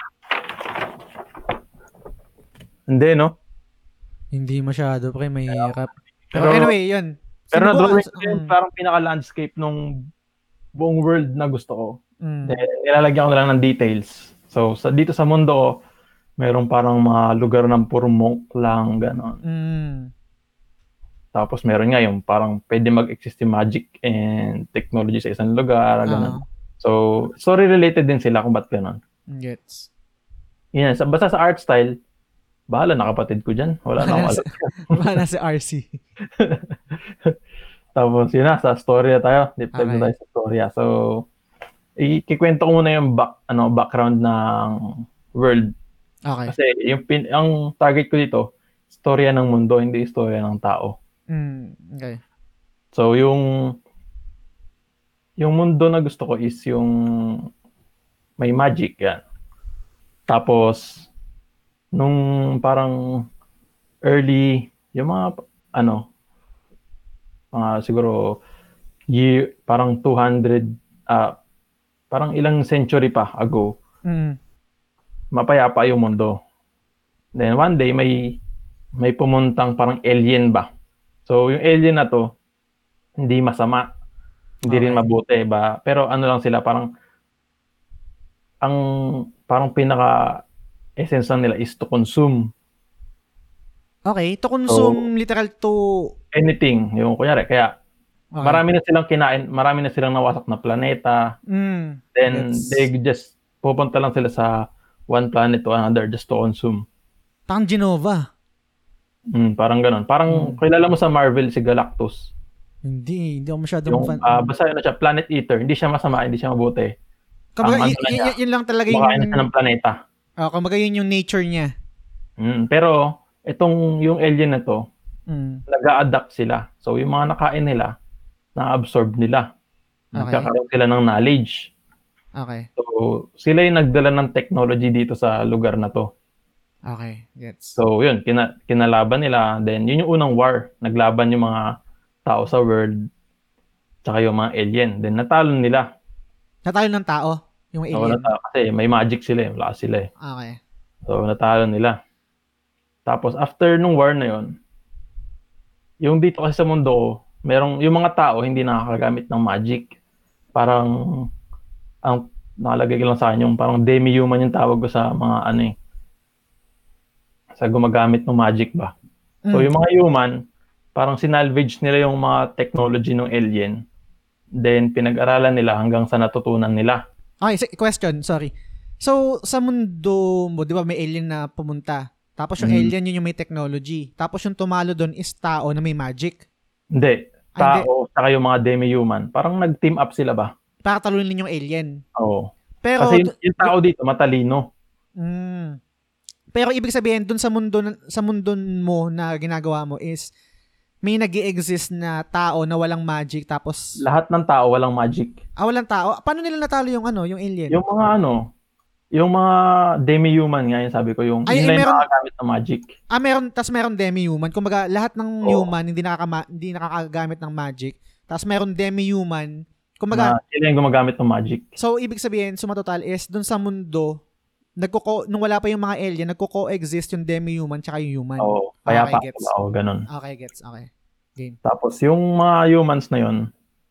Hindi, no? Hindi masyado, pre. May hirap. Pero, Pero- anyway, yun. Pero Sinubukan- na-drawing ko yung parang pinaka-landscape nung buong world na gusto ko. mm. Then, nilalagyan ko na lang ng details. So, sa, dito sa mundo mayroong parang mga lugar ng puro monk lang, gano'n. Mm. Tapos meron nga yung parang pwede mag-exist yung magic and technology sa isang lugar, gano'n. Ah, So, story related din sila kung ba't gano'n. gets. Yan, sa, basta sa art style, bahala na kapatid ko dyan. Wala na akong alam. Wala si RC. Tapos yun na, sa storya tayo. Deep dive Okay. na tayo sa storya. So, ikikwento ko muna yung back, ano, background ng world. Okay. Kasi yung pin, ang target ko dito, storya ng mundo, hindi storya ng tao. Mm, okay. So, yung yung mundo na gusto ko is yung may magic, yan. Tapos, nung parang early, yung mga, ano, mga siguro, year, parang 200, ah, parang ilang century pa ago, Mm. mapayapa yung mundo. Then one day may may pumuntang parang alien ba. So yung alien na to hindi masama. Hindi rin Okay. mabuti ba. Pero ano lang sila parang ang parang pinaka essence nila is to consume Okay, to consume literal to... anything. Yung kunyari kaya Okay. marami na silang kinain, marami na silang nawasak na planeta. Mm, Then That's- they just pupunta lang sila sa one planet to another just to consume. parang Genova. Mm, parang ganun. Parang Mm. kilala mo sa Marvel si Galactus. Hindi, hindi ako masyadong Yung fan. ah, basta ano siya, planet eater. Hindi siya masama, hindi siya mabuti. Kumbaga, y- ano y- y- yun lang talaga yung... Makain siya ng planeta. Ah, kumbaga yun yung nature niya. Mm, pero itong yung alien na to, Mm. nag-a-adapt sila. So yung mga nakain nila, na-absorb nila. Okay. Nagkakaroon sila ng knowledge. Okay. So, sila yung nagdala ng technology dito sa lugar na to. Okay. Gets. So, yun, kina, kinalaban nila. Then, yun yung unang war. Naglaban yung mga tao sa world, tsaka yung mga alien. Then, natalo nila. Natalo ng tao, yung So, alien. natalo, kasi may magic sila eh. Wala sila eh. Okay. So, natalo nila. Tapos, after nung war na yun, yung dito kasi sa mundo ko, merong, yung mga tao hindi nakakagamit ng magic. Parang, ang nakalagay lang sa akin, yung parang demi-human yung tawag ko sa mga ano eh, sa gumagamit ng magic ba. So, Mm. yung mga human, parang sinalvage nila yung mga technology ng alien. Then, pinag-aralan nila hanggang sa natutunan nila. Okay, question, sorry. So, sa mundo mo, di ba may alien na pumunta? Tapos yung Mhm. alien yun yung may technology. Tapos yung tumalo doon is tao na may magic. Hindi. Ah, hindi. Tao, saka yung mga demi-human. Parang nag-team up sila ba? Para talunin yung alien. Oo. Pero, Kasi yung, yung tao dito, matalino. mm, pero ibig sabihin, doon sa mundo, sa mundo mo na ginagawa mo is, may nag exist na tao na walang magic tapos Lahat ng tao walang magic. ah walang tao paano nila natalo yung ano yung alien Yung mga ano, yung mga demi-human nga yung sabi ko, yung Ay, hindi ay, meron- nakagamit ng magic. ah meron tas meron demi-human kumbaga lahat ng Oo. human hindi nakaka hindi nakakagamit ng magic tas meron demi-human kumbaga na sila yung gumagamit ng magic. So, ibig sabihin, suma total is, dun sa mundo, nagko nung wala pa yung mga alien, nagko-coexist yung demi-human tsaka yung human. Oo. Kaya Okay, pa gets. Oo, ganun. Okay, gets. Okay. Game. Tapos yung mga humans na yun,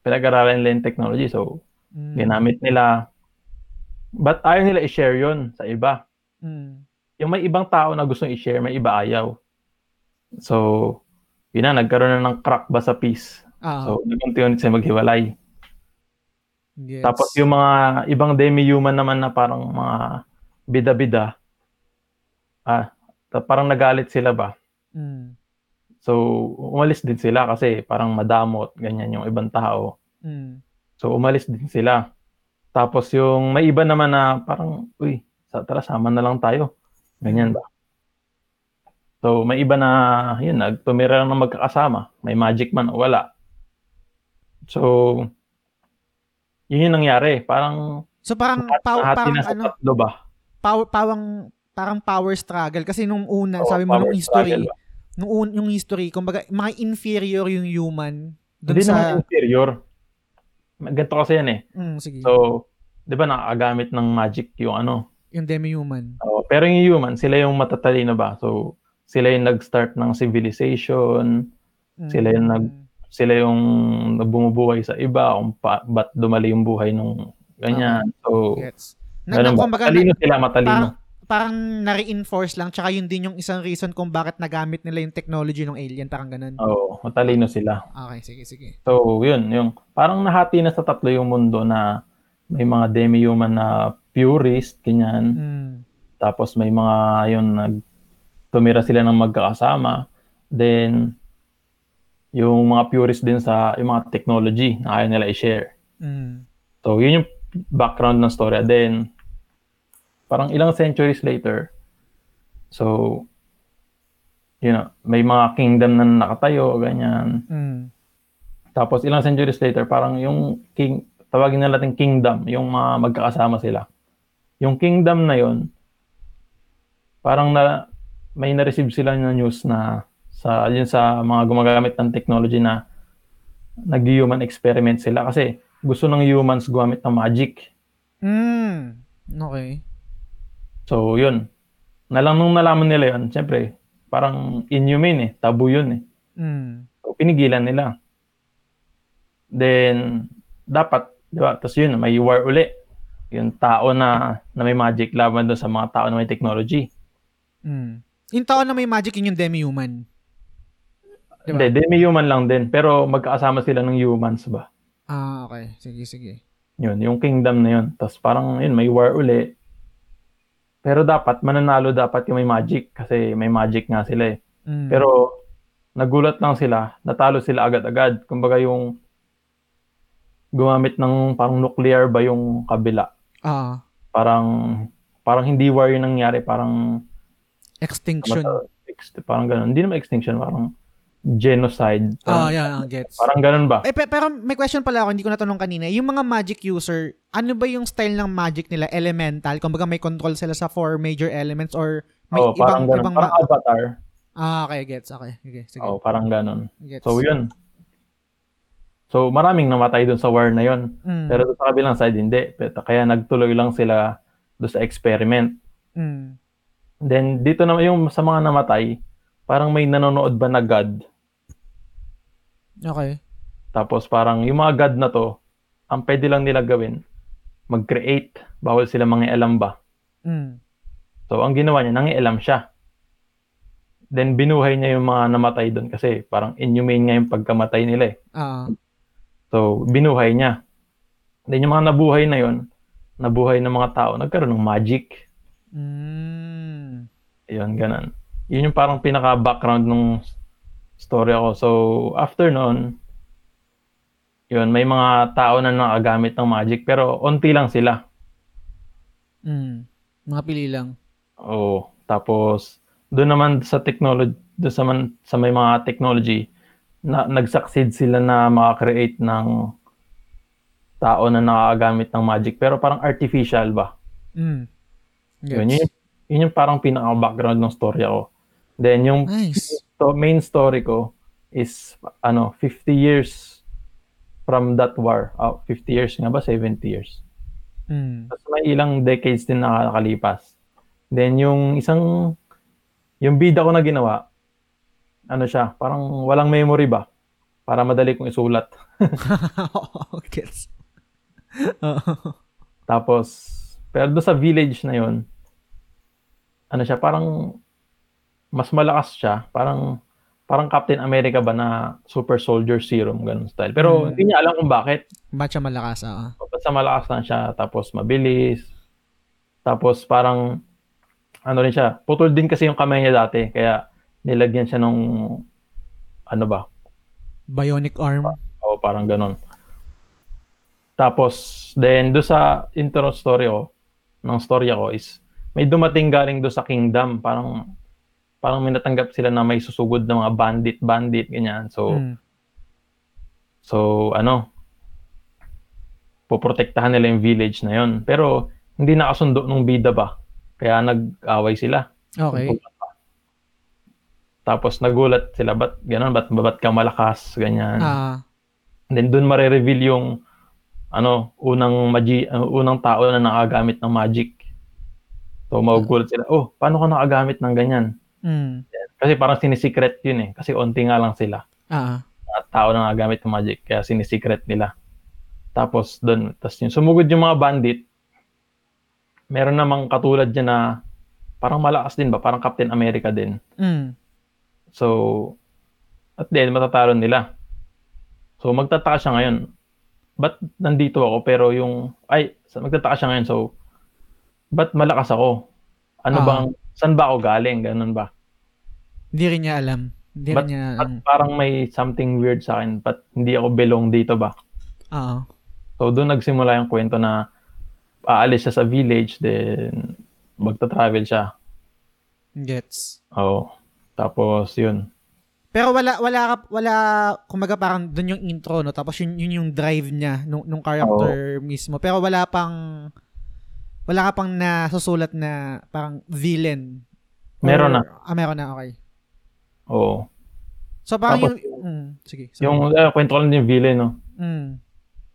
pinag-aralan nila yung technology. So, Mm. ginamit nila. But ayaw nila i-share yun sa iba. Mm. Yung may ibang tao na gustong i-share, may iba ayaw. So, yun na, nagkaroon na ng crack ba sa peace. Ah, So, nag-unti-unti sila maghiwalay. gets. Tapos yung mga ibang demi-human naman na parang mga bida-bida, ah, parang nagalit sila ba? Mm. So, umalis din sila kasi parang madamot, ganyan yung ibang tao. Mm. So, umalis din sila. Tapos yung may iba naman na parang, uy, sa tara, sama na lang tayo. Ganyan ba? So, may iba na, yun, nagtumira lang na magkakasama. May magic man o wala. So, yun yung nangyari. Parang, So, parang, lahat parang, ano, tatlo ba? power, parang, parang power struggle. Kasi nung una, Oo, sabi mo, nung history, nung un, yung history, kumbaga, mga inferior yung human. Dun Hindi sa, naman inferior. Ganito kasi yan eh. mm, sige, So, di ba nakakagamit ng magic yung ano, yung demi-human. Oo, pero yung human, sila yung matatalino ba? So, sila yung nag-start ng civilization, Mm. Sila yung nag- sila yung bumubuhay sa iba, kung pa, ba't dumali yung buhay nung ganyan. So, Gets. Na, na, ganun ba? kumbaga, na, Matalino sila, matalino. parang, parang na-reinforce lang, tsaka yun din yung isang reason kung bakit nagamit nila yung technology ng alien, parang ganun. Oo, matalino sila. Okay, sige, sige. So, yun, yung parang nahati na sa tatlo yung mundo na may mga demi-human na purist, ganyan. Mm. Tapos may mga yun nag tumira sila ng magkakasama. Then yung mga purist din sa yung mga technology na ayaw nila i-share. Mm. So yun yung background ng story. Then parang ilang centuries later, so you know, may mga kingdom na nakatayo, ganyan. Mm. Tapos ilang centuries later, parang yung king, tawagin na natin kingdom, yung mga magkakasama sila. Yung kingdom na yon parang na may na-receive sila na news na sa yun sa mga gumagamit ng technology na nag-human experiment sila kasi gusto ng humans gumamit ng magic. Mm. Okay. So, yun. Nalang nung nalaman nila yun, syempre, parang inhumane eh. Tabu yun eh. Mm. So, pinigilan nila. Then, dapat, di ba? Tapos yun, may war uli. Yung tao na, na may magic laban doon sa mga tao na may technology. Mm. Yung tao na may magic, yun yung demi-human. Diba? Hindi, demi-human lang din. Pero magkakasama sila ng humans ba? Ah, okay. Sige, sige. Yun, yung kingdom na yun. Tapos parang yun, may war uli. Pero dapat, mananalo dapat yung may magic. Kasi may magic nga sila eh. Mm. Pero, nagulat lang sila. Natalo sila agad-agad. Kumbaga yung gumamit ng parang nuclear ba yung kabila. ah, Parang, parang hindi war yung nangyari. Parang, extinction. Mata- ex- parang ganun. Hindi naman extinction, parang genocide. Ah, Parang, yeah, gets. parang ganun ba? Eh, pe- pero may question pala ako, hindi ko natanong kanina. Yung mga magic user, ano ba yung style ng magic nila? Elemental? Kumbaga may control sila sa four major elements or may Oo, ibang, parang ganun. ibang parang ma- avatar. Ah, okay, gets. Okay, okay. Sige. Oo, parang ganun. Gets. So, yun. So, maraming namatay dun sa war na yun. Mm, Pero doon sa kabilang side, hindi. Pero, kaya nagtuloy lang sila doon sa experiment. mm. Then, dito naman yung sa mga namatay, parang may nanonood ba na God. Okay. Tapos parang yung mga God na to, ang pwede lang nila gawin, mag-create. Bawal sila mangialam ba. Mm. So, ang ginawa niya, nangialam siya. Then, binuhay niya yung mga namatay doon kasi parang inhumane nga yung pagkamatay nila eh. Ah, So, binuhay niya. Then, yung mga nabuhay na yon nabuhay ng mga tao, nagkaroon ng magic. mm. Yun, ganun. Yun yung parang pinaka-background nung story ako. So, after nun, yun, may mga tao na nakagamit ng magic, pero onti lang sila. Mm. Mga pili lang. Oo. Tapos, doon naman sa technology, doon sa, man, sa may mga technology, na, nag-succeed sila na makakreate ng tao na nakagamit ng magic, pero parang artificial ba? Mm. Gets. Yun, yun, yun yung parang pinaka-background ng story ako. Then, yung Nice. So, main story ko is, ano, 50 years from that war. Oh, 50 years nga ba? 70 years. Mm. Tapos may ilang decades din nakakalipas. Then, yung isang, yung bida ko na ginawa, ano siya, parang walang memory ba? Para madali kong isulat. Gets. Oo. Tapos, pero doon sa village na yon ano siya, parang mas malakas siya. Parang parang Captain America ba na super soldier serum, ganun style. Pero Hmm. hindi niya alam kung bakit. Ba't siya malakas? Ah. Basta malakas lang siya, tapos mabilis. Tapos parang, ano rin siya, putol din kasi yung kamay niya dati, kaya nilagyan siya nung, ano ba, Bionic arm. o parang ganun. Tapos, then, do sa intro story ko, ng story ko is, may dumating galing do sa kingdom, parang, parang may natanggap sila na may susugod na mga bandit, bandit, ganyan. So, Mm. So, ano, poprotektahan nila yung village na yon. Pero, hindi nakasundo nung bida ba? Kaya nag-away sila. Okay. Tapos nagulat sila, ba't gano'n, ba't, ba't ka malakas, ganyan. Ah. And then doon mare-reveal yung, ano, unang magi, uh, unang tao na nakagamit ng magic. So, magugulat sila, oh, paano ka nakagamit ng ganyan? Mm. Kasi parang sinisikret yun eh. Kasi onti nga lang sila. Ah. mga tao na nagamit ng magic kaya sinisikret nila. Tapos doon, tapos yung sumugod yung mga bandit, meron namang katulad niya na parang malakas din ba, parang Captain America din. Mm. So, at then matatalo nila. So, magtataka siya ngayon. Ba't nandito ako pero yung, ay, magtataka siya ngayon. So, ba't malakas ako? Ano Ah. bang, saan ba ako galing? Ganun ba? Hindi rin niya alam. Hindi rin Ba't, niya alam. parang may something weird sa akin? Ba't hindi ako belong dito ba? Oo. So doon nagsimula yung kwento na aalis siya sa village then magta-travel siya. Gets. Oo. Tapos yun. Pero wala wala wala kumbaga parang doon yung intro no tapos yun, yun yung drive niya nung nung character mismo. Pero wala pang wala ka pang nasusulat na parang villain. Meron na. Ah, meron na, okay. Oo. So parang Tapos- yung mm, sige. sorry. Yung eh, kwento ko lang yung villain no. mm,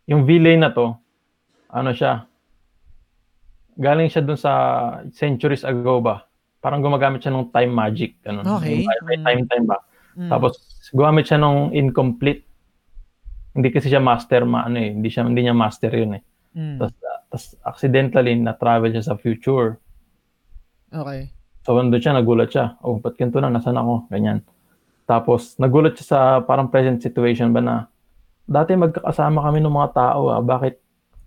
Yung villain na to ano siya? Galing siya dun sa centuries ago ba? Parang gumagamit siya ng time magic ganun. Okay. Yung May time time ba? mm. Tapos gumamit siya ng incomplete. Hindi kasi siya master ma ano eh, hindi siya hindi niya master yun eh. mm, Tapos, tapos accidentally na-travel siya sa future. okay. So, nandun siya, nagulat siya. Oh, ba't ganito na? Nasaan ako? Ganyan. Tapos, nagulat siya sa parang present situation ba na, dati magkakasama kami ng mga tao, ah. bakit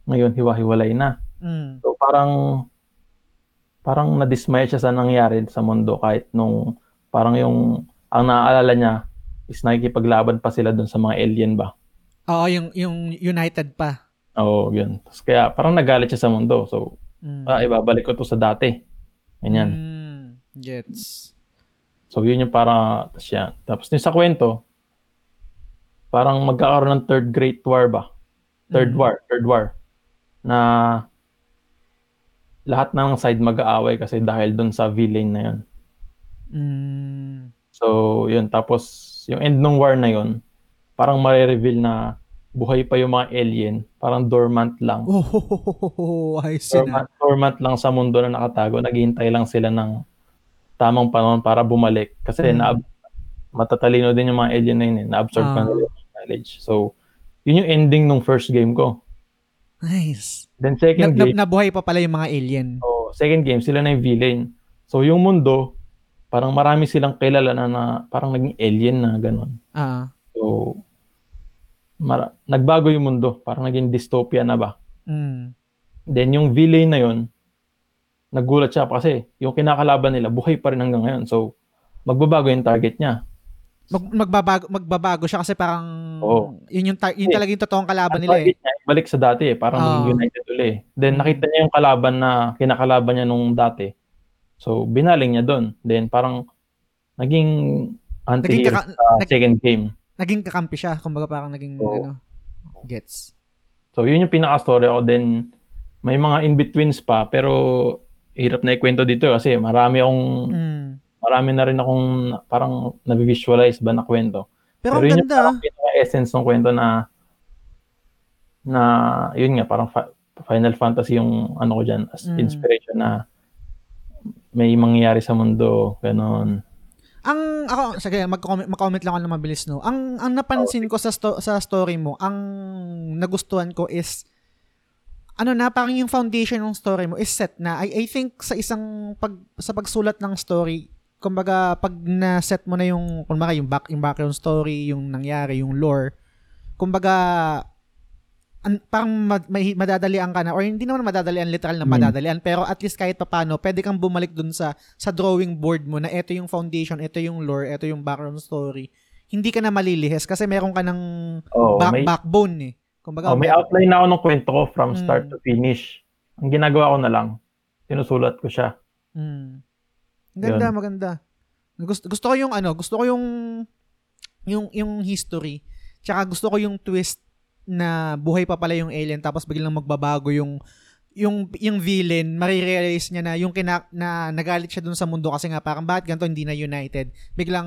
ngayon hiwa-hiwalay na? Mm, So, parang, parang nadismaya siya sa nangyari sa mundo kahit nung, parang yung, ang naaalala niya is nakikipaglaban pa sila dun sa mga alien ba? Oo, yung yung United pa. Oo, yun. Tapos kaya parang nagalit siya sa mundo. So, Mm. ah, ibabalik ko to sa dati. Ganyan. Mm, gets. So, yun yung para, tapos yan. Tapos yung sa kwento, parang magkakaroon ng third great war ba? Third Mm. war, third war. Na lahat ng side mag-aaway kasi dahil dun sa villain na yun. Mm. So, yun. Tapos, yung end ng war na yun, parang mare-reveal na buhay pa yung mga alien. Parang dormant lang. Oh, ayos yun ah. Dormant, dormant lang sa mundo na nakatago. Naghihintay lang sila ng tamang panahon para bumalik. Kasi Mm. na matatalino din yung mga alien na yun. Eh. Na-absorb Ah. nila yung knowledge. So, yun yung ending nung first game ko. Nice. Then Na, second na, game, nabuhay pa pala yung mga alien. oh, second game, sila na yung villain. So, yung mundo, parang marami silang kilala na, na parang naging alien na gano'n. Ah. So, mara- nagbago yung mundo. Parang naging dystopia na ba? Mm. Then yung villain na yun, nagulat siya kasi yung kinakalaban nila, buhay pa rin hanggang ngayon. So, magbabago yung target niya. Mag, magbabago, magbabago siya kasi parang Oo. yun yung tar- yun talaga yung totoong kalaban Ang nila eh. target niya, balik sa dati eh. Parang maging united ulit eh. Then nakita niya yung kalaban na kinakalaban niya nung dati. So, binaling niya doon. Then parang naging anti-hero kaka- sa nag- second game. Naging kakampi siya, kumbaga parang naging Oo. ano, gets. So, yun yung pinaka-story ko. Then, may mga in-betweens pa, pero hirap na ikwento dito kasi marami akong, Mm. marami na rin akong parang nabivisualize ba na kwento. Pero, ang yun yung ganda. ah. parang pinaka-essence ng kwento na, na, yun nga, parang fa- Final Fantasy yung ano ko dyan, as Mm. inspiration na may mangyayari sa mundo, ganon. Ang ako sige mag-comment mag-comment lang ako ng mabilis no. Ang ang napansin ko sa sto- sa story mo, ang nagustuhan ko is ano na parang yung foundation ng story mo is set na. I I think sa isang pag sa pagsulat ng story, kumbaga pag na-set mo na yung kumbaga yung back yung background story, yung nangyari, yung lore, kumbaga an, parang mad, may, madadalian ka na or hindi naman madadalian literal na Hmm. madadalian pero at least kahit papaano pwede kang bumalik dun sa sa drawing board mo na ito yung foundation, ito yung lore, ito yung background story. Hindi ka na malilihis kasi meron ka ng Oh, back, may, backbone eh. Kumbaga, oh, may outline na ako ng kwento ko from Mm. start to finish. Ang ginagawa ko na lang, sinusulat ko siya. Mm. Ganda, Yun. maganda. Gusto, gusto ko yung ano, gusto ko yung yung yung history. Tsaka gusto ko yung twist na buhay pa pala yung alien tapos biglang magbabago yung yung yung villain, marirealize niya na yung kina, na nagalit siya dun sa mundo kasi nga parang bakit ganito hindi na united. Biglang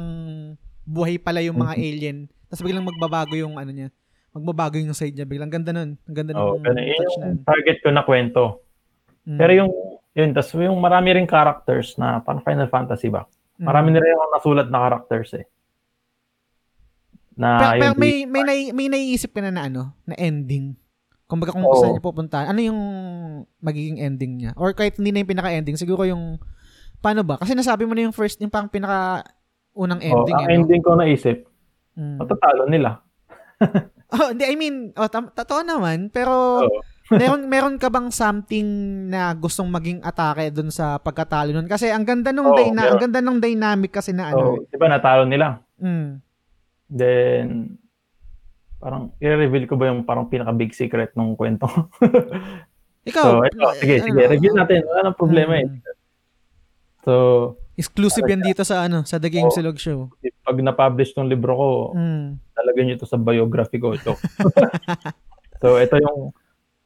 buhay pala yung mga alien. Tapos biglang magbabago yung ano niya. Magbabago yung side niya. Biglang ganda nun. Ang ganda Oh, na. yung target ko na kwento. Mm. Pero yung, yun, tas yung marami ring characters na parang Final Fantasy ba? Mm. Marami na rin akong nasulat na characters eh. Na Pero, pero may may nai, may naiisip ka na na ano, na ending. Kumbaga kung Oo. saan niya pupuntahan, ano yung magiging ending niya? Or kahit hindi na yung pinaka-ending, siguro yung paano ba? Kasi nasabi mo na yung first, yung pang pinaka unang oh, ending. ang eh, no? ending ko naisip, Mm. matatalo nila. Oh, hindi, I mean, oh, tam- totoo naman, pero Oo. meron meron ka bang something na gustong maging atake dun sa pagkatalo nun? Kasi ang ganda nung Oo, dyna- ang ganda ng dynamic kasi na ano. So, di ba natalo nila? Mm. Then, parang i-reveal ko ba yung parang pinaka-big secret ng kwento? Ikaw, so, ito, sige, ano, sige, review natin. Wala nang problema eh. So, Exclusive yan dito sa ano, sa The Game Oo. Silog Show. pag na-publish tong libro ko, Mm. talagyan nyo ito sa biography ko. Ito. so, ito yung,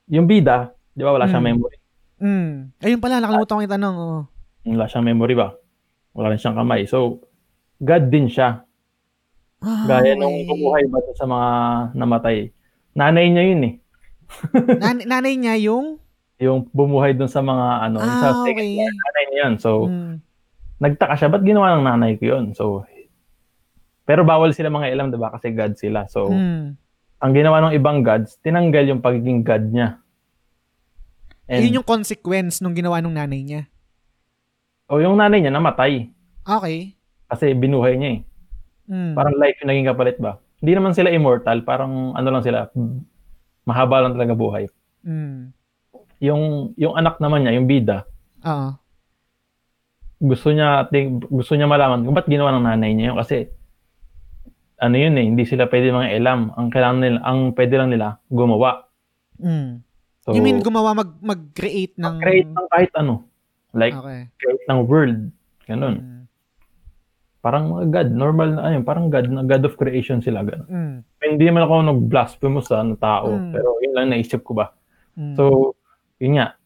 yung bida, di ba wala siyang Mm. memory. Mm. Ayun pala, nakalimutan ko itanong. Oh. Wala siyang memory ba? Wala rin siyang kamay. So, God din siya. Ah, Gaya nung bumuhay ba sa mga namatay. Nanay niya yun eh. Nan- nanay niya yung? Yung bumuhay dun sa mga ano, Ah, sa okay. nanay niya yun. So, Mm. nagtaka siya, ba't ginawa ng nanay ko yun? So, pero bawal sila mga ilam, diba? Kasi God sila. So, Mm. ang ginawa ng ibang gods, tinanggal yung pagiging God niya. And, Yun yung consequence nung ginawa nung nanay niya. o yung nanay niya namatay. Okay. Kasi binuhay niya eh. Mm. Parang life yung naging kapalit ba? Hindi naman sila immortal, parang ano lang sila, mahaba lang talaga buhay. Mm. Yung yung anak naman niya, yung bida, Oo. gusto niya ting, gusto niya malaman kung ba't ginawa ng nanay niya yun kasi ano yun eh, hindi sila pwede mga ilam. Ang kailangan nila, ang pwede lang nila gumawa. Mm. So, you mean gumawa mag mag-create ng create ng kahit ano. Like, Okay. create ng world. Ganun. Mm. Parang mga God, normal na, ayun, parang God, na God of creation sila. Ganun. Mm. Hindi naman ako nag-blasphemous sa ano, tao, Mm. pero yun lang naisip ko ba. Mm. So, yun nga,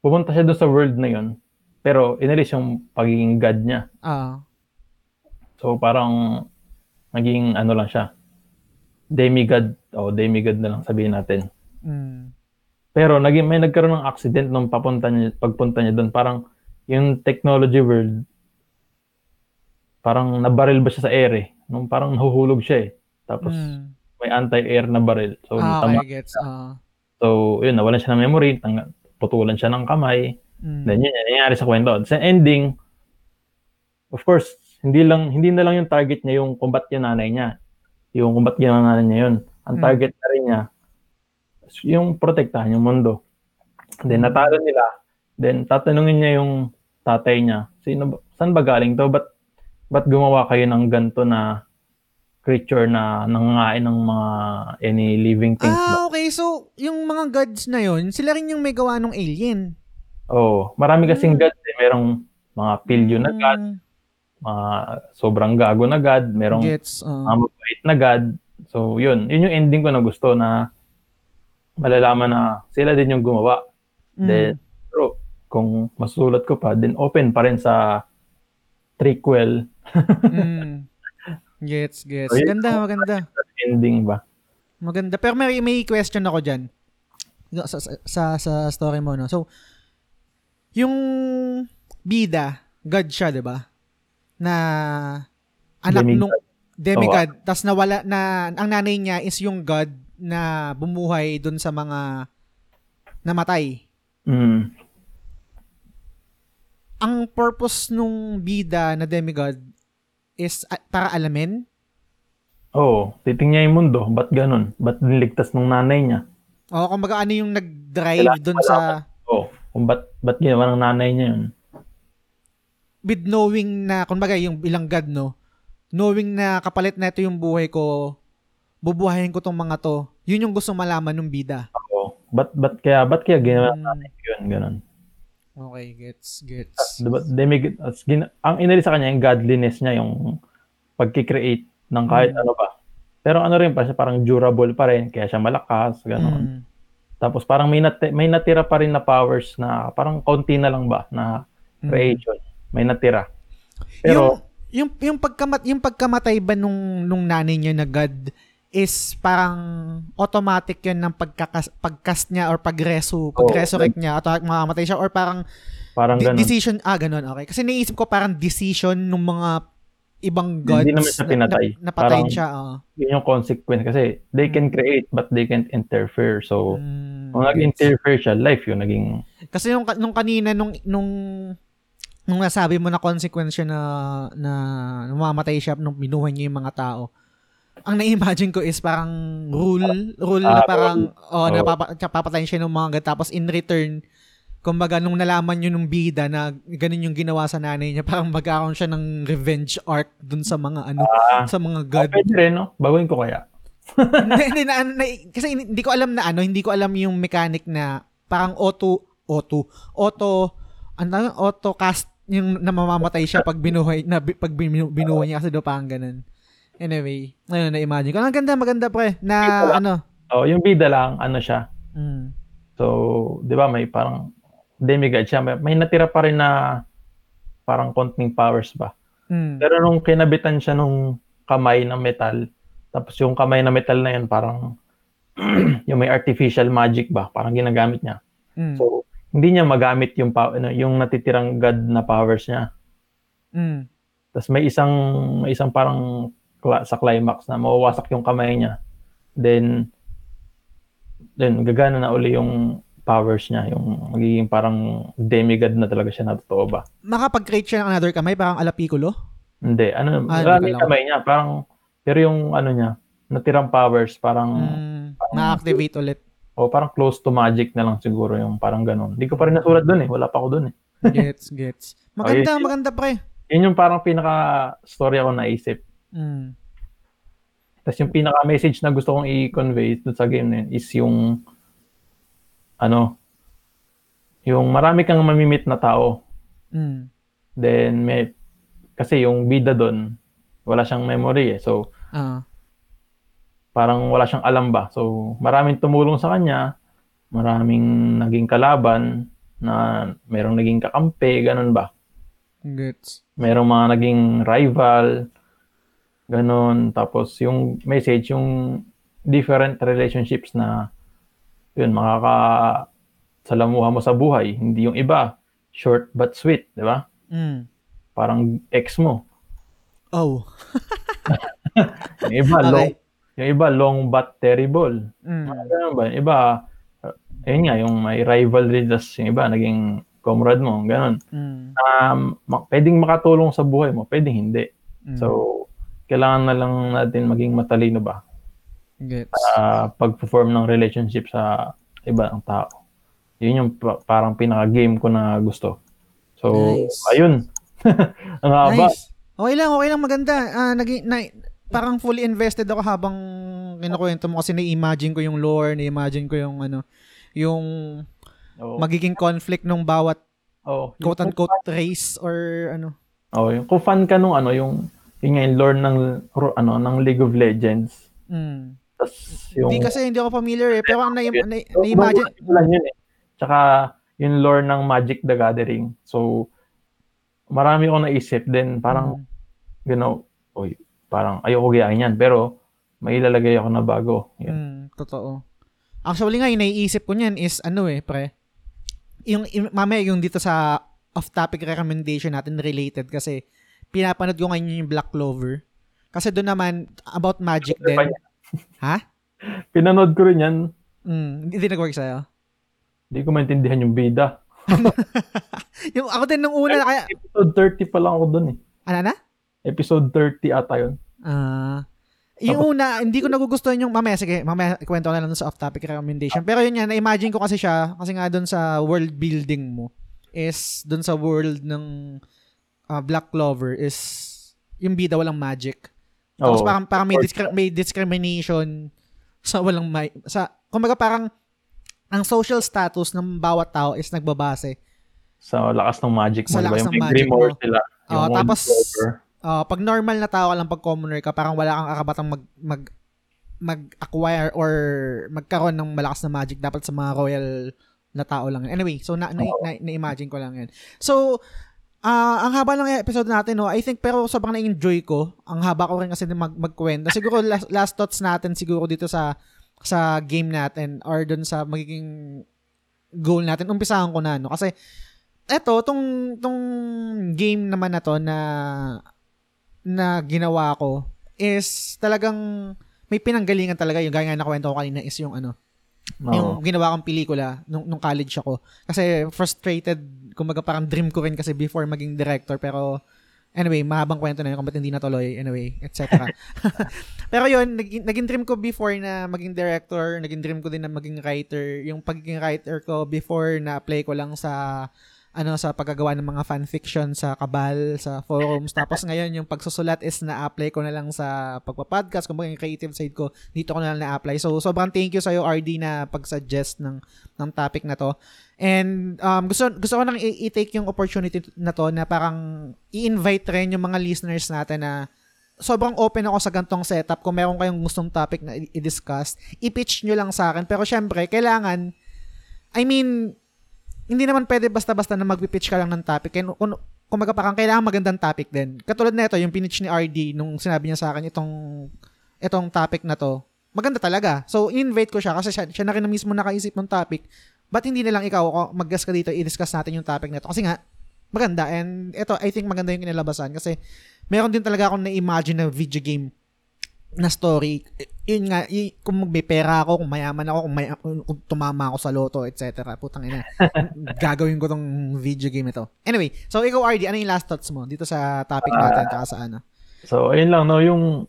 pupunta siya doon sa world na yun, pero inalis yung pagiging God niya. ah. So, parang naging ano lang siya, demigod, o demigod na lang sabihin natin. Mm. Pero naging may nagkaroon ng accident nung papunta niya, pagpunta niya doon. Parang yung technology world, parang nabaril ba siya sa air eh. Nung parang nahuhulog siya eh. Tapos Mm. may anti-air na baril. So, Ah, tama. okay, gets. Ah. So, yun, nawalan siya ng memory, tang- putulan siya ng kamay. Mm. Then yun, nangyari sa kwento. Sa ending, of course, hindi lang hindi na lang yung target niya yung combat yung nanay niya. Yung combat yung nanay niya yun. Ang Mm. target na rin niya, yung protektahan yung mundo. Then natalo nila. Then tatanungin niya yung tatay niya, sino ba, saan ba galing to? Ba't, ba't gumawa kayo ng ganto na creature na nangangain ng mga any living things ba? Ah, okay. So, yung mga gods na yun, sila rin yung may gawa ng alien. Oh, marami kasing Mm. god. Eh. Merong mga pilyo na god, Mm. mga sobrang gago na god, merong Gets. ah. mga mabait na god. So, yun. Yun yung ending ko na gusto na malalaman na sila din yung gumawa. Mm. Then, pero kung masulat ko pa, then open pa rin sa prequel Mm. Gets, gets. So, yun Ganda, yung- maganda. ending ba? Maganda. Pero may, may question ako dyan. Sa, sa, sa, story mo, no? So, yung bida, God siya, di ba? Na anak Demigod. nung demigod, tas nawala na ang nanay niya is yung God na bumuhay dun sa mga namatay. Mm. Ang purpose nung bida na demigod is ah, para alamin. Oo, titingnan niya yung mundo. Ba't ganun? Ba't niligtas ng nanay niya? O kumbaga ano yung nag-drive Kailangan dun sa Oo, kung ba't, ba't ginawa ng nanay niya yun? with knowing na, kumbaga yung bilang God, no? Knowing na kapalit na ito yung buhay ko, bubuhayin ko tong mga to. Yun yung gusto malaman ng bida. Oo. Ba't, ba't kaya, ba't kaya ginawa ng Mm. nanay yun? Ganun. Okay, gets, gets. Diba, demig, ang inalis sa kanya yung godliness niya, yung pagkikreate ng kahit Mm. ano ba. Pero ano rin pa siya, parang durable pa rin, kaya siya malakas, gano'n. Mm. Tapos parang may, nati- may natira pa rin na powers na parang konti na lang ba na Mm. creation. May natira. Pero, yung, yung, yung, pagkamat, yung pagkamatay ba nung, nung nanay niya na God is parang automatic yun ng pagkakas, pagcast niya or pagresu, pag-resurrect niya, automatic mamamatay siya or parang parang gano'n. decision, ah, ganun, okay. Kasi naisip ko parang decision ng mga ibang gods. Hindi naman siya pinatay. Na, na, napatayin Parang- siya, ah. Yun yung consequence kasi they can create but they can't interfere. So, Mm, kung nag-interfere siya, life yun naging Kasi nung, nung kanina, nung, nung, nung nasabi mo na consequence siya na, na namamatay siya nung binuhay niya yung mga tao, ang na-imagine ko is parang rule, rule na Ah, parang, oh, Oo. napapa, papatayin siya ng mga. Tapos in return, kumbaga nung nalaman niyo nung bida na ganun yung ginawa sa nanay niya, parang magkakaroon siya ng revenge arc dun sa mga ano, Ah. sa mga Oh, god. pwede rin, no? Baguhin ko kaya. hindi, hindi, na, na, kasi hindi ko alam na ano, hindi ko alam yung mechanic na parang auto, auto, auto, ano, auto cast yung namamamatay siya pag binuhay, na, pag binu- binuhay niya kasi daw parang ganun. Anyway, ayun, na-imagine ko. Ang ganda, maganda pre, na ano, Oh, yung bida lang, ano siya. mm, So, 'di ba, may parang demigod siya. May, may natira pa rin na parang konting powers ba. mm, Pero nung kinabitan siya nung kamay ng metal, tapos yung kamay na metal na yun parang yung may artificial magic ba, parang ginagamit niya. mm, So, hindi niya magamit yung ano, yung natitirang god na powers niya. mm, Tapos may isang may isang parang sa climax na mawawasak yung kamay niya. Then then gagana na uli yung powers niya, yung magiging parang demigod na talaga siya na totoo ba? makapag-create siya ng another kamay, parang ala piccolo. Hindi, ano, Ah, alam. kamay niya, parang pero yung ano niya, natirang powers parang Mm, na-activate ulit. o parang close to magic na lang siguro yung parang ganun. Hindi ko pa rin nasulat doon eh, wala pa ako doon eh. Gets, gets. Maganda, Ayun. maganda pre. Yun yung parang pinaka story ako naisip. Mm, Tapos yung pinaka-message na gusto kong i-convey dun sa game na yun is yung ano, yung marami kang mamimit na tao. mm, Then may kasi yung bida doon, wala siyang memory eh. So, Ah. parang wala siyang alam ba. So, maraming tumulong sa kanya, maraming naging kalaban, na merong naging kakampi, ganun ba. Gets. Merong mga naging rival, ganun. Tapos yung message, yung different relationships na yun, makaka salamuha mo sa buhay. Hindi yung iba, short but sweet, di ba? Mm. Parang ex mo. Oh. Yung iba, Okay. long, yung iba, long but terrible. Mm. Ganun ba? Yung iba, ayun nga, yung may rivalry, tas yung iba, naging comrade mo, ganun. Mm. Um, pwedeng makatulong sa buhay mo, pwedeng hindi. Mm. So, kailangan na lang natin maging matalino ba Gets. sa pag-perform ng relationship sa ibang tao. Yun yung pa- parang pinaka-game ko na gusto. So, Nice. ayun. Ang haba. Nice. Okay lang, okay lang maganda. Ah, naging na, parang fully invested ako habang kinukwento mo kasi na-imagine ko yung lore, na-imagine ko yung ano, yung Oo. magiging conflict ng bawat Oo. Yung- quote unquote race or ano. Oo, yung kung fan ka nung ano, yung yun nga yung lore ng ano ng League of Legends. Mm. Tas yung Hindi kasi hindi ako familiar eh, pero ang na, na, So, na-imagine ito lang yun eh. Tsaka yung lore ng Magic the Gathering. So marami akong naisip din parang Mm. you know, oy, parang ayoko gayahin yan pero may ilalagay ako na bago. Yun. Mm, totoo. Actually nga, yung naiisip ko niyan is ano eh, pre. Yung, yung mamaya yung dito sa off-topic recommendation natin related kasi pinapanood ko ngayon yung Black Clover. Kasi doon naman about magic din. Ha? Pinanood ko rin yan. Mm, hindi nag-work sa'yo. Hindi ko maintindihan yung bida. Yung ako din nung una kaya Episode 30 pa lang ako dun eh. ano na? Episode 30 ata yun. Ah. yung una, hindi ko nagugustuhan yung, mamaya, sige, mamaya, kwento ko na lang sa off-topic recommendation. Pero yun yan, na-imagine ko kasi siya, kasi nga dun sa world building mo, is dun sa world ng ah, Black Clover, is yung bida walang magic. Tapos Oo. parang, parang may, discri- may discrimination sa walang, may, sa, kumbaga parang, ang social status ng bawat tao is nagbabase. Sa lakas ng magic mo. Sa lakas ng magic mo. sila. Yung tapos-. Ah, pag normal na tao ka lang, pag commoner ka, parang wala kang akabatang mag, mag, mag-acquire or magkaroon ng malakas na magic dapat sa mga royal na tao lang. Anyway, so na, na, na, na-imagine ko lang yan. So, ah ang haba ng episode natin, no, I think, pero sobrang na-enjoy ko. Ang haba ko rin kasi mag, magkwenta. Siguro last, last thoughts natin siguro dito sa sa game natin or dun sa magiging goal natin. Umpisahan ko na, no? Kasi, eto, tong, tong game naman na to na na ginawa ko is talagang may pinanggalingan talaga yung gaya nga na kwento ko kanina is yung ano Oo. yung ginawa kong pelikula nung, nung college ako kasi frustrated kumbaga parang dream ko rin kasi before maging director pero anyway mahabang kwento na yun kung ba't hindi natuloy anyway etc pero yun naging, naging dream ko before na maging director naging dream ko din na maging writer. Yung pagiging writer ko before na apply ko lang sa ano sa paggagawa ng mga fanfiction sa kabal sa forums. Tapos ngayon yung pagsusulat is na-apply ko na lang sa pagpa-podcast. Kumbaga yung creative side ko dito ko na lang na-apply. So sobrang thank you sa iyo RD na pag-suggest ng ng topic na to. And um, gusto gusto ko nang i-take yung opportunity na to na parang i-invite rin yung mga listeners natin na sobrang open ako sa gantong setup. Kung meron kayong gustong topic na i-discuss i-pitch nyo lang sa akin. Pero syempre kailangan I mean hindi naman pwede basta-basta na magpipitch ka lang ng topic. Kaya kung, kung parang kailangan magandang topic din. Katulad na ito, yung pinitch ni RD nung sinabi niya sa akin itong itong topic na to. Maganda talaga. So, invite ko siya kasi siya, siya na rin na mismo nakaisip ng topic. Ba't hindi na lang ikaw o mag-guest ka dito, i-discuss natin yung topic na to? Kasi nga, maganda. And ito, I think maganda yung kinalabasan kasi meron din talaga akong na-imagine na video game na story. Yun nga, y- kung may pera ako, kung mayaman ako, kung, may, kung tumama ako sa loto, etc. Putang ina. Gagawin ko tong video game ito. Anyway, so ikaw RD, ano yung last thoughts mo dito sa topic natin tsaka sa ano? So, ayun lang, no, yung,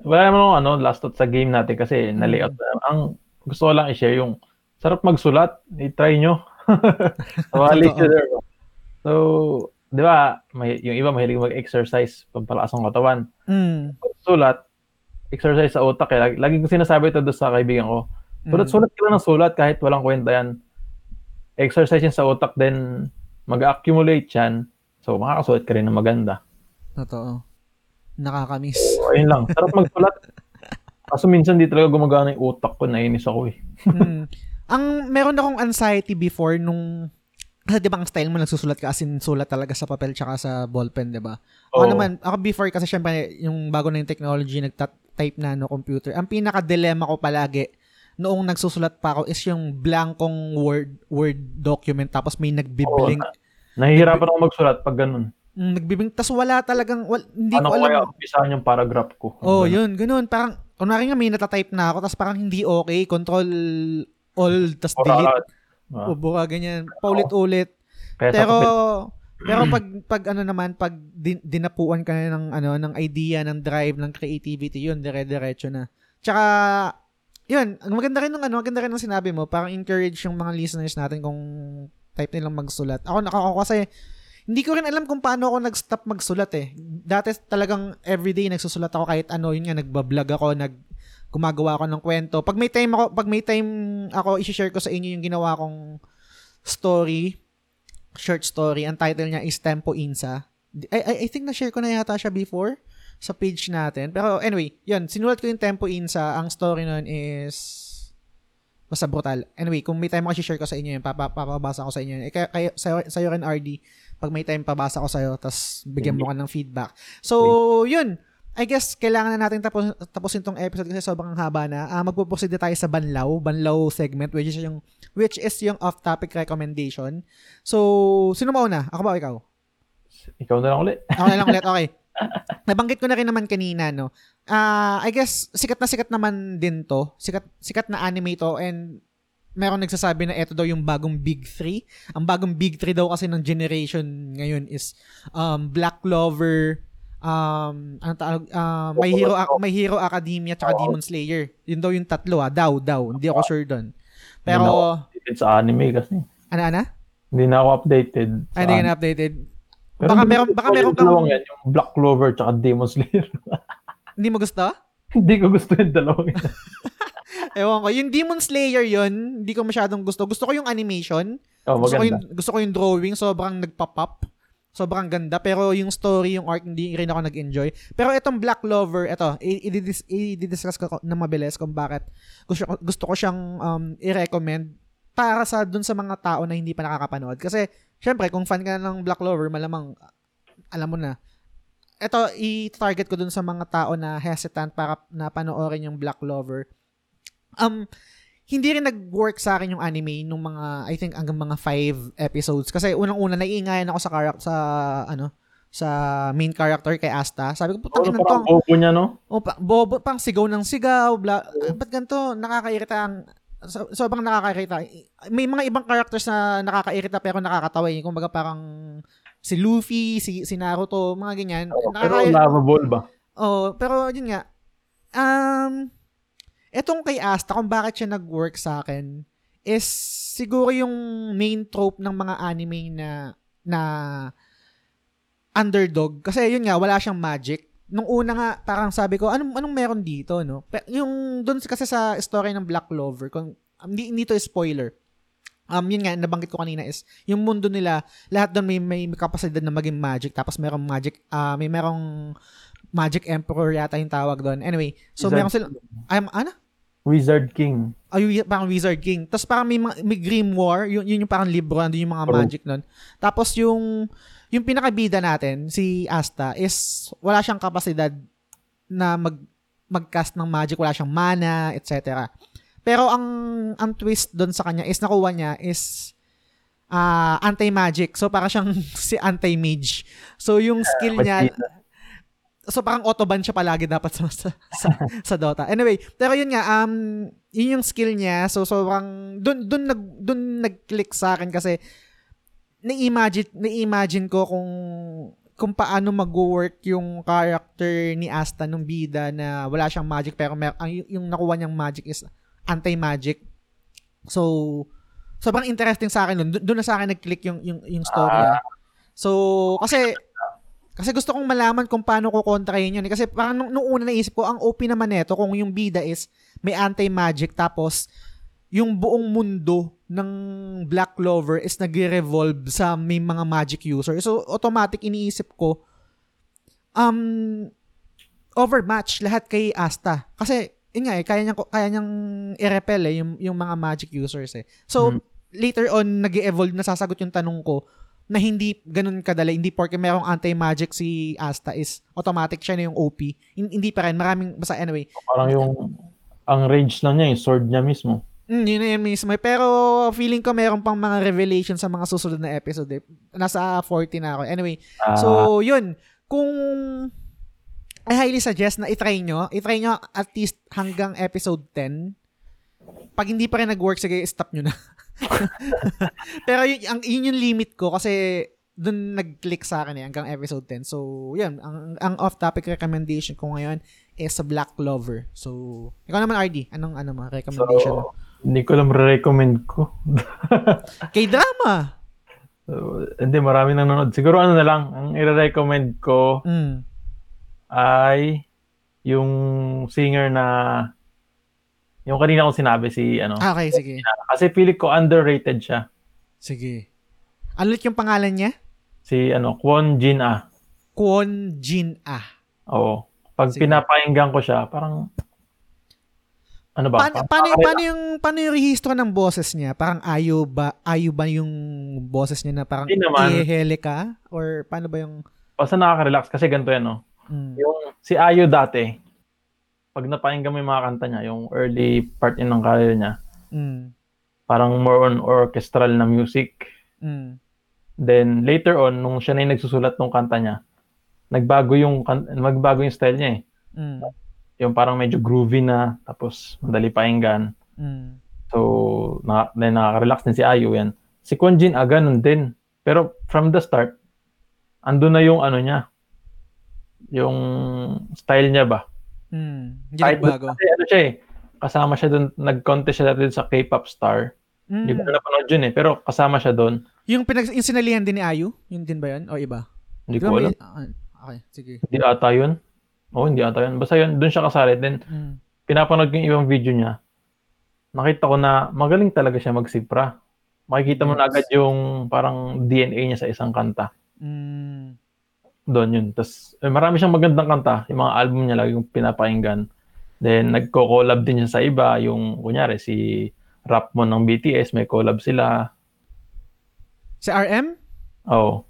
wala naman ako, ano, last thought sa game natin kasi na-layout na. Ang gusto ko lang i-share yung, sarap magsulat, i-try nyo. Totoo. there. So, di ba, may, yung iba mahilig mag-exercise, pampalakas ng katawan. Mm. Sulat, exercise sa utak. Eh. Lagi, lagi ko sinasabi ito doon sa kaibigan ko. Sulat, Mm. ka lang ng sulat kahit walang kwenta yan. Exercise yan sa utak, then mag-accumulate yan. So, makakasulat ka rin ng maganda. Totoo. Nakakamiss. So, ayun lang. Sarap magsulat. Kaso minsan di talaga gumagana yung utak ko. Nainis ako eh. hmm. Ang meron akong anxiety before nung kasi 'di ba ang style mo nagsusulat ka as in sulat talaga sa papel tsaka sa ballpen, 'di ba? Ako naman, ako before kasi syempre yung bago na yung technology, nagta-type na no computer. Ang pinaka dilemma ko palagi noong nagsusulat pa ako is yung blankong word word document tapos may nagbiblink. Nahihirapan ako magsulat pag ganun. Mm, nagbiblink tas wala talagang wal, hindi Ano ko kaya alam. umpisahan yung paragraph ko? Oh, Ganun. yun, ganun. Parang kunwari nga may natatype na ako tas parang hindi okay, control all tas delete. ah, O buka ganyan. Paulit-ulit. kaya Pero sa- pero pag pag ano naman pag din, dinapuan ka na ng ano ng idea, ng drive, ng creativity, yun dire-diretso na. Tsaka yun, ang maganda rin ng ano, maganda rin ng sinabi mo, parang encourage yung mga listeners natin kung type nilang magsulat. Ako ako, ako kasi hindi ko rin alam kung paano ako nag-stop magsulat eh. Dati talagang everyday nagsusulat ako kahit ano, yun nga nagba-vlog ako, nag gumagawa ako ng kwento. Pag may time ako, pag may time ako i-share ko sa inyo yung ginawa kong story, short story. Ang title niya is Tempo Insa. I, I, I think na-share ko na yata siya before sa page natin. Pero anyway, yun, sinulat ko yung Tempo Insa. Ang story nun is basta brutal. Anyway, kung may time ako share ko sa inyo yun, papa, papabasa ko sa inyo yun. Eh, kaya, kaya, sa'yo, sa'yo rin, RD, pag may time, pabasa ko sa'yo, tapos bigyan mo ka ng feedback. So, yun. I guess, kailangan na natin tapos, tapusin tong episode kasi sobrang haba na. Uh, magpuproceed na tayo sa Banlaw, Banlaw segment, which is yung, which is yung off-topic recommendation. So, sino mauna? Ako ba o ikaw? ikaw na lang ulit. Ako na lang ulit, okay. Nabanggit ko na rin naman kanina, no? Ah, I guess, sikat na sikat naman din to. Sikat, sikat na anime to and meron nagsasabi na ito daw yung bagong Big 3. Ang bagong Big 3 daw kasi ng generation ngayon is um, Black Clover, um, ano tawag, uh, My Hero, My Hero Academia, tsaka. Demon Slayer. Yun daw yung tatlo, ah. Daw, daw. Hindi ako sure doon. Pero, updated sa anime kasi. ano, ano? Hindi na ako updated. Ay, hindi ka na updated. Pero baka meron- baka meron kang- dalawang yan, yung Black Clover tsaka Demon Slayer. Hindi mo gusto? hindi ko gusto yung dalawang yan. Ewan ko. Yung Demon Slayer yon hindi ko masyadong gusto. Gusto ko yung animation. Oh, Gusto ko, yung, gusto ko yung drawing. Sobrang nagpa-pop. Sobrang ganda. Pero yung story, yung art, hindi rin ako nag-enjoy. Pero itong Black Lover, ito, i- i-dis- i-discuss ko na mabilis kung bakit gusto, ko- gusto ko siyang um, i-recommend para sa dun sa mga tao na hindi pa nakakapanood. Kasi, syempre, kung fan ka ng Black Lover, malamang, alam mo na. Ito, i-target ko dun sa mga tao na hesitant para na panoorin yung Black Lover. Um, hindi rin nag-work sa akin yung anime nung mga, I think, hanggang mga five episodes. Kasi unang-una, naiingayan ako sa, karak- sa, ano, sa main character kay Asta. Sabi ko, putang Ano ina to. bobo niya, no? O, pa, bobo, pang sigaw ng sigaw, bla, ah, ba't ganito, nakakairita ang, so, sobrang nakakairita. May mga ibang characters na nakakairita pero nakakatawa eh. Kumbaga parang si Luffy, si, si Naruto, mga ganyan. Oh, pero lovable ba? Oh, pero yun nga. Um, etong kay Asta, kung bakit siya nag-work sa akin, is siguro yung main trope ng mga anime na na underdog. Kasi yun nga, wala siyang magic. Nung una nga, parang sabi ko, anong, anong meron dito, no? Yung, dun kasi sa story ng Black Clover, kung, um, hindi, hindi to spoiler. Um, yun nga, nabanggit ko kanina is, yung mundo nila, lahat doon may, may, kapasidad na maging magic, tapos merong magic, ah may merong magic emperor yata yung tawag doon. Anyway, so Wizard meron sila, ay, ano? Wizard King. Ay, wi- parang Wizard King. Tapos parang may, may Grimoire, yun, yun yung parang libro, andun yung mga True. magic nun. Tapos yung, yung pinakabida natin, si Asta, is wala siyang kapasidad na mag, mag-cast ng magic, wala siyang mana, etc. Pero ang, ang twist doon sa kanya is nakuha niya is ah anti-magic. So, para siyang si anti-mage. So, yung skill niya. So parang autoban siya palagi dapat sa, sa, sa, sa Dota. Anyway, pero yun nga, um, yun yung skill niya. So, sobrang, dun, dun, nag, dun nag-click sa akin kasi, na-imagine, na-imagine ko kung, kung paano mag-work yung character ni Asta nung bida na wala siyang magic pero mer- ang, yung nakuha niyang magic is anti-magic. So, sobrang interesting sa akin nun. Dun na sa akin nag-click yung, yung, yung story. ah. So, kasi, kasi gusto kong malaman kung paano ko kontrahin yun. eh. Kasi parang nung, nung una naisip ko, ang OP naman neto kung yung bida is may anti-magic tapos yung buong mundo ng Black Clover is nagre-revolve sa may mga magic user. So, automatic iniisip ko, um, overmatch lahat kay Asta. Kasi, yun nga eh, kaya niyang, kaya niyang i-repel eh, yung, yung mga magic users eh. So, Hmm. later on, nag evolve nasasagot yung tanong ko na hindi ganun kadali, hindi porke merong anti-magic si Asta is automatic siya na yung OP. Hin- Hindi pa rin, maraming, basta anyway, Parang yung, ang range lang niya, yung sword niya mismo. Mm, yun na yun mismo. Pero feeling ko meron pang mga revelation sa mga susunod na episode. Eh. Nasa 40 na ako. Anyway, Ah, so yun. Kung I highly suggest na itry nyo. Itry nyo at least hanggang episode 10. Pag hindi pa rin nag-work, sige, stop nyo na. Pero yun, ang, yun yung limit ko kasi dun nag-click sa akin eh, hanggang episode 10. So, yun. Ang, ang off-topic recommendation ko ngayon is sa Black Clover. So, ikaw naman, RD. Anong ano mo, recommendation mo? so, hindi ko lang recommend ko. K-drama. So, hindi, marami nanonood. Siguro ano na lang, ang i-recommend ko Mm. ay yung singer na yung kanina kong sinabi si ano. Ah, Okay, sige. Kasi feeling ko underrated siya. Sige. Ano yung pangalan niya? Si ano, Kwon Jin Ah. Kwon Jin Ah. Oo. Pag Sige. pinapakinggan ko siya, parang ano ba? Paano, Parang paano, nakaka- paano yung paano yung rehistro ng boses niya? Parang ayo ba ayo ba yung boses niya na parang ihele ka or paano ba yung Basta nakaka-relax kasi ganito yan, no? mm, Yung si Ayo dati, pag napakinggan mo yung mga kanta niya, yung early part in ng career niya, mm, parang more on orchestral na music. mm, Then later on, nung siya na yung nagsusulat ng kanta niya, nagbago yung magbago yung style niya eh. mm, Yung parang medyo groovy na, tapos madali pakinggan. mm. So, na, then nakaka-relax din si Ayo yan. Si Kwon Jin, ah, ganun din. Pero from the start, ando na yung ano niya, yung style niya ba? Mm. Hindi Kahit nagbago. Kasi ano siya eh, kasama siya doon, nag-contest siya dati sa K-pop star. Hindi ko Mm. na napanood yun eh, pero kasama siya doon. Yung pinag yung sinalihan din ni Ayu, yun din ba yun o iba? Hindi ko alam. ah, okay, sige. Hindi ata yun. Oo, hindi ata yun. Basta yun, doon siya kasali. Then, Mm. pinapanood ko yung ibang video niya. Nakita ko na magaling talaga siya magsipra. Makikita mo na agad yung parang DNA niya sa isang kanta. Mm. Doon yun. Tapos, eh, marami siyang magandang kanta. Yung mga album niya lagi yung pinapakinggan. Then, nagko-collab din siya sa iba. Yung, kunyari, si Rapmon ng BTS, may collab sila. Si RM? Oo.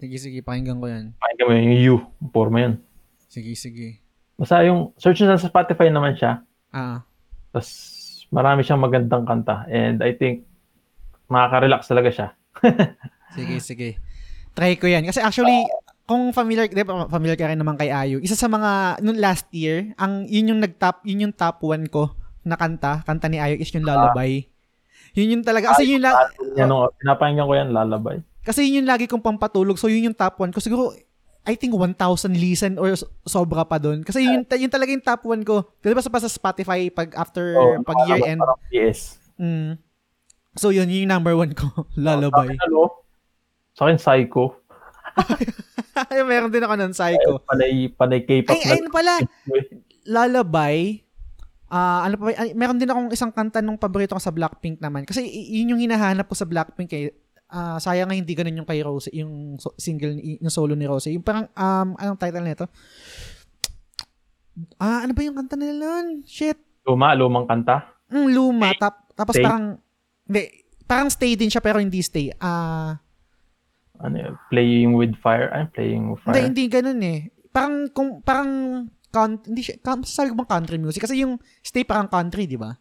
Sige, sige, pakinggan ko yan. Pakinggan mo yun, yung You. Forma yun. Sige, sige. Basta yung, search nyo sa Spotify naman siya. Ah, Tapos, marami siyang magandang kanta. And I think, makaka-relax talaga siya. Sige, sige. Try ko yan. Kasi actually, kung familiar, di ba, familiar ka rin naman kay Ayu, isa sa mga, nung last year, ang, yun yung nag-top, yun yung top one ko na kanta, kanta ni Ayu is yung Lullaby. Yun yung talaga, kasi yun, la, Yan, nung pinapakinggan ko yan, lalabay. kasi yun yung lagi kong pampatulog, so yun yung top one ko. Siguro, I think 1,000 listen or so- sobra pa doon. Kasi yun, yun talaga yung top one ko. Di ba sa, pa sa Spotify, pag after, Oo, pag year end, Parang PS. mm, so yun, yun yung number one ko, Lullaby. Ano, sa akin, Psycho. Meron din ako ng Psycho. Panay, panay K-pop Ay, na. ayun pala. Lullaby. Ah, ano pa? Ay, meron din akong isang kanta nung paborito ko sa Blackpink naman. Kasi yun yung hinahanap ko sa Blackpink eh. Ah, sayang nga hindi ganun yung kay Rose, yung so- single, ni- yung solo ni Rose. Yung parang, um, anong title nito? Ah, ano ba yung kanta nila nun? Shit. Luma, lumang kanta. Mm, luma. Tap, tapos Stay? parang, hindi, parang stay din siya pero hindi stay. Ah, Ano yun, playing with fire. Ay, playing with Hindi, fire. hindi ganun eh. Parang, kung, parang, con- hindi siya, masasabi ko bang country music? Kasi yung stay parang country, di ba?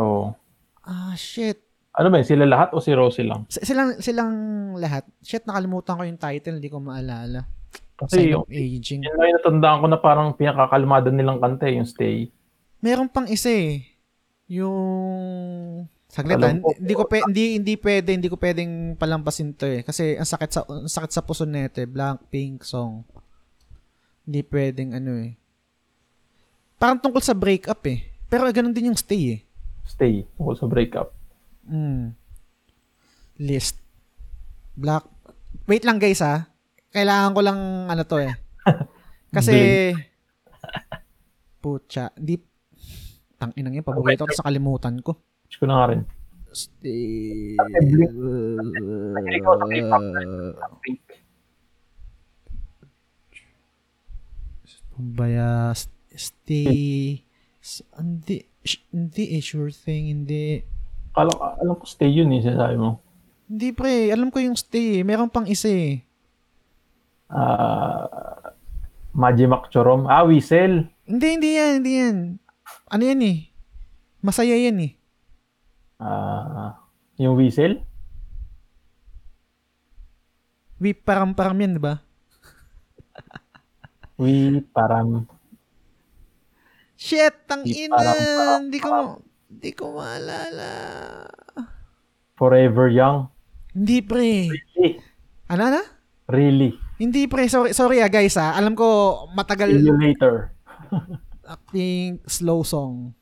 Oo. Ah, shit. Ano ba yun, sila lahat o si Rosie lang? S- Silang, silang lahat. Shit, nakalimutan ko yung title, hindi ko maalala. Kasi Sign yung, aging. yun lang natandaan ko na parang pinakakalmado nilang kanta eh, yung Stay. Meron pang isa eh. Yung... Saglit ah. Hindi ko pe, hindi hindi pwede, hindi ko pwedeng palampasin to eh kasi ang sakit sa ang sakit sa puso nito eh. Blackpink song. Hindi pwedeng ano eh. Parang tungkol sa breakup eh. Pero ganun din yung stay eh. Stay, tungkol sa breakup. Mm. List. Black. Wait lang guys ha. Kailangan ko lang ano to eh. Kasi Pucha, di tang inang yan paborito ko sa kalimutan ko. Wish ko na nga rin. Stay. Ikaw sa K-pop. Pink. Baya, s- stay, hindi, hindi eh, sure thing, hindi. Alam, alam ko stay yun eh, sinasabi mo. Hindi pre, alam ko yung stay eh. Meron pang isa eh. Ah, Majimak Chorom. Ah, Whistle. Hindi, hindi yan, hindi yan. Ano yan eh? Masaya yan eh. Ah, yung Whistle? We param-param yan, di ba? We param. Shit, tang Di ina. Hindi ko, hindi ko maalala. Forever Young. Hindi pre. Really? Ano na? Really. Hindi pre, sorry, sorry ah guys ah. Alam ko matagal See you later. acting slow song.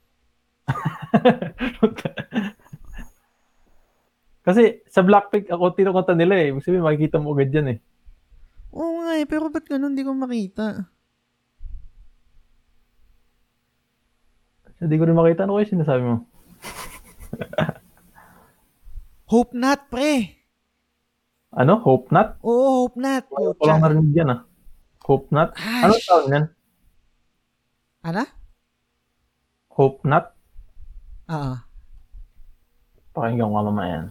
Kasi sa Blackpink, ako tinukanta nila eh. Ibig sabihin, makikita mo agad yan eh. Oo nga eh, pero ba't ganun hindi ko makita? Hindi ko rin makita. Ano kayo sinasabi mo? Hope not, pre. Ano? Hope Not? Oo, hope not. Wala ko lang narinig yan ah. Hope Not? Ah, Ano tawag yan? Ano? Hope Not? Oo. Pakinggan ko nga mamaya yan.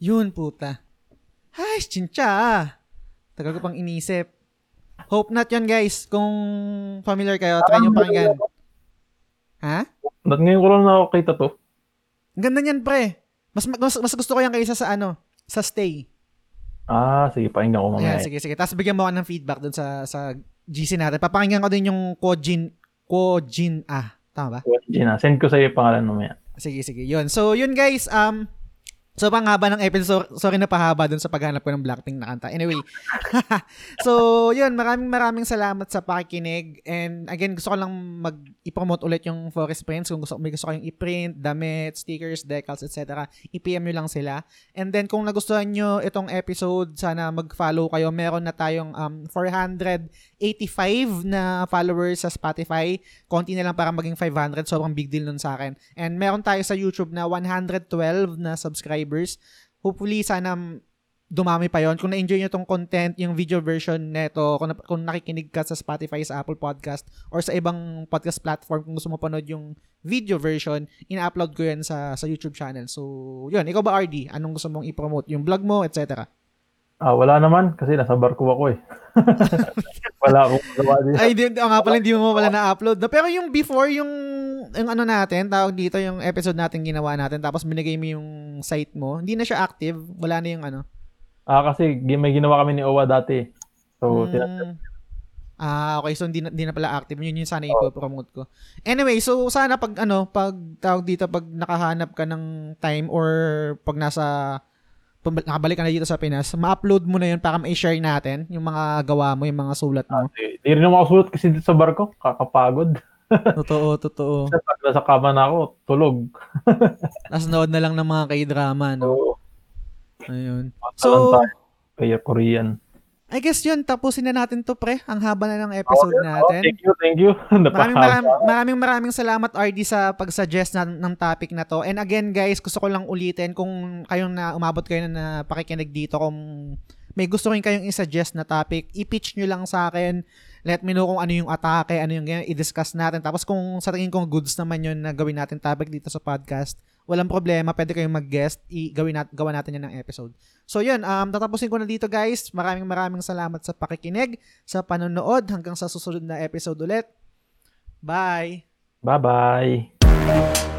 Yun, puta. Ay, chincha ah. Tagal ko pang inisip. Hope not yun, guys. Kung familiar kayo, try nyo pakinggan. Ha? Not ngayon ko lang nakakita to. Ang ganda niyan, pre. Mas, mas, mas gusto ko yan kaysa sa ano, sa stay. Ah, sige, pakinggan ko mamaya. Ayan, sige, sige. Tapos bigyan mo ako ng feedback dun sa sa GC natin. Papakinggan ko din yung Kojin, Kojin, ah, tama ba? Gina, send ko sa iyo pangalan mamaya. Sige, sige. Yun. So, yun guys, um, so pang haba ng episode, sorry na pahaba dun sa paghanap ko ng Blackpink na kanta. Anyway, so, yun, maraming maraming salamat sa pakikinig. And again, gusto ko lang mag i-promote ulit yung Forest Prints. Kung gusto, may gusto kayong i-print, damit, stickers, decals, etc. I-PM nyo lang sila. And then, kung nagustuhan nyo itong episode, sana mag-follow kayo. Meron na tayong um, 485 na followers sa Spotify. Konti na lang para maging 500. Sobrang big deal nun sa akin. And meron tayo sa YouTube na 112 na subscribers. Hopefully, sana dumami pa yon Kung na-enjoy nyo tong content, yung video version neto, kung, na- kung nakikinig ka sa Spotify, sa Apple Podcast, or sa ibang podcast platform, kung gusto mo panood yung video version, ina-upload ko yan sa, sa YouTube channel. So, yun. Ikaw ba, RD? Anong gusto mong i-promote? Yung vlog mo, etc. Ah, wala naman kasi nasa barko ako eh. wala akong magawa din. Ay, di, oh, nga pala, hindi mo pala na-upload. No? Pero yung before, yung, yung ano natin, tawag dito, yung episode natin ginawa natin, tapos binigay mo yung site mo, hindi na siya active. Wala na yung ano. Ah, kasi may ginawa kami ni Owa dati. So, Mm. tina- Ah, okay. So, hindi na, hindi na pala active. Yun yung sana ipo-promote ko. Anyway, so, sana pag, ano, pag tawag dito, pag nakahanap ka ng time or pag nasa, nakabalik ka na dito sa Pinas, ma-upload mo na yun para ma-share natin yung mga gawa mo, yung mga sulat mo. Di di rin ako makasulot kasi dito sa barko. Kakapagod. totoo, totoo. Kasi pag nasa kama na ako, tulog. Tapos nood na lang ng mga k-drama, no? So, Ayun. So, kaya Korean. I guess yun, tapusin na natin to, pre. Ang haba na ng episode Oh, natin. thank you, thank you. Maraming, maraming, maraming maraming salamat RD sa pag-suggest na, ng topic na to. And again guys, gusto ko lang ulitin kung kayong na umabot kayo na, na pakikinig dito kung may gusto rin kayong i-suggest na topic, i-pitch nyo lang sa akin. Let me know kung ano yung atake, ano yung ganyan, i-discuss natin. Tapos kung sa tingin kong goods naman yun na gawin natin topic dito sa podcast, walang problema, pwede kayong mag-guest, i- gawin nat gawa natin yan ng episode. So yun, um, tatapusin ko na dito guys. Maraming maraming salamat sa pakikinig, sa panonood, hanggang sa susunod na episode ulit. Bye! Bye-bye.